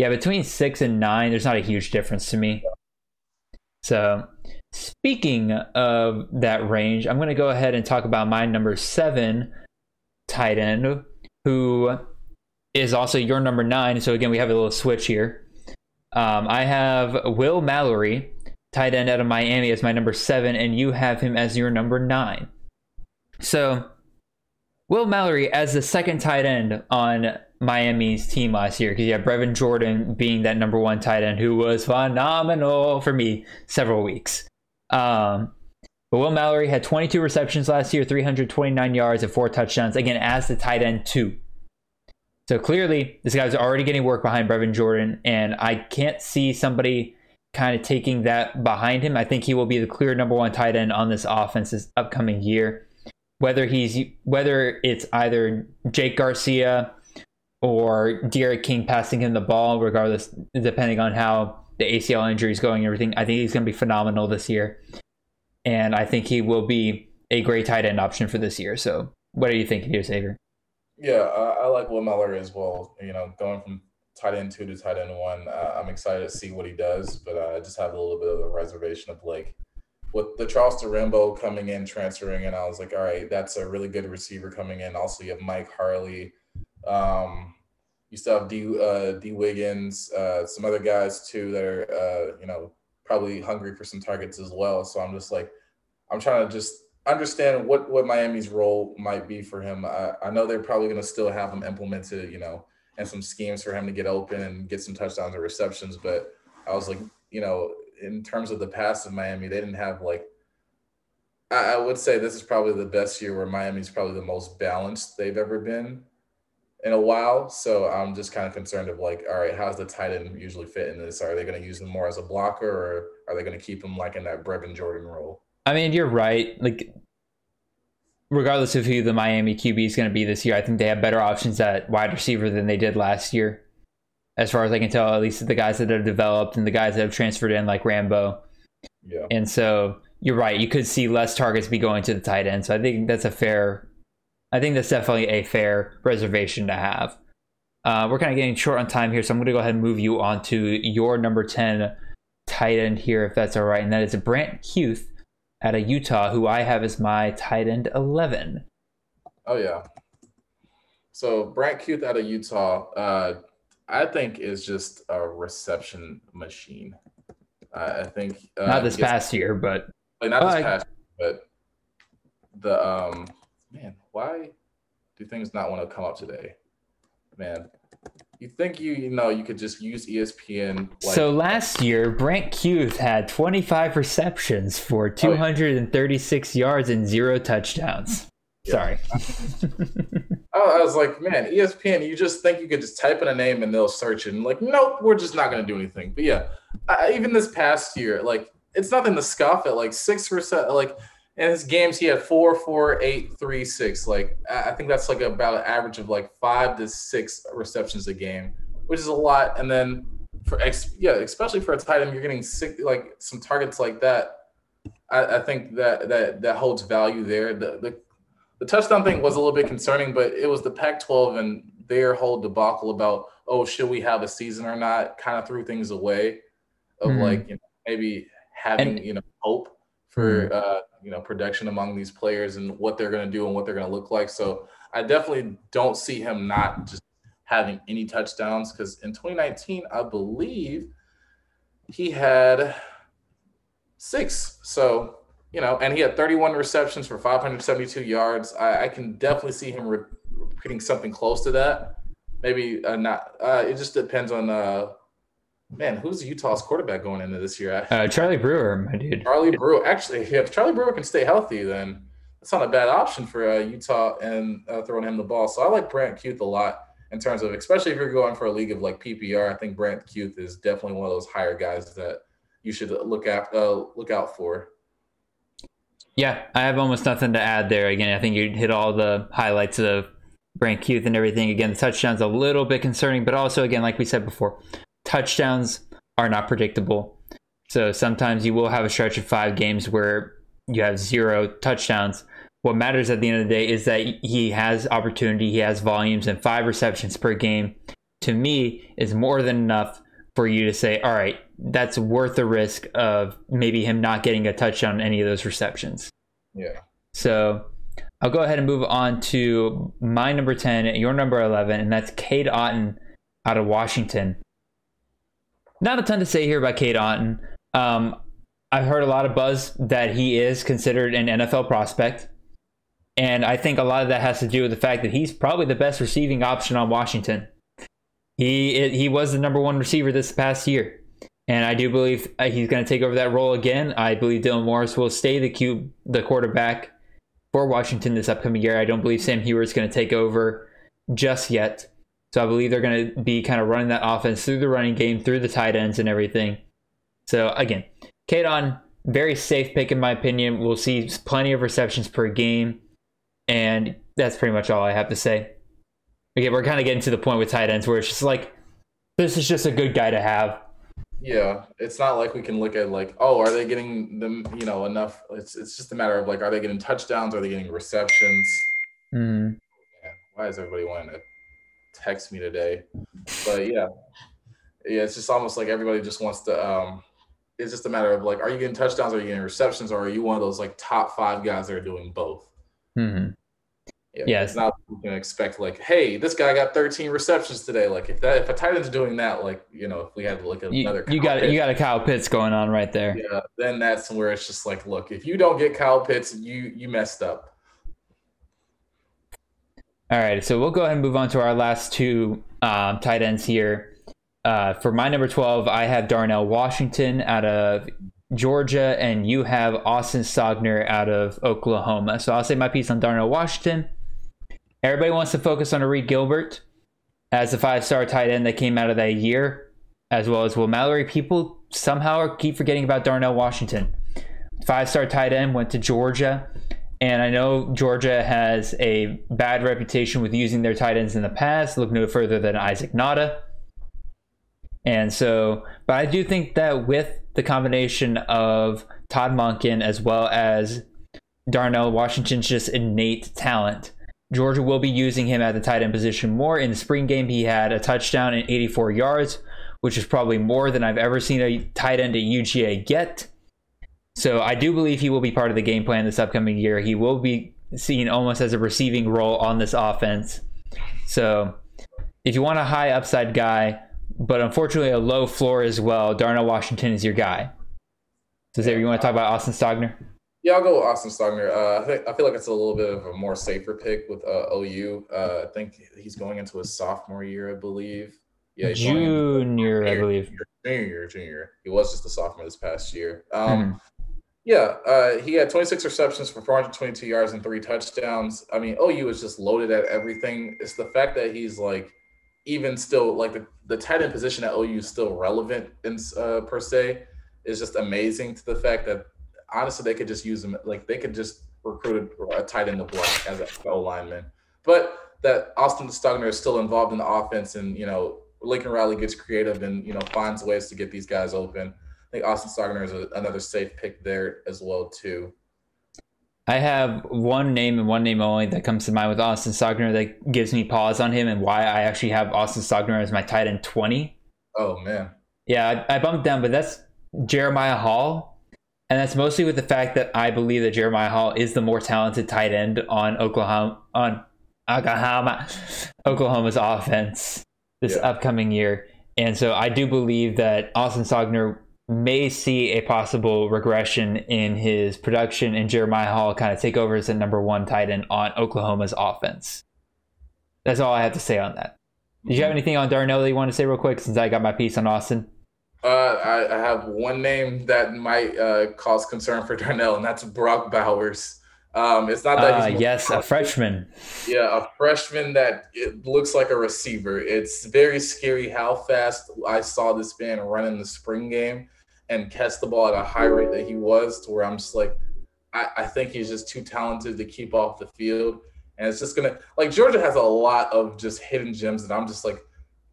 yeah, between six and nine, there's not a huge difference to me. So speaking of that range, I'm gonna go ahead and talk about my number seven tight end, who is also your number nine. So again, we have a little switch here. Um, I have Will Mallory, tight end out of Miami, as my number seven, and you have him as your number nine. So, Will Mallory as the second tight end on Miami's team last year, because you have Brevin Jordan being that number one tight end who was phenomenal for me several weeks. Um, but Will Mallory had 22 receptions last year, 329 yards, and four touchdowns, again, as the tight end, two. So clearly, this guy's already getting work behind Brevin Jordan, and I can't see somebody kind of taking that behind him. I think he will be the clear number one tight end on this offense this upcoming year. Whether he's whether it's either Jake Garcia or D'Eriq King passing him the ball, regardless, depending on how the ACL injury is going everything, I think he's going to be phenomenal this year and I think he will be a great tight end option for this year. So, what are you thinking here, Xavier?
Yeah, I, I like Will Mallory as well. You know, going from tight end two to tight end one, uh, I'm excited to see what he does, but uh, I just have a little bit of a reservation of like with the Charleston Rambo coming in, transferring, and I was like, all right, that's a really good receiver coming in. Also, you have Mike Harley. Um, you still have D uh, Dee Wiggins, uh, some other guys too that are uh, you know probably hungry for some targets as well. So I'm just like, I'm trying to just understand what what Miami's role might be for him. I, I know they're probably going to still have him implemented, you know, and some schemes for him to get open and get some touchdowns or receptions. But I was like, you know, in terms of the past of Miami, they didn't have like. I, I would say this is probably the best year where Miami's probably the most balanced they've ever been in a while. So I'm just kind of concerned of like, all right, how's the tight end usually fit in this? Are they going to use him more as a blocker or are they going to keep him like in that Brevin Jordan role?
I mean, you're right. Like, regardless of who the Miami QB is going to be this year, I think they have better options at wide receiver than they did last year. As far as I can tell, at least the guys that have developed and the guys that have transferred in, like Rambo.
Yeah.
And so you're right. You could see less targets be going to the tight end. So I think that's a fair I think that's definitely a fair reservation to have. Uh, we're kind of getting short on time here, so I'm going to go ahead and move you on to your number 10 tight end here, if that's all right. And that is Brant Kuithe out of Utah, who I have as my tight end 11.
Oh, yeah. So Brant Kuithe out of Utah, uh, I think is just a reception machine. Uh, I think
uh, not this past year, but
like not this past, but the um man, why do things not want to come up today? Man, you think you you know you could just use ESPN.
Like, so last year, Brant Kuithe had 25 receptions for 236 oh, yeah. yards and zero touchdowns. Yeah. Sorry. [LAUGHS]
I was like, man, ESPN, you just think you could just type in a name and they'll search it. And like, nope, we're just not going to do anything. But yeah, I, even this past year, like, it's nothing to scoff at. Like, six percent, like, in his games he had four, four, eight, three, six. Like I think that's like about an average of like five to six receptions a game, which is a lot. And then for ex, yeah, especially for a tight end, you're getting sick like some targets like that. I, I think that that that holds value there. The, the the touchdown thing was a little bit concerning, but it was the Pac-12 and their whole debacle about oh, should we have a season or not, kind of threw things away of mm-hmm. like you know, maybe having and, you know hope for mm-hmm. uh, you know production among these players and what they're going to do and what they're going to look like. So I definitely don't see him not just having any touchdowns because in 2019, I believe he had six. So you know, and he had 31 receptions for 572 yards. I, I can definitely see him re- repeating something close to that. Maybe uh, not. Uh, it just depends on uh, man, who's Utah's quarterback going into this year?
Uh, Charlie Brewer, my dude.
Charlie Brewer. Actually, if Charlie Brewer can stay healthy, then that's not a bad option for uh, Utah and uh, throwing him the ball. So I like Brant Kuithe a lot in terms of, especially if you're going for a league of like PPR. I think Brant Kuithe is definitely one of those higher guys that you should look at uh, look out for.
Yeah, I have almost nothing to add there. Again, I think you hit all the highlights of Brant Kuithe and everything. Again, the touchdown's a little bit concerning, but also again, like we said before, touchdowns are not predictable. So sometimes you will have a stretch of five games where you have zero touchdowns. What matters at the end of the day is that he has opportunity, he has volumes, and five receptions per game to me is more than enough for you to say, all right, that's worth the risk of maybe him not getting a touchdown on any of those receptions.
Yeah.
So I'll go ahead and move on to my number 10, your number 11, and that's Cade Otton out of Washington. Not a ton to say here about Cade Otton. Um, I've heard a lot of buzz that he is considered an NFL prospect. And I think a lot of that has to do with the fact that he's probably the best receiving option on Washington. He he was the number one receiver this past year, and I do believe uh, he's going to take over that role again. I believe Dylan Morris will stay the QB, the quarterback for Washington this upcoming year. I don't believe Sam Huard is going to take over just yet. So I believe they're going to be kind of running that offense through the running game, through the tight ends and everything. So again, Cade Otton, very safe pick in my opinion. We'll see plenty of receptions per game. And that's pretty much all I have to say. Again, we're kind of getting to the point with tight ends where it's just like, this is just a good guy to have.
Yeah, it's not like we can look at like, oh, are they getting them, you know, enough? It's it's just a matter of like, are they getting touchdowns? Are they getting receptions?
Mm-hmm.
Yeah, why is everybody wanting to text me today? But yeah, yeah, it's just almost like everybody just wants to. um It's just a matter of like, are you getting touchdowns? Are you getting receptions? Or are you one of those like top five guys that are doing both?
Mm-hmm.
Yeah, yes. It's not you can expect like, hey, this guy got 13 receptions today. Like if that if a tight end's doing that, like you know, if we had to look at another,
you, you got Pitts, you got a Kyle Pitts going on right there.
Yeah, then that's where it's just like, look, if you don't get Kyle Pitts, you you messed up.
All right, so we'll go ahead and move on to our last two um, tight ends here. Uh, for my number 12, I have Darnell Washington out of Georgia, and you have Austin Stogner out of Oklahoma. So I'll say my piece on Darnell Washington. Everybody wants to focus on Arik Gilbert as a five star tight end that came out of that year, as well as Will Mallory. People somehow keep forgetting about Darnell Washington. Five star tight end went to Georgia. And I know Georgia has a bad reputation with using their tight ends in the past. Look no further than Isaac Nauta. And so, but I do think that with the combination of Todd Monken as well as Darnell Washington's just innate talent, Georgia will be using him at the tight end position more. In the spring game, he had a touchdown and 84 yards, which is probably more than I've ever seen a tight end at UGA get. So I do believe he will be part of the game plan this upcoming year. He will be seen almost as a receiving role on this offense. So if you want a high upside guy, but unfortunately a low floor as well, Darnell Washington is your guy. So, Xavier, you want to talk about Austin Stogner?
Yeah, I'll go with Austin Stogner. Uh, I think I feel like it's a little bit of a more safer pick with uh, OU. Uh, I think he's going into his sophomore year, I believe.
Yeah, junior, I believe.
Junior, junior, junior. He was just a sophomore this past year. Um, mm-hmm. Yeah, uh, he had 26 receptions for 422 yards and three touchdowns. I mean, OU is just loaded at everything. It's the fact that he's like, even still, like the, the tight end position at OU is still relevant in uh, per se is just amazing to the fact that honestly, they could just use him. Like they could just recruit a tight end to block as an O lineman. But that Austin Stogner is still involved in the offense, and you know Lincoln Riley gets creative and you know finds ways to get these guys open. I think Austin Stogner is a, another safe pick there as well too.
I have one name and one name only that comes to mind with Austin Stogner that gives me pause on him and why I actually have Austin Stogner as my tight end 20.
Oh, man.
Yeah, I, I bumped down, but that's Jeremiah Hall. And that's mostly with the fact that I believe that Jeremiah Hall is the more talented tight end on Oklahoma on Oklahoma [LAUGHS] Oklahoma's offense this yeah. upcoming year. And so I do believe that Austin Stogner may see a possible regression in his production and Jeremiah Hall kind of take over as the number one tight end on Oklahoma's offense. That's all I have to say on that. Did you have mm-hmm. anything on Darnell that you want to say real quick since I got my piece on Austin?
Uh, I, I, have one name that might uh, cause concern for Darnell, and that's Brock Bowers. Um, it's not that
uh, yes, a freshman.
Yeah, a freshman that it looks like a receiver. It's very scary how fast I saw this man run in the spring game and catch the ball at a high rate that he was, to where I'm just like, I, I think he's just too talented to keep off the field. And it's just gonna like Georgia has a lot of just hidden gems that I'm just like,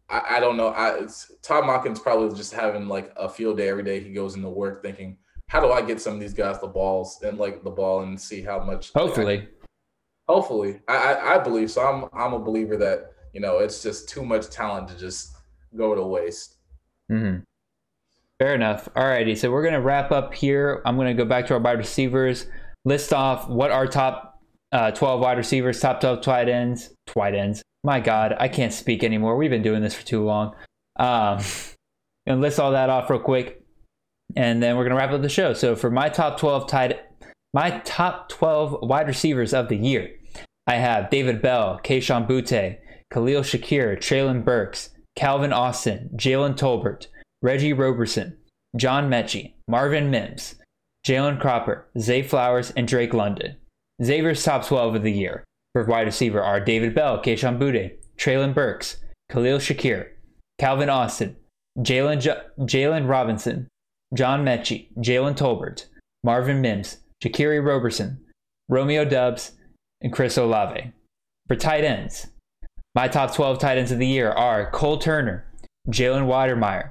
I, I don't know. I Todd Monken's probably just having like a field day every day. He goes into work thinking how do I get some of these guys the balls and like the ball and see how much
hopefully
like, hopefully I, I, I believe so I'm I'm a believer that you know it's just too much talent to just go to waste.
Mm-hmm. Fair enough. Alrighty, so we're gonna wrap up here. I'm gonna go back to our wide receivers, list off what our top uh, 12 wide receivers, top 12 tight ends, tight ends. My God, I can't speak anymore. We've been doing this for too long. Um, [LAUGHS] and list all that off real quick and then we're gonna wrap up the show. So for my top 12 tight, my top 12 wide receivers of the year, I have David Bell, Kayshon Boutte, Khalil Shakir, Treylon Burks, Calvin Austin, Jalen Tolbert, Reggie Roberson, John Metchie, Marvin Mims, Jalen Cropper, Zay Flowers, and Drake London. Xavier's top 12 of the year for wide receiver are David Bell, Kayshon Boutte, Treylon Burks, Khalil Shakir, Calvin Austin, Jalen Jaylon Robinson, John Metchie, Jalen Tolbert, Marvin Mims, Jaquarii Roberson, Romeo Doubs, and Chris Olave. For tight ends, my top 12 tight ends of the year are Cole Turner, Jalen Wydermyer,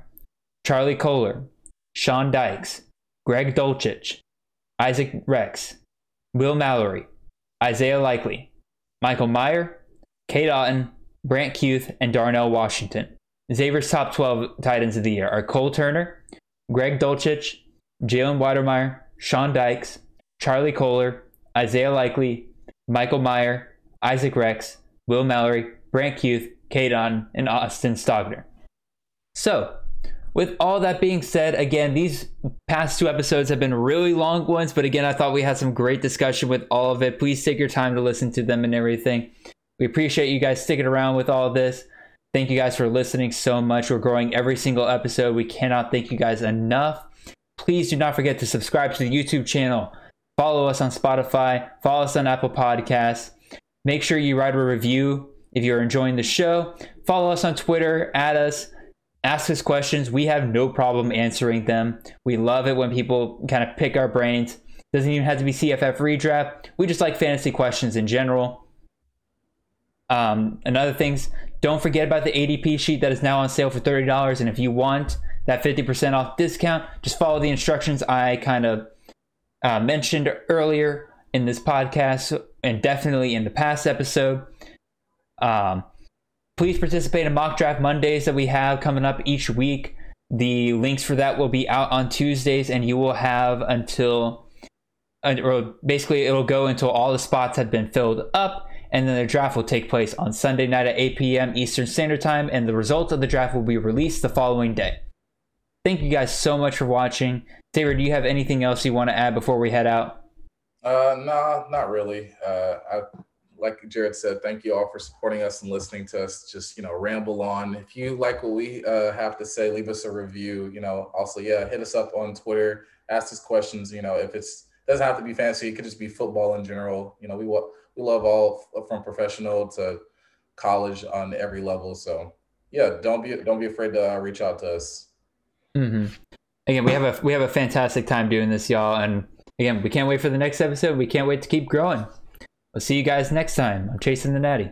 Charlie Kolar, Sean Dykes, Greg Dulcich, Isaac Rex, Will Mallory, Isaiah Likely, Michael Mayer, Cade Otton, Brant Kuithe, and Darnell Washington. Xavier's top 12 tight ends of the year are Cole Turner, Greg Dulcich, Jalen Wydermyer, Sean Dykes, Charlie Kolar, Isaiah Likely, Michael Mayer, Isaac Rex, Will Mallory, Brant Kuithe, Cade Otton, and Austin Stogner. So, with all that being said, again, these past two episodes have been really long ones, but again, I thought we had some great discussion with all of it. Please take your time to listen to them and everything. We appreciate you guys sticking around with all this. Thank you guys for listening so much. We're growing every single episode. We cannot thank you guys enough. Please do not forget to subscribe to the YouTube channel. Follow us on Spotify. Follow us on Apple Podcasts. Make sure you write a review if you're enjoying the show. Follow us on Twitter, add us, ask us questions. We have no problem answering them. We love it when people kind of pick our brains. Doesn't even have to be CFF redraft. We just like fantasy questions in general. Um, and other things, don't forget about the ADP sheet that is now on sale for $30. And if you want that 50% off discount, just follow the instructions I kind of uh, mentioned earlier in this podcast and definitely in the past episode. Um, please participate in mock draft Mondays that we have coming up each week. The links for that will be out on Tuesdays, and you will have until, or basically, it'll go until all the spots have been filled up and then the draft will take place on Sunday night at 8 p.m. Eastern Standard Time, and the results of the draft will be released the following day. Thank you guys so much for watching. Taylor, do you have anything else you want to add before we head out?
Uh, no, not really. Uh, I, like Jared said, thank you all for supporting us and listening to us. Just you know, ramble on. If you like what we uh, have to say, leave us a review. You know, also yeah, hit us up on Twitter. Ask us questions. You know, if it's doesn't have to be fancy, it could just be football in general. You know, we we love all from professional to college on every level. So yeah, don't be don't be afraid to uh, reach out to us.
Mm-hmm. Again, we have a we have a fantastic time doing this, y'all, and again, we can't wait for the next episode. We can't wait to keep growing. We'll see you guys next time. I'm chasing the natty.